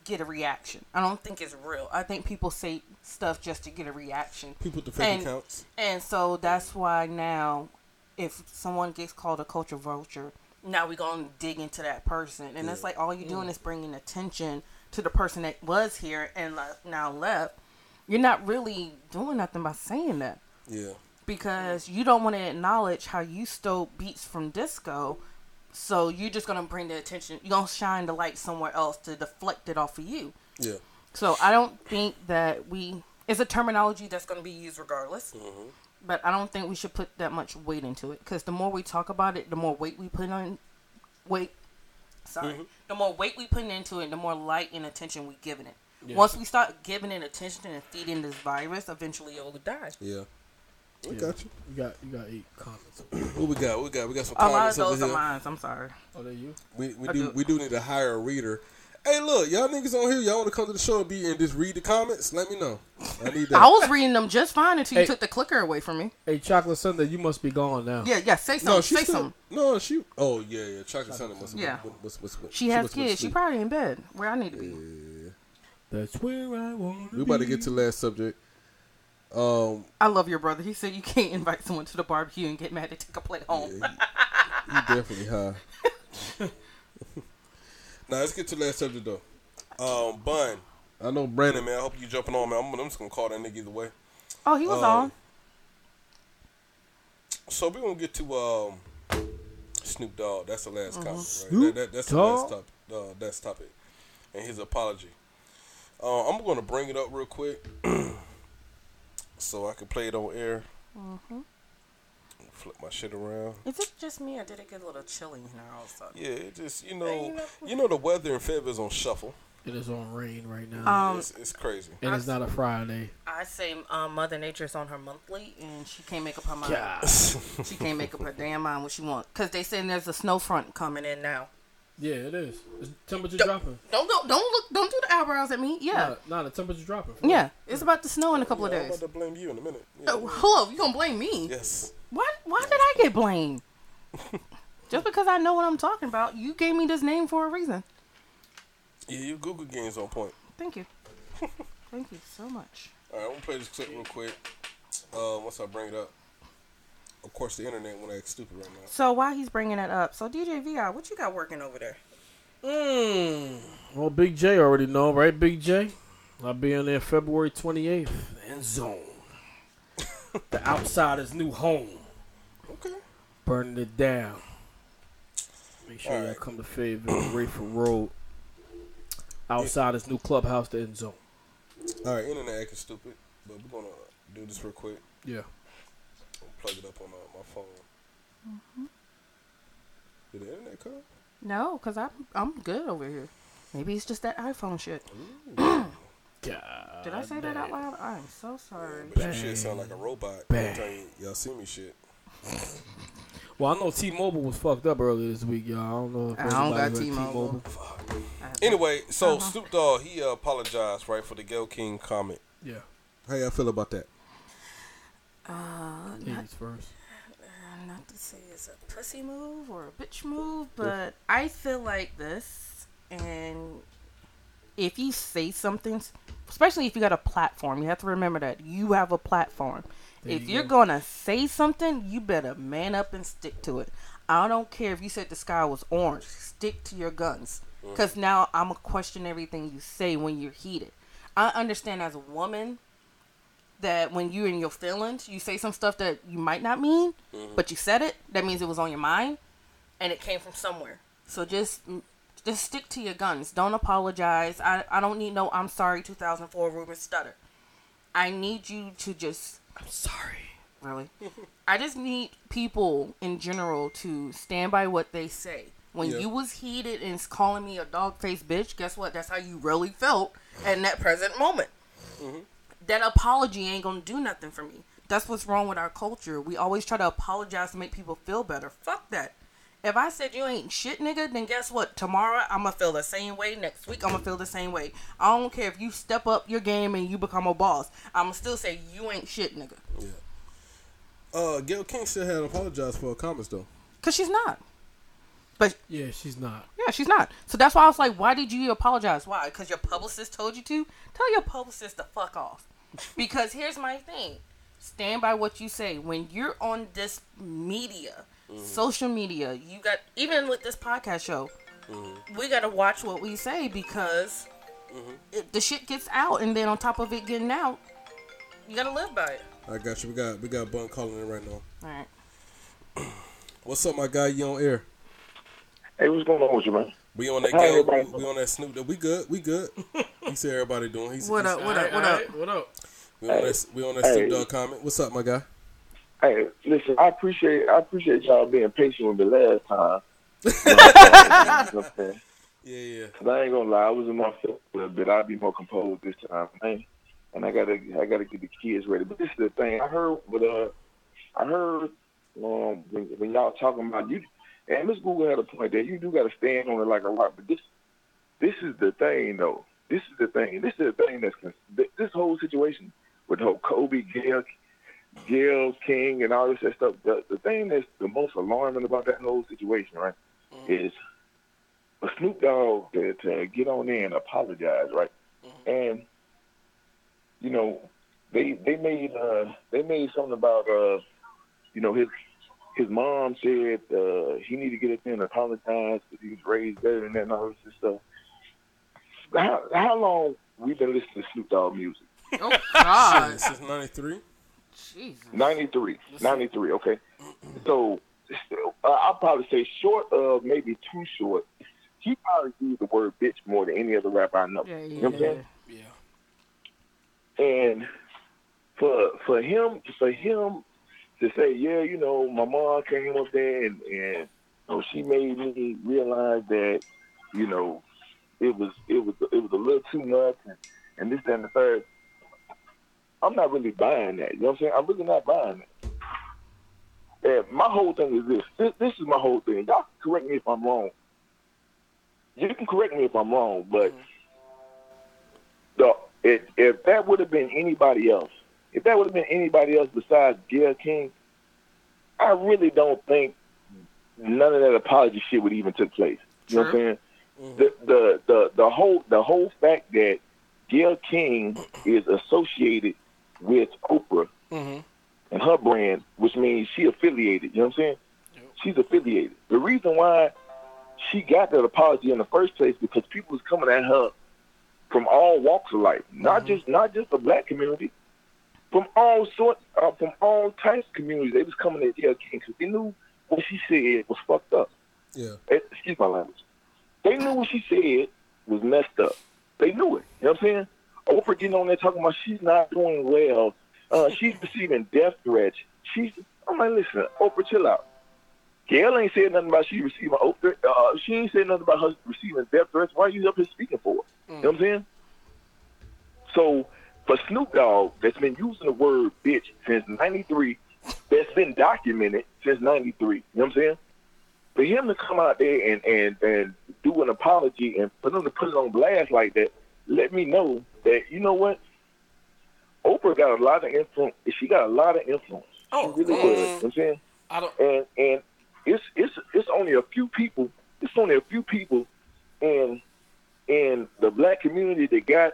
get a reaction. I don't think it's real. I think people say stuff just to get a reaction. People with the fake and, accounts. And so that's why now, if someone gets called a culture vulture, now we're going to dig into that person. And it's like all you're doing is bringing attention to the person that was here and left, now left. You're not really doing nothing by saying that Yeah. because you don't want to acknowledge how you stole beats from disco. So you're just gonna bring the attention. You're gonna shine the light somewhere else to deflect it off of you. Yeah. So I don't think that we. It's a terminology that's gonna be used regardless. Mm-hmm. But I don't think we should put that much weight into it because the more we talk about it, the more weight we put on weight. Sorry, Mhm. the more weight we put into it, the more light and attention we giving it. Yeah. Once we start giving it attention and feeding this virus, eventually it will die. Yeah. We Yeah. got you. You got you got eight comments. [CLEARS THROAT] What we got? We got we got some A lot of comments those are here. mine. I'm sorry. Oh, they you? We we I do do. we do need to hire a reader. Hey, look, y'all niggas on here. Y'all want to come to the show and be and just read the comments? Let me know. I need that. I was reading them just fine until you Hey. took the clicker away from me. Hey, Chocolate Sunday, you must be gone now. Yeah, yeah. Say something. no, she say still, something. No, she. Oh yeah, yeah. Chocolate Sunday must. Yeah. What's, what's, what's, She has must have been kids. She asleep. probably in bed where I need to be. Yeah. That's where I want We about to get to the last subject. Um, I love your brother. He said you can't invite someone to the barbecue and get mad to take a plate home. he definitely high. [LAUGHS] now let's get to the last subject though. Um, Bun. I know Brandon, man. I hope you jumping on, man. I'm, I'm just gonna call that nigga either way. oh, he was Um, on. So we're gonna get to um, Snoop Dogg. That's the last comment, right? Snoop That, that, that's the last topic. Uh, that's topic, and his apology. Uh, I'm gonna bring it up real quick, [CLEARS THROAT] so I can play it on air. hmm Flip my shit around. Is it just me or did it get a little chilly now all of a sudden? Yeah, it just you know, you know the weather in Feb is on shuffle. It is on rain right now. Um, it's, it's crazy. and it's not a Friday. I say um, Mother Nature's on her monthly, and she can't make up her mind. God. she can't make up her damn mind what she wants. Cause they saying there's a snow front coming in now. Yeah, it is. It's temperature Don't- dropping. Don't go, don't look, don't do the eyebrows at me. Yeah, Nah, nah, the temperature dropping. yeah, it's about to snow in a couple Yeah, of I'm days. about to blame you in a minute. Yeah. Oh, hello, you gonna blame me? Yes. Why? Why did I get blamed? [LAUGHS] Just because I know what I'm talking about, you gave me this name for a reason. Yeah, your Google game's on point. Thank you. [LAUGHS] Thank you so much. All right, I'm gonna play this clip real quick. Uh, once I bring it up. Of course, the internet went act stupid right now. So while he's bringing it up, so DJ VR, what you got working over there? Mm. Well, Big J already know, right? Big J. I'll be in there February 28th. End zone. [LAUGHS] the outsider's new home. Okay. Burning it down. Make sure y'all Alright. come to Fayetteville, Raeford Road. Outsider's new clubhouse, the end zone. All right, internet acting stupid, but we're gonna do this real quick. Yeah. I'll plug it up on uh, my phone. Did the internet come? No, cause I'm I'm good over here. Maybe it's just that iPhone shit. [COUGHS] Did I say that out loud? I'm so sorry. But you shit sound like a robot. Bang. Every time y'all see me shit. [LAUGHS] Well, I know T-Mobile was fucked up earlier this week, y'all. I don't know if I don't got anybody read T-Mobile. Anyway, so Uh-huh. Snoop Dogg he uh, apologized right for the Gayle King comment. Yeah. How y'all feel about that? Uh, not, Ladies first. uh, not to say it's a pussy move or a bitch move, but I feel like this, and if you say something, especially if you got a platform, you have to remember that you have a platform. There if you you're go. gonna say something, you better man up and stick to it. I don't care if you said the sky was orange. Stick to your guns, mm. because now I'm gonna question everything you say when you're heated. I understand as a woman that when you're in your feelings, you say some stuff that you might not mean, mm-hmm. but you said it. That means it was on your mind, and it came from somewhere. So just just stick to your guns. Don't apologize. I I don't need no I'm sorry 2004 Ruben Studdard. I need you to just I'm sorry. Really? [LAUGHS] I just need people in general to stand by what they say. When Yeah. you was heated and calling me a dog faced bitch, guess what? That's how you really felt in that present moment mm-hmm. that apology ain't gonna do nothing for me. That's what's wrong with our culture. We always try to apologize to make people feel better. Fuck that. If I said you ain't shit, nigga, then guess what? Tomorrow I'm gonna feel the same way. Next week I'm gonna feel the same way. I don't care if you step up your game and you become a boss. I'm gonna still say you ain't shit, nigga. Yeah. Uh, Gayle King still had apologized for her comments though. Cause she's not. But yeah, she's not. Yeah, she's not. So that's why I was like, why did you apologize? Why? Because your publicist told you to? Tell your publicist to fuck off. [LAUGHS] Because here's my thing stand by what you say. When you're on this media, Mm-hmm. social media, you got, even with this podcast show, mm-hmm. we got to watch what we say because mm-hmm. it, the shit gets out. And then on top of it getting out, you got to live by it. I got you. We got we got Bun calling in right now. All right. [CLEARS THROAT] What's up, my guy? You on air? Hey, what's going on with you, man? We on that Hi, Gail, everybody. we on that Snoop. Dogg. We good. We good. he said everybody doing. He's, What he's- up, what up, what up? What up? We on Hey. that. We on that Hey. Snoop Dogg comment. What's up, my guy? Hey, listen, I appreciate I appreciate y'all being patient with me last time. You know what I'm saying? Yeah, yeah. 'Cause I ain't gonna lie, I was in my feelings a little bit. I'll be more composed this time, man. And I gotta I gotta get the kids ready. But this is the thing. I heard But uh I heard um when, when y'all talking about you and Miss Google had a point there. You do gotta stand on it like a rock. But this this is the thing though. This is the thing. This is the thing that's con- th- this whole situation with the whole Kobe, Gayle, Gayle King, and all this that stuff. The, the thing that's the most alarming about that whole situation, right, is for Snoop Dogg to, to get on there and apologize, right? And you know, they they made uh they made something about uh you know his his mom said uh he need to get up there and apologize because he was raised better than that and all this stuff. How how long we been listening to Snoop Dogg music? Oh, God. Shit, since '93. Jesus. 93. 93, okay. So uh, I'll probably say short of maybe too short. He probably used the word bitch more than any other rapper I know. Yeah, you know what I'm saying? Yeah. And for for him for him to say, yeah, you know, my mom came up there and, and you know, she made me realize that, you know, it was it was it was a little too much and, and this that, and the third. I'm not really buying that. You know what I'm saying? I'm really not buying that. And my whole thing is this. This, this is my whole thing. Y'all can correct me if I'm wrong. You can correct me if I'm wrong, but mm-hmm. the, if, if that would have been anybody else, if that would have been anybody else besides Gayle King, I really don't think none of that apology shit would even took place. You know what I'm saying? Mm-hmm. The, the the the whole the whole fact that Gayle King is associated with Oprah Mm-hmm. and her brand, which means she affiliated. You know what I'm saying? She's affiliated. The reason why she got that apology in the first place because people was coming at her from all walks of life, not just not just the black community, from all sorts, uh, from all types of communities. They was coming at King because they knew what she said was fucked up. Yeah. Eh, Excuse my language. They knew what she said was messed up. They knew it. You know what I'm saying? Oprah getting on there talking about she's not doing well. Uh, she's receiving death threats. She's. I'm like, listen, Oprah, chill out. Gayle ain't saying nothing about she receiving Oprah. Uh, she ain't saying nothing about her receiving death threats. Why are you up here speaking for her? You know what I'm saying? So for Snoop Dogg, that's been using the word bitch since '93, that's been documented since '93. You know what I'm saying? For him to come out there and and and do an apology and for them to put it on blast like that, let me know that you know what. Oprah got a lot of influence. She got a lot of influence. Oh, she really does. You know I'm saying? I don't. And and it's it's it's only a few people. It's only a few people in in the black community that got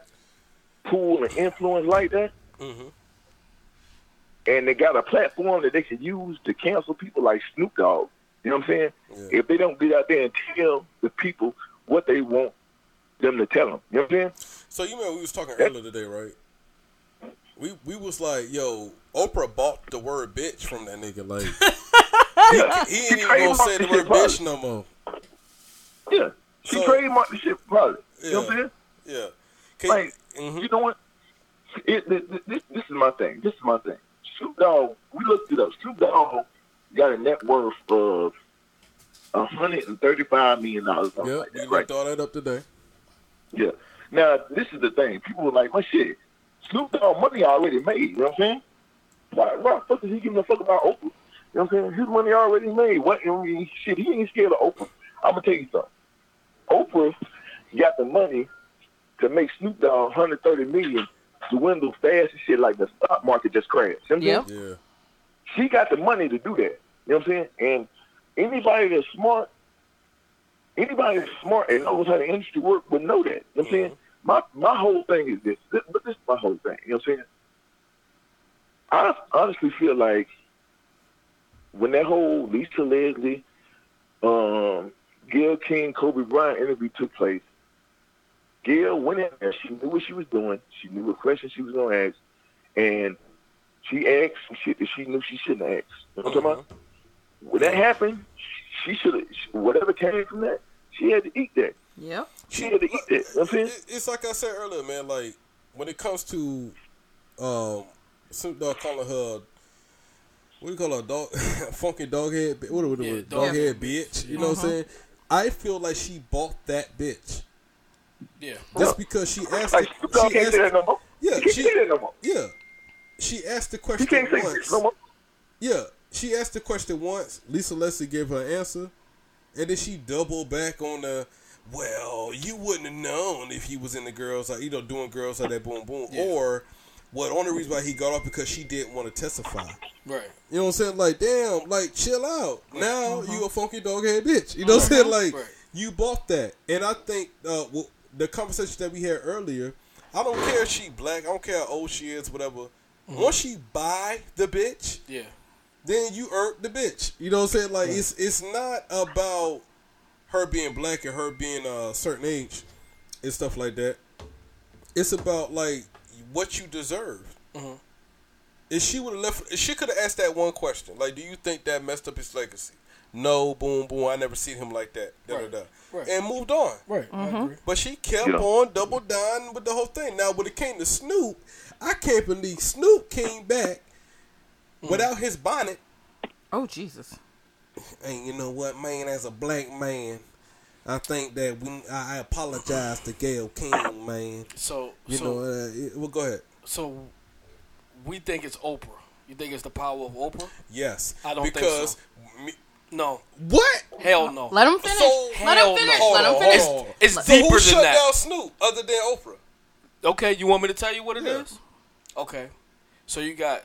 pull and influence like that, Mm-hmm. and they got a platform that they can use to cancel people like Snoop Dogg. You know what I'm saying? Yeah. If they don't get out there and tell the people what they want them to tell them, you know what I'm saying? So you remember we was talking earlier today, right? We we was like, yo, Oprah bought the word bitch from that nigga. Like [LAUGHS] he, he ain't even gonna say the word bitch no more. Yeah, she So- trademarked the shit probably. You know what I'm Yeah. saying? Yeah. like, mm-hmm. you know what? It, this, this, this is my thing. This is my thing. Snoop Dogg, we looked it up. Snoop Dogg got a net worth of hundred and thirty-five million dollars. Yeah, like we looked right? all that up today. Yeah. Now this is the thing. People were like, "Well, shit, Snoop Dogg money already made." You know what I'm saying? Why, why the fuck is he giving a fuck about Oprah? You know what I'm saying? His money already made. What? I mean, shit, he ain't scared of Oprah. I'm gonna tell you something. Oprah got the money to make Snoop Dogg 130 million dwindle fast and shit like the stock market just crashed. You know what Yeah. She got the money to do that. You know what I'm saying? And anybody that's smart, anybody that's smart and knows how the industry work would know that. You know what I'm saying? My my whole thing is this, this but this is my whole thing. You know what I'm saying? I honestly feel like when that whole Lisa Leslie, um, Gayle King, Kobe Bryant interview took place, Gayle went in there. She knew what she was doing. She knew what questions she was going to ask. And she asked some shit that she knew she shouldn't have asked. You know what I'm talking about? When that happened, she should have, whatever came from that, she had to eat that. Yep. She had to eat that. You know what I'm saying? It- it's like I said earlier, man. Like when it comes to um, Snoop Dogg calling her, what do you call her, dog, [LAUGHS] funky dog head, what, what, what, Yeah, dog dog head head bitch. You know what I'm Uh-huh. saying? I feel like she bought that bitch Yeah. just because she asked. Like, it- she can't asked say that no more. Yeah, He can't she say that no more. Yeah, she asked the He question can't say once. bitch no more. Yeah, she asked the question once. Lisa Leslie gave her answer, and then she doubled back on the. Well, you wouldn't have known if he was in the girls, like you know, doing girls like that, boom, boom, or what? Only reason why he got off because she didn't want to testify. Right. You know what I'm saying? Like, damn, like chill out. Now you a funky dog head bitch. You know what I'm saying? Like, Right. you bought that, and I think uh, well, the conversation that we had earlier. I don't care if she black. I don't care how old she is, whatever. Once she buy the bitch, Yeah. then you earn the bitch. You know what I'm saying? Like it's it's not about her being black and her being uh, a certain age and stuff like that. It's about like what you deserve. Mhm. If she would have left, if she could have asked that one question, like, do you think that messed up his legacy? No, boom, boom. I never seen him like that. Da, Right. da, da. Right. And moved on. Right. I mm-hmm. agree. But she kept Yeah. on double down with the whole thing. Now, when it came to Snoop, I can't believe Snoop came back mm. without his bonnet. Oh Jesus. And you know what, man? As a black man, I think that we I, I apologize to Gayle King, man. So, You so, know, uh, it- well, go ahead. so we think it's Oprah. You think it's the power of Oprah? Yes, I don't because think me- No. what? Hell no. Let him finish. So- Let him finish. no. Let him finish. hold on. It's So deeper who than shut that. down Snoop other than Oprah? Okay, you want me to tell you what it is? Yeah. Okay. So you got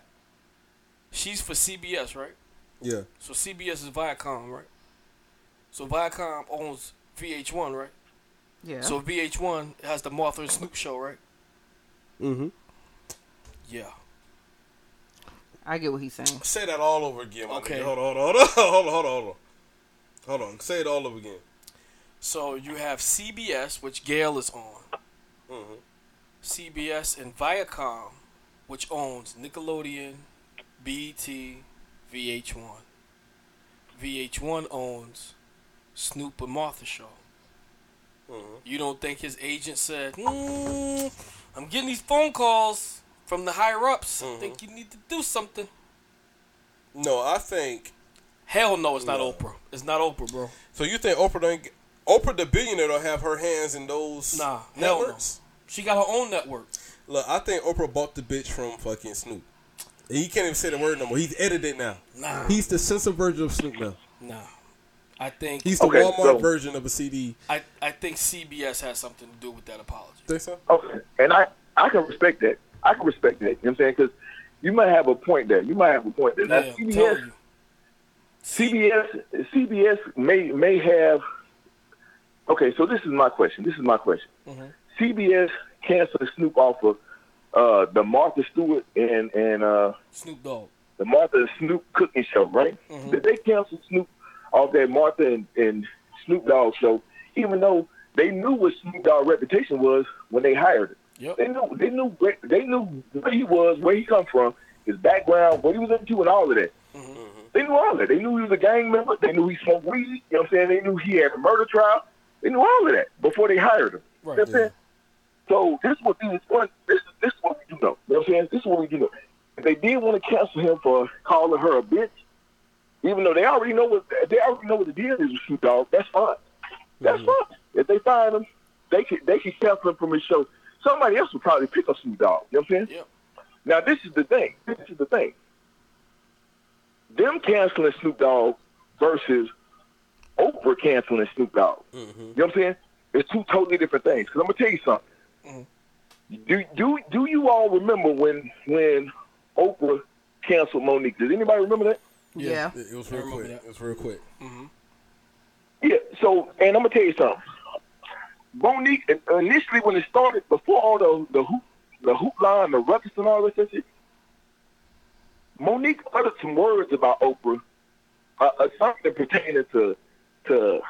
she's for CBS, right? Yeah, So CBS is Viacom, right? So Viacom owns VH1, right? Yeah. So VH1 has the Martha and Snoop show, right? mm-hmm. Yeah. I get what he's saying. Say that all over again. My Okay. nigga. Hold on, hold on, hold on, hold on, hold on, hold on. Say it all over again. So you have CBS, which Gayle is on. Mm-hmm. CBS and Viacom, which owns Nickelodeon, BET, VH1. VH1 owns Snoop and Martha Show. Mm-hmm. You don't think his agent said, mm, I'm getting these phone calls from the higher ups. I think you need to do something. No, I think. Hell no, it's not No. Oprah. It's not Oprah, bro. So you think Oprah don't? Get, Oprah the billionaire don't have her hands in those Nah, hell no. She got her own network. Look, I think Oprah bought the bitch from fucking Snoop. And he can't even say the word no more. He's edited now. Nah. He's the censored version of Snoop now. Nah. I think He's the Okay, Walmart so- version of a CD. I, I think CBS has something to do with that apology. Think so? Okay, and I I can respect that. I can respect that. You know what I'm saying? Because you might have a point there. You might have a point there. Now, Yeah, I'm CBS, you. CBS, CBS may may have. Okay, so this is my question. This is my question. Mm-hmm. CBS canceled Snoop off of uh, the Martha Stewart and and uh, Snoop Dogg. the Martha and Snoop cooking show, right? Mhm. Did they cancel Snoop off that Martha and, and Snoop Dogg show, even though they knew what Snoop Dogg reputation was when they hired him? Yep. They knew they knew they knew where he was, where he come from, his background, what he was into, and all of that. They knew all of that. They knew he was a gang member. They knew he smoked weed. You know what I'm saying? They knew he had a murder trial. They knew all of that before they hired him. You know what I'm saying? So this is what this is what this, this is what we do know. You know what I'm saying? This is what we do know. If they did want to cancel him for calling her a bitch, even though they already know what they already know what the deal is with Snoop Dogg, that's fine. That's mm-hmm. fine. If they find him, they can they can cancel him from his show. Somebody else would probably pick up Snoop Dogg. You know what I'm saying? Yeah. Now this is the thing. This is the thing. Them canceling Snoop Dogg versus Oprah canceling Snoop Dogg. Mm-hmm. You know what I'm saying? It's two totally different things. Because I'm gonna tell you something. Do do do you all remember when when Oprah canceled Mo'Nique? Does anybody remember that? Yeah. It, it was real quick. It was real quick. Yeah. So, and I'm gonna tell you something. Mo'Nique initially when it started, before all the the hoop the hoopla and the ruckus and all this shit, Mo'Nique uttered some words about Oprah, uh, uh, something pertaining to to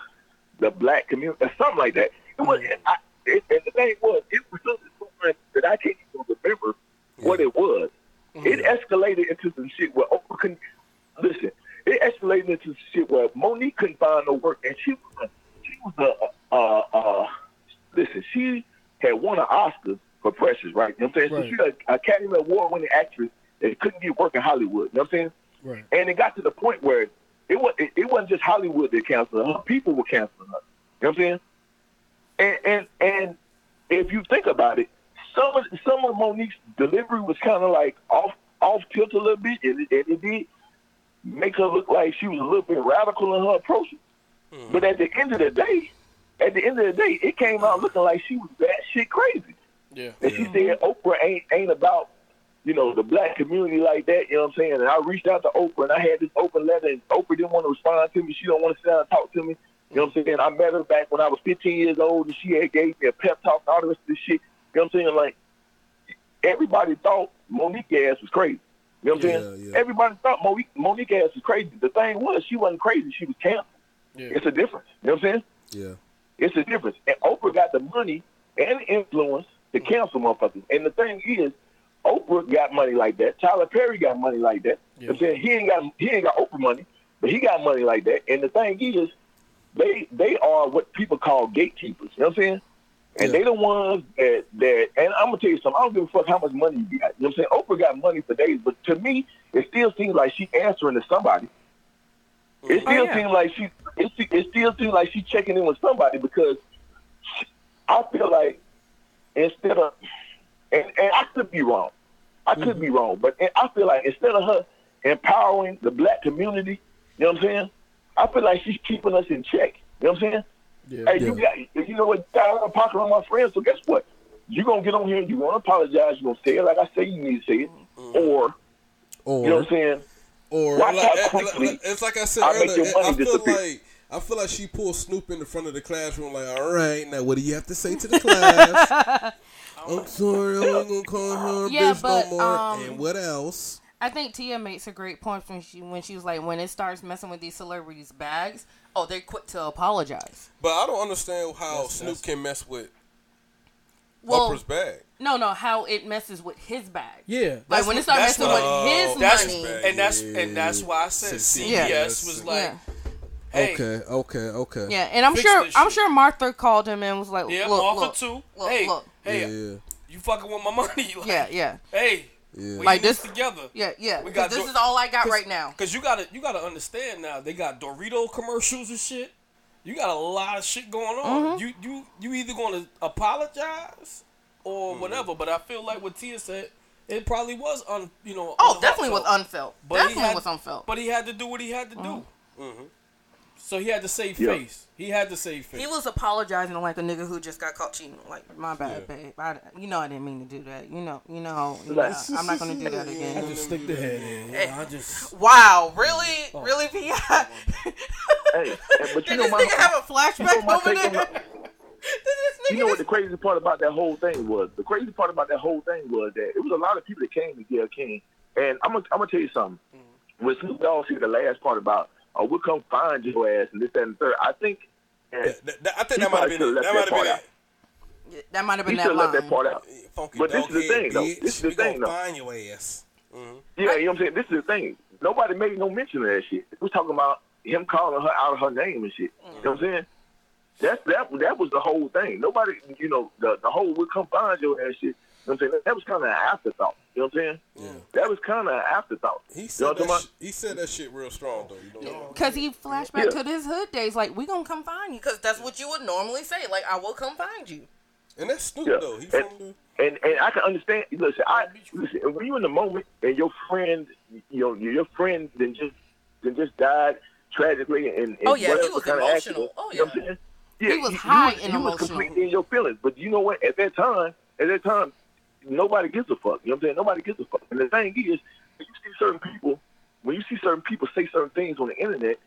the black community, or something like that. It was, I, it, and the thing was, it was something so much that I can't even remember what it was. It escalated into some shit where Oprah couldn't listen. It escalated into some shit where Mo'Nique couldn't find no work, and she was a, she was a uh uh listen. She had won an Oscar for Precious, right? You know what I'm saying? So she's an Academy Award winning actress that couldn't get work in Hollywood. You know what I'm saying? Right. And it got to the point where it was it, it wasn't just Hollywood that canceled her. her. People were canceling her. You know what I'm saying? And and and if you think about it, some of some of Mo'Nique's delivery was kind of like off off tilt a little bit, and it, and it did make her look like she was a little bit radical in her approach. Mm-hmm. But at the end of the day, at the end of the day, it came out looking like she was that shit crazy. Yeah. And she said Oprah ain't ain't about, you know, the black community like that, you know what I'm saying? And I reached out to Oprah and I had this open letter and Oprah didn't want to respond to me. She don't want to sit down and talk to me. You know what I'm saying? I met her back when I was 15 years old and she had gave me a pep talk and all the rest of this shit. You know what I'm saying? Like, everybody thought Mo'Nique ass was crazy. You know what I'm saying? Everybody thought Mo'Nique, Mo'Nique ass was crazy. The thing was, she wasn't crazy. She was canceled. It's a difference. You know what I'm saying? Yeah. It's a difference. And Oprah got the money and the influence to cancel motherfuckers. And the thing is, Oprah got money like that. Tyler Perry got money like that. You know what I'm saying? He ain't got he ain't got Oprah money, but he got money like that. And the thing is, they they are what people call gatekeepers. You know what I'm saying? And they the ones that that and I'm gonna tell you something, I don't give a fuck how much money you got. You know what I'm saying? Oprah got money for days, but to me, it still seems like she answering to somebody. It mm-hmm. Oh, still yeah. seems like she it, it still seems like she's checking in with somebody because I feel like instead of and, and I could be wrong. I could mm-hmm. be wrong, but I feel like instead of her empowering the black community, you know what I'm saying? I feel like she's keeping us in check. You know what I'm saying? Yeah, hey, you got you know what? I'm talking on my friends. So guess what? You're gonna get on here. And you gonna apologize. You're gonna say it like I say you need to say it, or Or you know what I'm saying? Or Watch like, how eh, quickly like- it's like I said I make earlier. your money I feel disappear. like I feel like she pulled Snoop in the front of the classroom. Like, all right, now what do you have to say to the class? [LAUGHS] I'm sorry, I ain't gonna call her a Yeah, bitch but, no more. um, and what else? I think Tia makes a great point when she when she was like, when it starts messing with these celebrities' bags, oh, they're quick to apologize. But I don't understand how Snoop can mess with Well, Oprah's bag. No, no, how it messes with his bag. Yeah. Like when it starts messing with his uh, that's, money. and that's and that's why I said CBS Yeah. was like, Yeah. hey, Okay, okay, okay. Yeah, and I'm sure I'm shit. sure Martha called him and was like, yeah, look, Martha look, too. look, hey, look. hey, Yeah. you fucking with my money? [LAUGHS] Like, Yeah, yeah. Hey, Yeah. we Like this this- together. Yeah, yeah. We 'cause got this Dor- is all I got cause- right now. Cause you gotta you gotta understand now. They got Dorito commercials and shit. You got a lot of shit going on. Mm-hmm. You you you either gonna apologize or whatever. But I feel like what Tia said, it probably was un, you know. Oh, definitely was unfelt. But he Definitely had- was unfelt. But he had to do what he had to do. Mm-hmm. So he had to save Yeah. face. He had to save face. He was apologizing like a nigga who just got caught cheating. Like, my bad, Yeah. babe. I, you know I didn't mean to do that. You know, you know, you know, I'm not gonna do that [LAUGHS] again. I just stick the head in. you I eh, just. Wow, really, Oh. really, Pi? [LAUGHS] Hey, but you Did know this my, nigga have a flashback you know over there? that- You know what the crazy part about that whole thing was? The crazy part about that whole thing was that it was a lot of people that came to Gayle King, and I'm gonna I'm gonna tell you something. Mm. When Snoop Dogg said the last part about, "Oh, we'll come find your ass," and this, that, and the third, I think. that- I think that might have been should've That might have part been out. That might have He been should that have left that part out. Funky But this is the thing, head, though. This is the We thing, gonna though. find your ass. Mm-hmm. Yeah, you know what I'm saying? This is the thing. Nobody made no mention of that shit. We're talking about him calling her out of her name and shit. You know what I'm saying? That's that that was the whole thing. Nobody you know, the the whole we'll come find your ass shit. You know what I'm saying? That, that was kinda an afterthought. You know what I'm saying? Yeah. That was kinda an afterthought. He you know said what that. Sh- he said that shit real strong though. You know. Cause he flashed back Yeah. to his hood days, like we gonna come find you, cause that's what you would normally say, like I will come find you. And that's Snoop Yeah. though. He and, from the and and I can understand. Listen, I listen. When you in the moment and your friend, you know, your friend then just then just died tragically and, and Oh, yeah, he was kind emotional. of accident. Oh, you know oh, what I'm saying? Yeah, He was you- high you, and you was emotional. completely in your feelings. But you know what? At that time, at that time, nobody gives a fuck. You know what I'm saying? Nobody gives a fuck. And the thing is, when you see certain people, when you see certain people say certain things on the internet,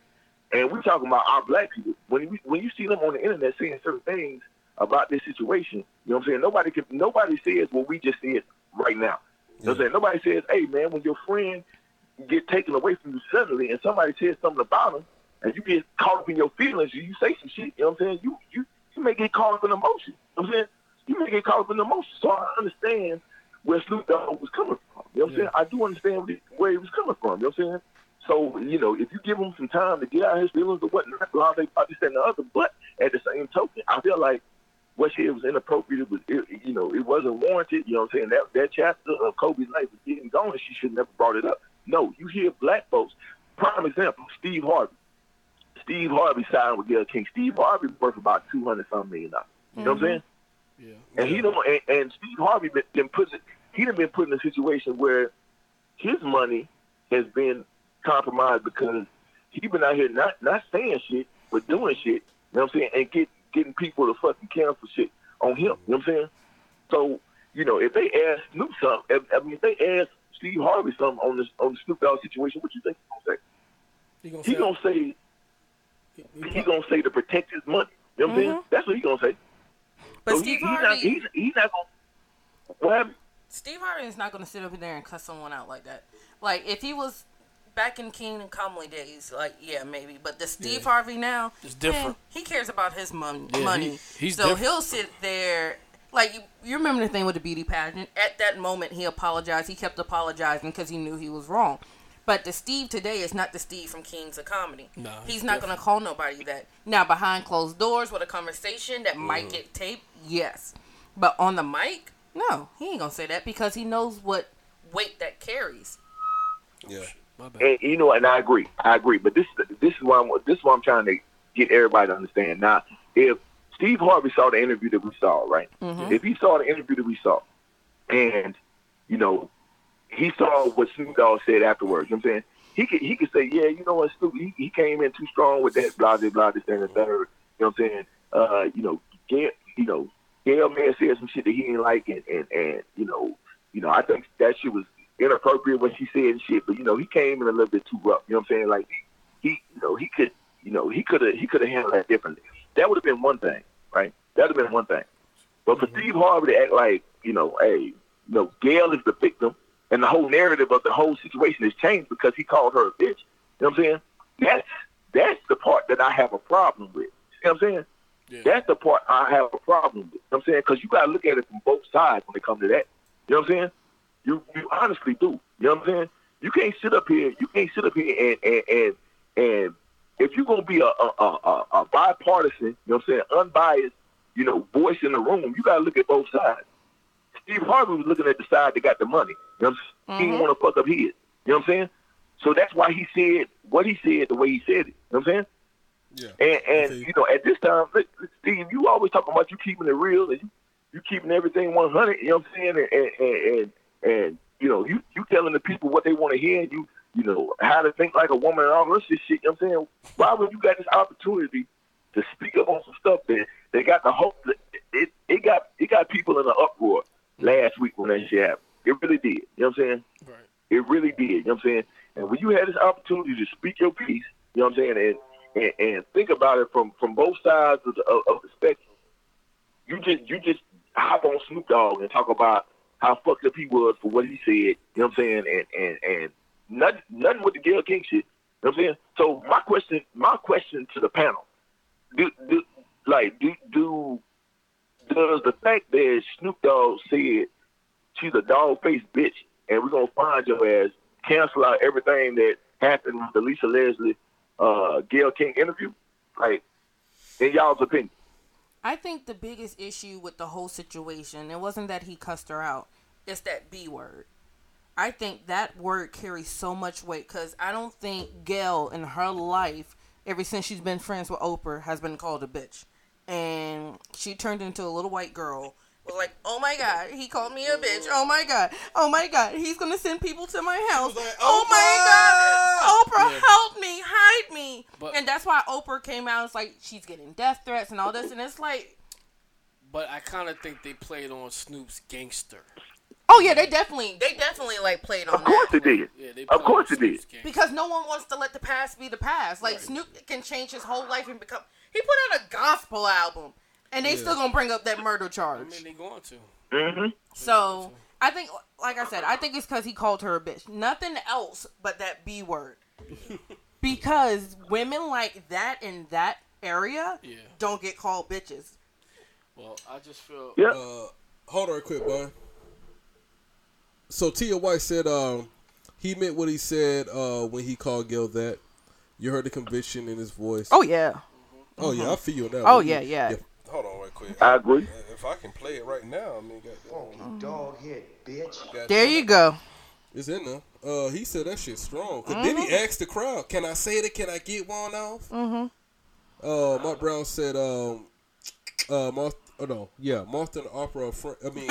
and we're talking about our black people, when you, when you see them on the internet saying certain things about this situation, you know what I'm saying? Nobody can, nobody says what we just said right now. You know what I'm saying? Nobody says, hey man, when your friend get taken away from you suddenly and somebody says something about him and you get caught up in your feelings, you say some shit, you know what I'm saying? You you you may get caught up in emotion. You know what I'm saying? You may get caught up in the emotion. So I understand where Snoop Dogg was coming from. You know what I'm saying? I do understand where he- where he was coming from. You know what I'm saying? So, you know, if you give him some time to get out his feelings or whatnot, blah, they probably said the other. But at the same token, I feel like what she did was inappropriate. It was, it, you know, it wasn't warranted. You know what I'm saying? That that chapter of Kobe's life was getting going. She should never brought it up. No, you hear black folks. Prime example: Steve Harvey. Steve Harvey signed with Gayle King. Steve Harvey worth about two hundred something million dollars. You know what I'm mm-hmm. saying? Yeah. And he don't. And, and Steve Harvey been, been put. He done been put in a situation where his money has been compromised because he been out here not not saying shit but doing shit. You know what I'm saying? And get getting people to fucking cancel shit on him. You know what I'm saying? So you know, if they ask Snoop something, if, I mean, if they ask Steve Harvey something on this on the Snoop Dogg situation, what you think he's gonna say? He gonna He say- gonna say he gonna say to protect his money. You know what I'm mm-hmm. saying? That's what he gonna say. But So Steve he, he's not Harvey- he's, he's not gonna what? Steve Harvey is not gonna sit up in there and cuss someone out like that. Like if he was back in King and Comely days, like yeah, maybe. But the Steve Yeah. Harvey now, It's different. man, he cares about his mon- Yeah, he- money. he's so different. he'll sit there. Like you, you remember the thing with the beauty pageant? At that moment, he apologized. He kept apologizing because he knew he was wrong. But the Steve today is not the Steve from Kings of Comedy. Nah, He's he's not going to call nobody that. Now, behind closed doors with a conversation that Mm. might get taped, yes. But on the mic, no, he ain't going to say that because he knows what weight that carries. Yeah. And you know, and I agree, I agree. But this this is why I'm this is why I'm trying to get everybody to understand. Now, if Steve Harvey saw the interview that we saw, right? Mhm. If he saw the interview that we saw, and you know, he saw what Snoop Dogg said afterwards. You know what I'm saying he could he could say, yeah, you know what, Snoop, he, he came in too strong with that blah blah blah this and the third. You know what I'm saying? Uh, you know, Gayle, you know, Gayle may have said some shit that he didn't like, and and and you know, you know, I think that shit was inappropriate what she said and shit. But you know, he came in a little bit too rough. You know what I'm saying? Like he, he you know, he could, you know, he could have he could have handled that differently. That would have been one thing, right? That would have been one thing. But for Steve Harvey to act like, you know, hey, you know, Gayle is the victim, and the whole narrative of the whole situation has changed because he called her a bitch. You know what I'm saying? That's that's the part that I have a problem with. You know what I'm saying? That's the part I have a problem with. You know what I'm saying? Because you got to look at it from both sides when it comes to that. You know what I'm saying? You you honestly do. You know what I'm saying? You can't sit up here. You can't sit up here and and and, and if you're gonna be a a, a a a bipartisan, you know what I'm saying, unbiased, you know, voice in the room, you gotta look at both sides. Steve Harvey was looking at the side that got the money. You know what I'm saying? He didn't mm-hmm. want to fuck up his. You know what I'm saying? So that's why he said what he said the way he said it. You know what I'm saying? Yeah. And and you know, at this time, look, look, Steve, you always talking about you keeping it real, and you, you keeping everything one hundred. You know what I'm saying? And and, and and and you know you you telling the people what they want to hear. You you know how to think like a woman and all this shit. You know what I'm saying? Why would you got this opportunity to speak up on some stuff that they got the hope that it it got it got people in an uproar last week when that shit happened. It really did. You know what I'm saying? Right. It really did. You know what I'm saying? And when you had this opportunity to speak your piece, you know what I'm saying, and and, and think about it from from both sides of the, of, of the spectrum, you just you just hop on Snoop Dogg and talk about how fucked up he was for what he said. You know what I'm saying? And and and nothing nothing with the Gayle King shit. You know what I'm saying? So my question my question to the panel, do, do like do do does the fact that Snoop Dogg said she's a dog faced bitch and we're gonna find your ass cancel out everything that happened with the Lisa Leslie uh Gayle King interview? Like in y'all's opinion. I think the biggest issue with the whole situation, it wasn't that he cussed her out, it's that B word. I think that word carries so much weight because I don't think Gayle in her life, ever since she's been friends with Oprah, has been called a bitch. And she turned into a little white girl. Was like, oh my god, he called me a bitch. Oh my god, oh my god, he's gonna send people to my house. oh my god, Oprah, help me, hide me. But- and that's why Oprah came out. It's like she's getting death threats and all this, and it's like, But I kind of think they played on Snoop's gangster. oh yeah, they definitely, they definitely like played on Of course that it did. Yeah, they Of course it did. because no one wants to let the past be the past. Like Snoop can change his whole life and become. He put out a gospel album, and they Yeah. still gonna bring up that murder I charge. mean, they going to. Mm-hmm. So I think, like I said, I think it's because he called her a bitch. Nothing else but that B word. [LAUGHS] because women like that in that area Yeah. don't get called bitches. Well, I just feel. Uh, hold on, real quick, boy. So Tia White said um, he meant what he said uh, when he called Gayle that. You heard the conviction in his voice. Oh yeah. Oh yeah, I feel you on that. Oh, one. yeah, yeah. Hold on, right quick. I agree. If I can play it right now, I mean, goddamn. Dog head, bitch. There you go. It's in there. Uh, he said that shit strong. 'Cause then he asked the crowd, "Can I say it? Can I get one off?" Mm-hmm. Uh, Mark Brown said, um, uh, Martha, oh no, yeah, Martha and Opera, fr- I mean,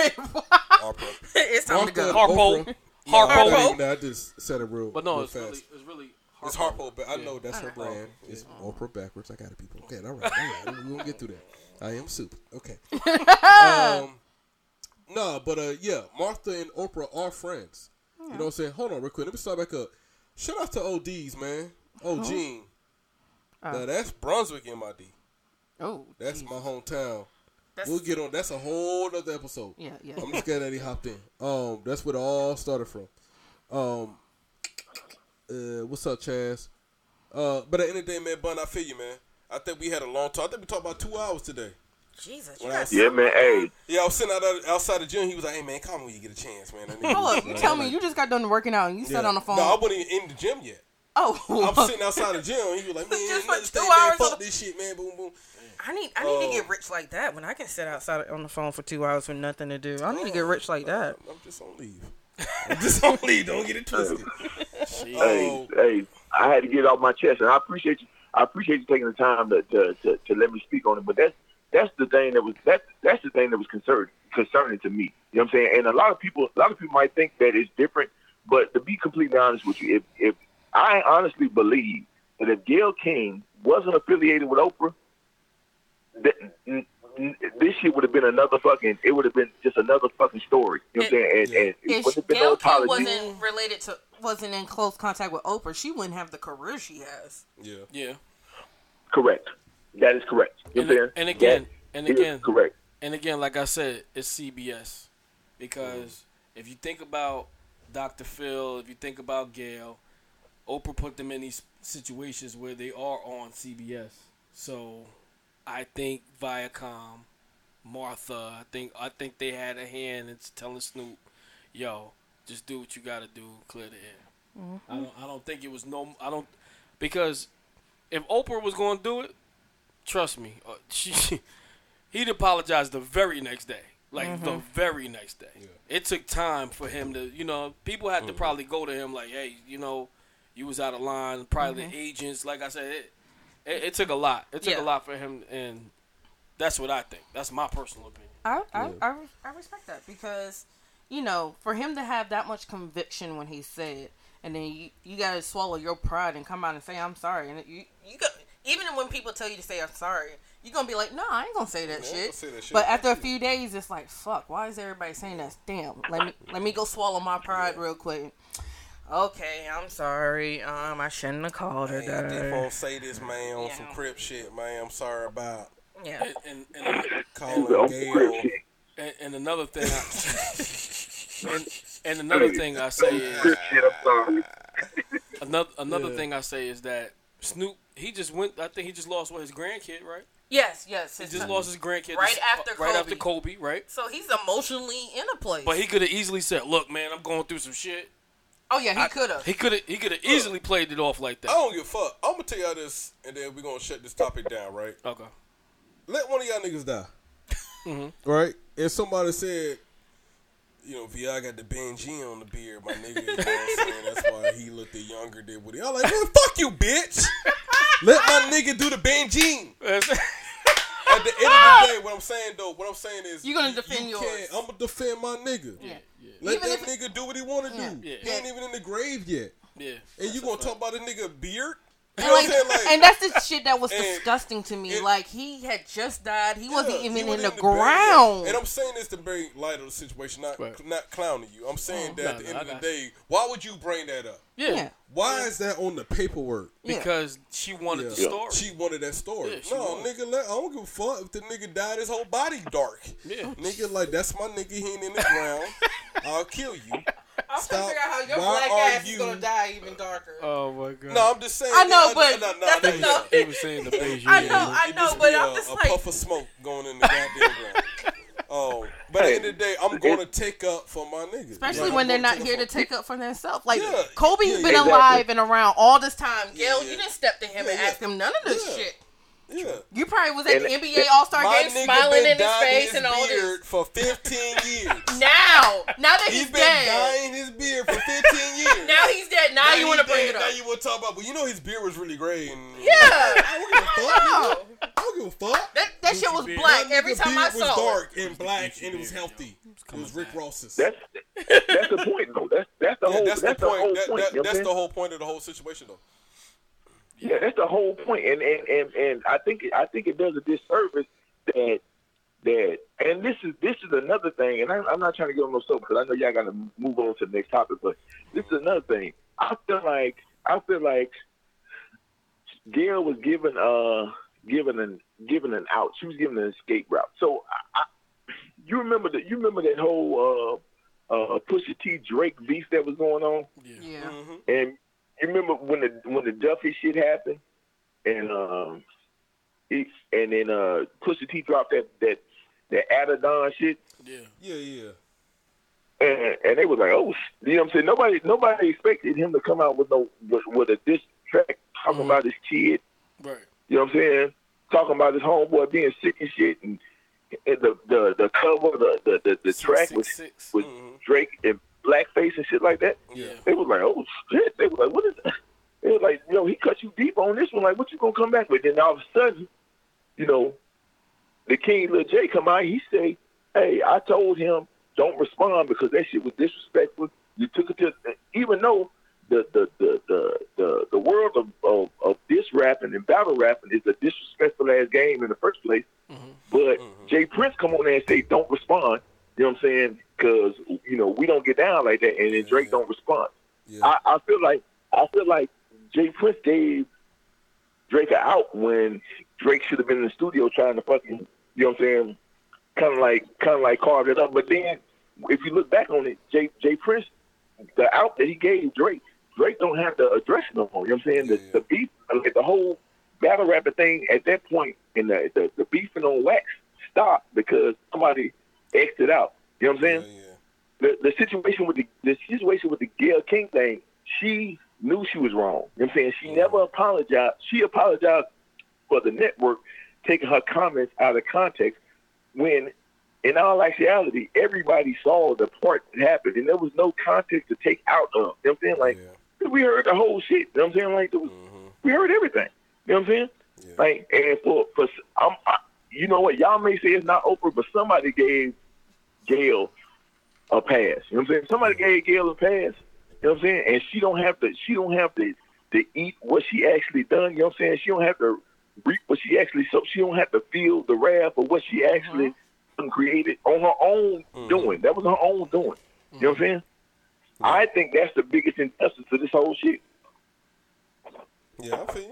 Opera. [LAUGHS] it's time to Martha go. Harpo. Oprah- Harpo. No, I, didn't- no, I just said it real, But no, real it's fast. really, it's really. It's Harpo. Harpo, but I Yeah. know that's her brand. It's Oprah backwards. I got it, people. Okay, all right, all right. we won't get through that. I am soup. Okay. [LAUGHS] um, no, but uh, yeah, Martha and Oprah are friends. You know what I'm saying? Hold on, real quick. Let me start back up. Shout out to ODs, man. Oh, Gene. now that's Brunswick MID. Oh, That's my hometown. That's- we'll get on. That's a whole other episode. Yeah, yeah. I'm just glad that he hopped in. Um, that's where it all started from. Um, uh, what's up, Chaz? Uh, but at the end of the day, man, Bun, I feel you, man. I think we had a long talk. I think we talked about two hours today. Jesus, you When I got was- Yeah, man. Hey, Yeah, I was sitting out outside the gym. He was like, "Hey, man, come when you get a chance, man." I need Hold you." up, you tell me you just got done working out and you sat on the phone. No, I wasn't even in the gym yet. oh, I'm sitting outside the gym. He was like, [LAUGHS] "Man, Just for another two thing, man, hours fuck on this shit, man." Boom, boom. I need I need Oh. to get uh, rich like that when I can sit outside on the phone for two hours with nothing to do. I need to get rich like that. I'm just on leave. I'm [LAUGHS] just on leave. Don't get it twisted. [LAUGHS] Oh. hey, hey, I had to get it off my chest, and I appreciate you. I appreciate you taking the time to to, to, to let me speak on it. But that's that's the thing that was that that's the thing that was concerning concerning to me. You know what I'm saying? And a lot of people a lot of people might think that it's different, but to be completely honest with you, if if I honestly believe that if Gayle King wasn't affiliated with Oprah, that, n- n- this shit would have been another fucking. It would have been just another fucking story. You know what I'm saying? And, and it If wouldn't been no Gayle King apology. wasn't related to wasn't in close contact with Oprah, she wouldn't have the career she has. Yeah. Yeah. Correct. That is correct. You know what I'm? And again, That and again, correct. And again, like I said, it's CBS because if you think about Dr. Phil, if you think about Gayle, Oprah put them in these situations where they are on CBS. So I think Viacom, Martha, I think I think they had a hand in telling Snoop, "Yo, just do what you got to do, clear the air." I don't I don't think it was no I don't because if Oprah was going to do it, trust me, uh, [LAUGHS] she he'd apologize the very next day. Like the Mhm. very next day. It took time for him to, you know, people had to probably go to him like, hey, you know, you was out of line. Probably Mhm. the agents, like I said, it, it, it took a lot. It took Yeah. a lot for him, and That's what I think. That's my personal opinion. I I, I, I respect that because, you know, for him to have that much conviction when he said, and then you you gotta swallow your pride and come out and say I'm sorry, and you you got even when people tell you to say I'm sorry, you're gonna be like, no, I ain't gonna say that, Yeah, I ain't shit. say that shit. But after a few days, it's like, fuck, why is everybody saying that? Damn, let me let me go swallow my pride real quick. Okay, I'm sorry. Um, I shouldn't have called her Man, I did that. say this, man, on some crip shit, man. I'm sorry about Yeah. And, and, and, calling Gayle. and, and another thing, I, [LAUGHS] and, and [LAUGHS] another thing I say is Shit, I'm sorry. [LAUGHS] another another Yeah. thing I say is that Snoop he just went. I think he just lost what his grandkid, right? Yes, yes. He just son. lost his grandkid right this- after right after Kobe, right? So he's emotionally in a place. But he could have easily said, "Look, man, I'm going through some shit." oh yeah, he could have. He could have he could have easily played it off like that. I don't give a fuck. I'm gonna tell y'all this, and then we're gonna shut this topic down, right? Okay. Let one of y'all niggas die, Mm-hmm. right? If somebody said, you know, Vi got the Benji on the beard, my nigga, you know what I'm saying? That's why he looked younger than what he. I'm like, man, fuck you, bitch. Let my nigga do the Benji. At the end of the day, what I'm saying though, what I'm saying is, You're gonna defend you yours. can't- I'm gonna defend my nigga. Yeah. yeah. Let Even that if nigga do what he want to Yeah. do. Yeah. He ain't even in the grave yet. Yeah. And you gonna talk about a nigga beard? You And, like, what I'm saying? Like, and that's the shit that was [LAUGHS] and- disgusting to me. like he had just died. He wasn't even he in wasn't the burial. ground. And I'm saying this to bring light of the situation, not Right. not clowning you. I'm saying Oh, that no, at the no, end I of the got day, why would you bring that up? Yeah. Yeah. Why is that on the paperwork? Because she wanted Yeah. the story. She wanted that story. Yeah, no, wanted- nigga, let, I don't give a fuck if the nigga died. His whole body dark. Yeah. Nigga, like that's my nigga. He ain't in the ground. [LAUGHS] I'll kill you. I'm Stop. trying to figure out how your Why black are ass you- is gonna die even darker. Oh my god. No, I'm just saying. I know, but no, no, that's enough. He was saying the Beijing. I know, I It know, just but be I'm a, just a like, puff of smoke going in the goddamn ground. Oh, [LAUGHS] but at the end of the day, I'm going to take up for my niggas. especially Like, when I'm they're gonna not here to take up for themselves. Like Yeah, Kobe's yeah, been exactly. alive and around all this time. Gayle, yeah. you didn't step to him Yeah, and yeah. ask him none of this Yeah. shit. Yeah. You probably was at And- the NBA All Star game smiling in his face his and all this. for 15 [LAUGHS] years. Now, now that He's he's, been dead, dyeing his beard for 15 years. [LAUGHS] now he's dead. Now, you want to bring it up? Now you want to talk about, but you know his beard was really gray. And, Yeah. [LAUGHS] I don't give a fuck. No. nigga. I don't give a fuck. That that shit was beard. black My every nigga time I beard saw was it. Was dark and black and it was healthy. It was Rick Ross's. That's that's the point though. That's that's the Yeah, whole that's, that's, the point. whole That- point. that- you know what that's the whole point of the whole situation, though. Yeah, that's the whole point. And and and, and I think I think it does a disservice that that and this is this is another thing. And I, I'm not trying to get on no soap because I know y'all got to move on to the next topic. But this is another thing. I feel like I feel like Gayle was given uh given an given an out. She was given an escape route. So I, I, you remember that you remember that whole uh uh Pusha T Drake beef that was going on. Yeah. Mm-hmm. And you remember when the when the Duffy shit happened, and um, he, and then uh, Pusha T dropped that that that Adidon shit, Yeah. Yeah, yeah. and and they was like, oh, sh-" you know what I'm saying? Nobody nobody expected him to come out with no with, with a diss track talking about his kid. Right. You know what I'm saying? Talking about his homeboy being sick and shit, and, and the the the cover, the the the, the track was six. was Drake and blackface and shit like that. Yeah. They was like, oh shit. They was like, what is that? They was like, yo, he cut you deep on this one. Like, what you gonna come back with? Then all of a sudden, you know, the King Lil J come out. He say, hey, I told him don't respond because that shit was disrespectful. You took it to even though the the the the the, the world of, of of this rapping and battle rapping is a disrespectful ass game in the first place. Mm-hmm. But mm-hmm. J. Prince come on there and say don't respond. You know what I'm saying? Because you know we don't get down like that, and then Drake don't respond. Yeah. I, I feel like I feel like J. Prince gave Drake out when Drake should have been in the studio trying to fucking you know what I'm saying, kind of like kind of like carve it up. But then if you look back on it, Jay J. Prince, the out that he gave Drake, Drake don't have to address no more. You know what I'm saying? The, the beef, like the whole battle rapper thing at that point, in the the, the beefing on wax stopped because somebody exited out. You know what I'm saying? The the situation with the the situation with the Gayle King thing, she knew she was wrong. You know what I'm saying? She mm-hmm. never apologized. She apologized for the network taking her comments out of context when in all actuality, everybody saw the part that happened, and there was no context to take out of. You know what I'm saying? Like, we heard the whole shit. You know what I'm saying? Like, was, mm-hmm. we heard everything. You know what I'm saying? Like, and for for I'm, I, you know what? Y'all may say it's not Oprah, but somebody gave Gayle a pass. You know what I'm saying? Somebody mm-hmm. gave Gayle a pass. You know what I'm saying? And she don't have to. She don't have to to eat what she actually done. You know what I'm saying? She don't have to reap what she actually. So she don't have to feel the wrath of what she mm-hmm. actually done created on her own mm-hmm. doing. That was her own doing. You know what I'm saying? I think that's the biggest injustice to this whole shit. Yeah, I feel. Yeah,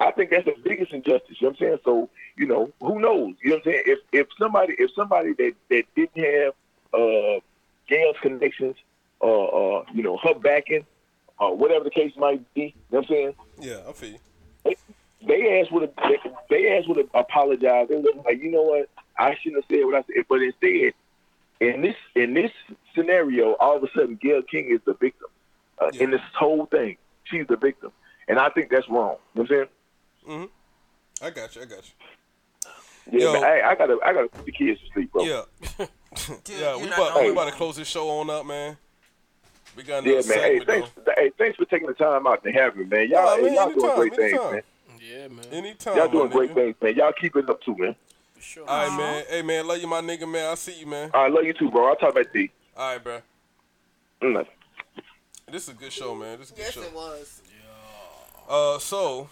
I think that's the biggest injustice. You know what I'm saying? So, you know, who knows? You know what I'm saying? If if somebody if somebody that, that didn't have uh Gayle's connections, uh uh, you know, her backing, uh whatever the case might be, you know what I'm saying? Yeah, I feel you. They, they ass would have they, they ass would have apologized. They would like, you know what, I shouldn't have said what I said. But instead, in this in this scenario, all of a sudden Gayle King is the victim. Uh, In this whole thing. She's the victim. And I think that's wrong. You know what I'm saying? Mm-hmm. I got you. I got you. Yeah, Yo. man, I, I gotta, I gotta put the kids to sleep, bro. Yeah. [LAUGHS] yeah, we about, we about to close this show on up, man. We got Yeah, another man. Hey, segment, thanks, hey, thanks for taking the time out to have me, man. Y'all, Nah, hey, y'all doing anytime, great things, anytime. man. Yeah, man. Anytime. Y'all doing great nigga. things, man. Y'all keep it up too, man. Sure. All right, man. Hey, man, love you, my nigga, man. I see you, man. I love you too, bro. I'll talk about D. All right, bro. Mm. This is a good show, man. This is a good Yes, show. it was. Uh, so.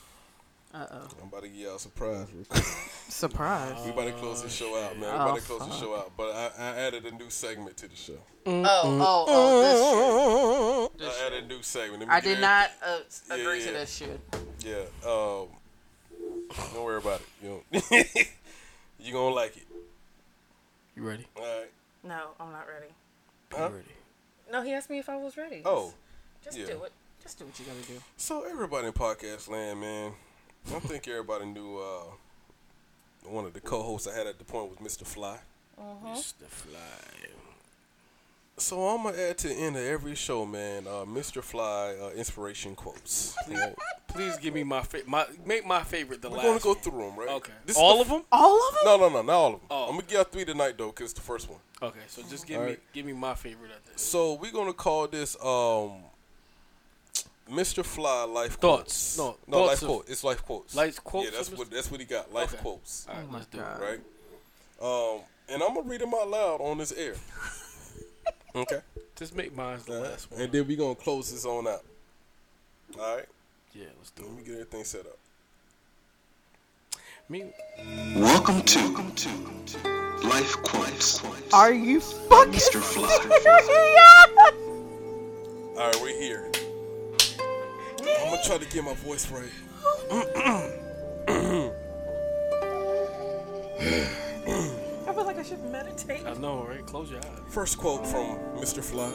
Uh oh. I'm about to give y'all a surprise. real quick. [LAUGHS] Surprise. we about to close the show out, man. We Oh, about to close the show out. But I, I added a new segment to the show. Oh, oh, oh, this shit. I added a new segment. I did it. not uh, Yeah, agree yeah. to this shit. Yeah. Um. Don't worry about it. You know. [LAUGHS] you gonna like it. You ready? All right. No, I'm not ready. Huh? No, he asked me if I was ready. Oh. Just yeah. do it. Just do what you gotta do. So everybody in podcast land, man. I think everybody knew uh, one of the co-hosts I had at the point was Mr. Fly. Mr. Fly. So I'm gonna add to the end of every show, man. Uh, Mr. Fly uh, inspiration quotes. Please, please give me my favorite. My make my favorite the We're last. gonna go one. through them, right? Okay. This all the of them? All of them? No, no, no, not all of them. Oh. I'm gonna give y'all three tonight though, cause it's the first one. Okay, so just give All me right. give me my favorite of this. So we're gonna call this um, Mr. Fly life Thoughts. quotes. No, no thoughts life of- quote. It's life quotes. Life quotes Yeah, that's what that's what he got. Life Okay. quotes. All right, let's do it. Right. Um, and I'm gonna read them out loud on this air. [LAUGHS] okay. Just make mine the All right. last one. And then we gonna close this on out. All right. Yeah, let's do it. Let me get everything set up. Me. Welcome to, Welcome to. Life Quotes. Are you fucking Mr. Fly. [LAUGHS] All right, we're here. I'm gonna try to get my voice right. I feel like I should meditate. I know, right? Close your eyes. First quote from Mr. Fly.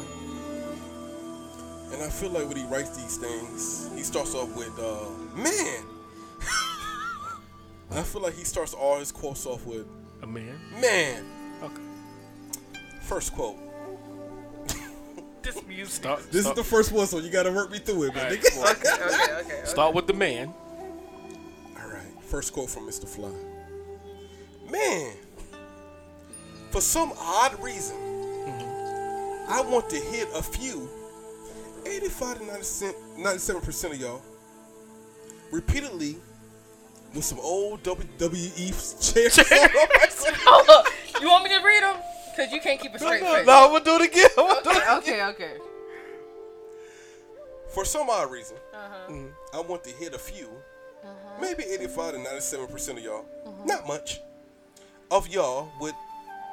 And I feel like when he writes these things, he starts off with, uh, man. [LAUGHS] I feel like he starts all his quotes off with, A man. man. Okay. First quote. This music. Start. This start, is the first one, so you gotta work me through it, man. Alright, nigga. Okay, okay, [LAUGHS] okay. Start with the man. All right, first quote from Mr. Fly. Man, for some odd reason, I want to hit a few, 85 to 97 percent of y'all, repeatedly with some old WWE [LAUGHS] chairs. [LAUGHS] Hold up. You want me to read them? Cause you can't keep a straight face. no, I'm gonna do it again. I'm gonna do it Okay, again. okay, okay. For some odd reason, Uh-huh. Mm, I want to hit a few, uh-huh. maybe 85 to 97 percent of y'all, uh-huh. not much, of y'all with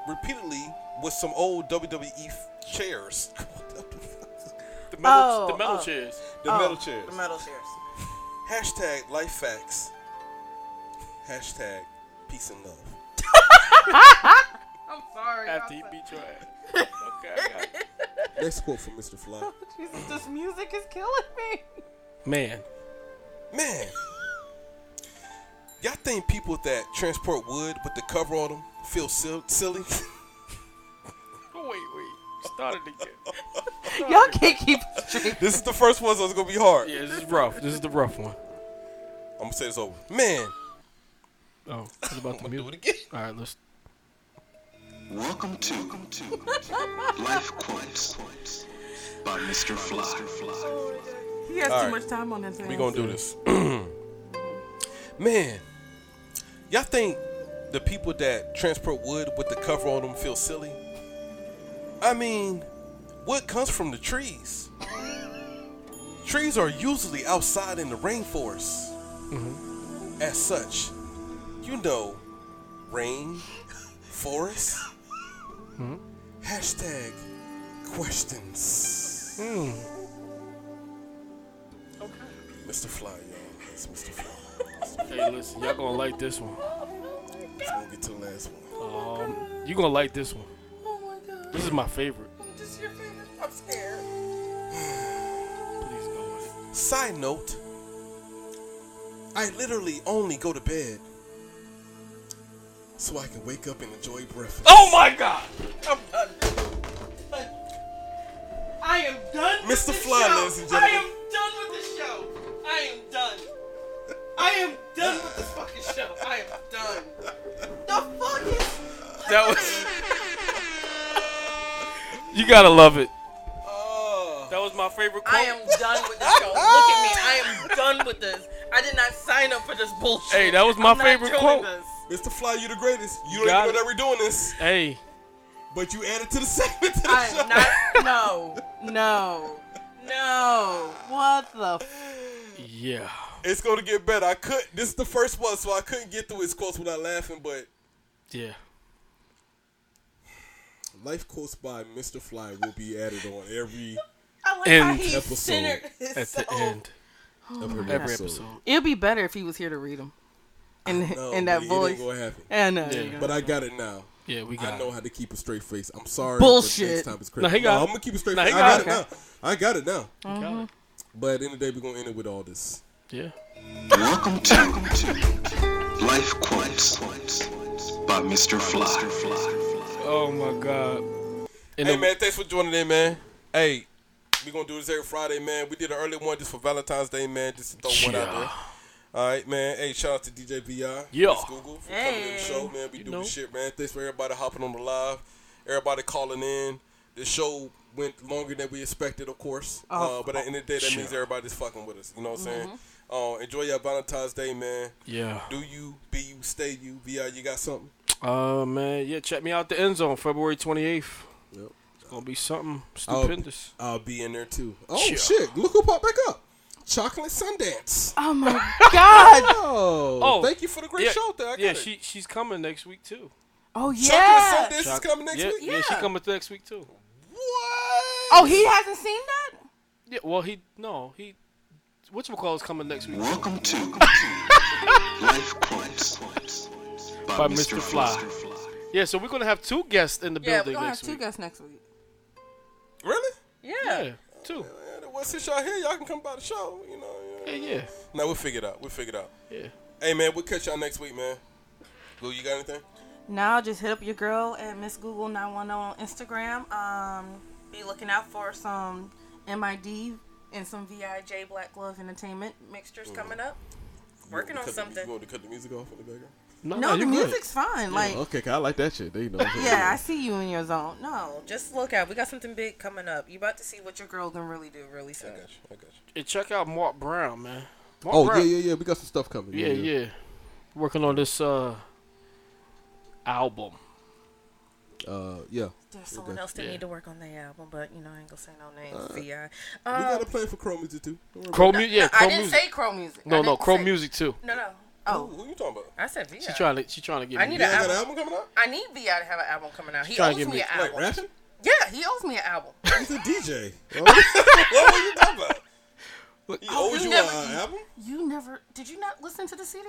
repeatedly with some old WWE f- chairs. [LAUGHS] The metal, Oh, the metal oh. chairs. Oh, the Oh, metal chairs. The metal chairs. Hashtag life facts. Hashtag peace and love. [LAUGHS] I'm sorry. After he beat your ass. [LAUGHS] Okay, I got. Next quote from Mr. Fly. [LAUGHS] Jesus, this music is killing me. Man. Man, y'all think people that transport wood with the cover on them feel sil- silly? Oh, [LAUGHS] wait, wait. Start it again. Y'all can't keep a straight. this is the first one, so it's gonna be hard. Yeah, this is rough. This is the rough one. I'm gonna say this over. Man, Oh, what about the I'm gonna do music? it again. All right, let's. Welcome to, [LAUGHS] Life Quotes by Mr. Fly. He has All too right. much time on his hands. We gonna do this. [CLEARS THROAT] Man, Y'all think the people that transport wood with the cover on them feel silly? I mean, wood comes from the trees. Trees are usually outside in the rainforest. Mm-hmm. As such, you know, rain, forest. Hashtag questions. Okay, Mr. Fly, y'all. It's Mr. Fly. Hey, listen, y'all gonna like this one. Let's go get to the last one. Um, you gonna like this one. Oh my god. This is my favorite. This is your favorite? I'm scared. Please go with it. Side note, I literally only go to bed so I can wake up and enjoy breakfast. Oh my God! I'm done. I am done. With Mr. Fly, show. ladies and gentlemen. I am done with this show. I am done. I am done with this fucking show. I am done. The fuck is? That was. you gotta love it. Oh. That was my favorite quote. I am done with this show. Look at me. I am done with this. I did not sign up for this bullshit. Hey, that was my I'm favorite doing quote. this. Mr. Fly, you the greatest. You don't Got even know it. that we're doing this, Hey, but you added to the [LAUGHS] segment. To the I show. not. [LAUGHS] No. No. No. What the? F- yeah. It's gonna get better. I could. This is the first one, so I couldn't get through his quotes without laughing. But Yeah. life quotes by Mr. Fly will be added on every I like End episode At the end oh, of of every, every episode. episode. It'd be better if he was here to read them. In, [LAUGHS] No, in that it voice. ain't gonna happen. Yeah, no. Yeah. But. I got it now. Yeah, we got. I got know it. how to keep a straight face. I'm sorry. Bullshit. But next time it's crazy. No, he got no, it. I'm gonna keep a straight No, face. he I got got it now. I got it now. Got it. But at the end of the day, we're gonna end it with all this. Yeah. Welcome to Life Quotes by Mr. Fly. Oh my God. And hey the- man, thanks for joining in, man. Hey, we gonna do this every Friday, man. We did an early one just for Valentine's Day, man. Just to throw one out Yeah. there. All right, man. Hey, shout out to DJ VI. Yeah. Miss Google for coming in the show, man. We You do know. the shit, man. Thanks for everybody hopping on the live. Everybody calling in. The show went longer than we expected, of course. Oh. uh, but at the end of the day, that Sure. means everybody's fucking with us. You know what I'm saying? Mm-hmm. Uh, enjoy your Valentine's Day, man. Yeah. Do you, be you, stay you. VI, you got something? Uh man, yeah. Check me out the end zone, February twenty eighth. Yep. It's gonna be something I'll- stupendous. I'll be in there too. Oh Sure. shit! Look who popped back up. Chocolate Sundance. Oh my god. [LAUGHS] Oh, Oh, thank you for the great yeah, show. There, yeah. it. She she's coming next week too. Oh yeah, Chocolate yeah. Sundance is coming next yeah, week. Yeah, she Yeah. coming next week too. What? Oh, he hasn't seen that. Yeah. Well, he no he. Which McCall is coming next week? Welcome to [LAUGHS] Life Quotes by, By Mr. Mr. Fly. Fly. Yeah, so we're gonna have two guests in the Yeah, we're building gonna have next two week. guests next week. Really? Yeah. Yeah, two. Yeah, well, since y'all here, y'all can come by the show. You know. Yeah, Yeah. yeah, No, we'll figure it out. We'll figure it out. yeah. Hey man, we'll catch y'all next week, man. Lou, you got anything? Now just hit up your girl at Miss Google 910 on Instagram. Um, be looking out for some MID and some VIJ Black Glove Entertainment mixtures coming up. Working on Cut the- something. You want to cut the music off in the background? No, No, the you good. music's fine. Like, okay, I like that shit. They know. yeah, I see you in your zone. No, just look out. We got something big coming up. You about to see what your girl can really do really I got you. I got you. And check out Mark Brown, man. Mark Oh Brown. yeah, yeah, yeah. We got some stuff coming. yeah, yeah. Working on this uh album. Uh, yeah. There's someone Okay. else that Yeah. need to work on their album, but you know I ain't gonna say no names. Uh, VI. we Um, got a plan for Crow Music too. Don't Crow about it. music, yeah, no, Crow I didn't music. say Crow Music. No, no, Crow say- music too. No, no. Who, Oh, who you talking about? I said VI. She trying to she trying to get I me. need an got an album. album coming out? I need VI to have an album coming out. He owes give me me- an Like album. rapping? Yeah, he owes me an album. [LAUGHS] He's a DJ. [LAUGHS] [LAUGHS] what were you talking about? He Oh, owes you you never- an album? You never did you not listen to the CD?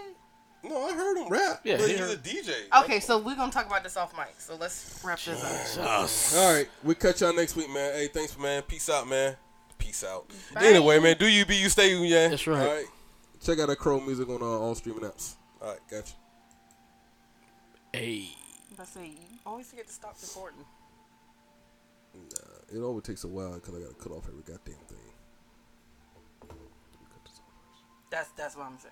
No, I heard him rap. Yeah, but he he's a DJ. Okay, so we're gonna talk about this off mic. So let's wrap this up. All right, we'll catch y'all next week, man. Hey, thanks, man. Peace out, man. Peace out. Bye. Anyway, man, do you be you stay you, yeah. That's right. All right. Check out that Crow Music on uh, all streaming apps. All right, gotcha. Hey. But say always forget to stop recording. Nah, it always takes a while because I got to cut off every goddamn thing. That's that's what I'm saying.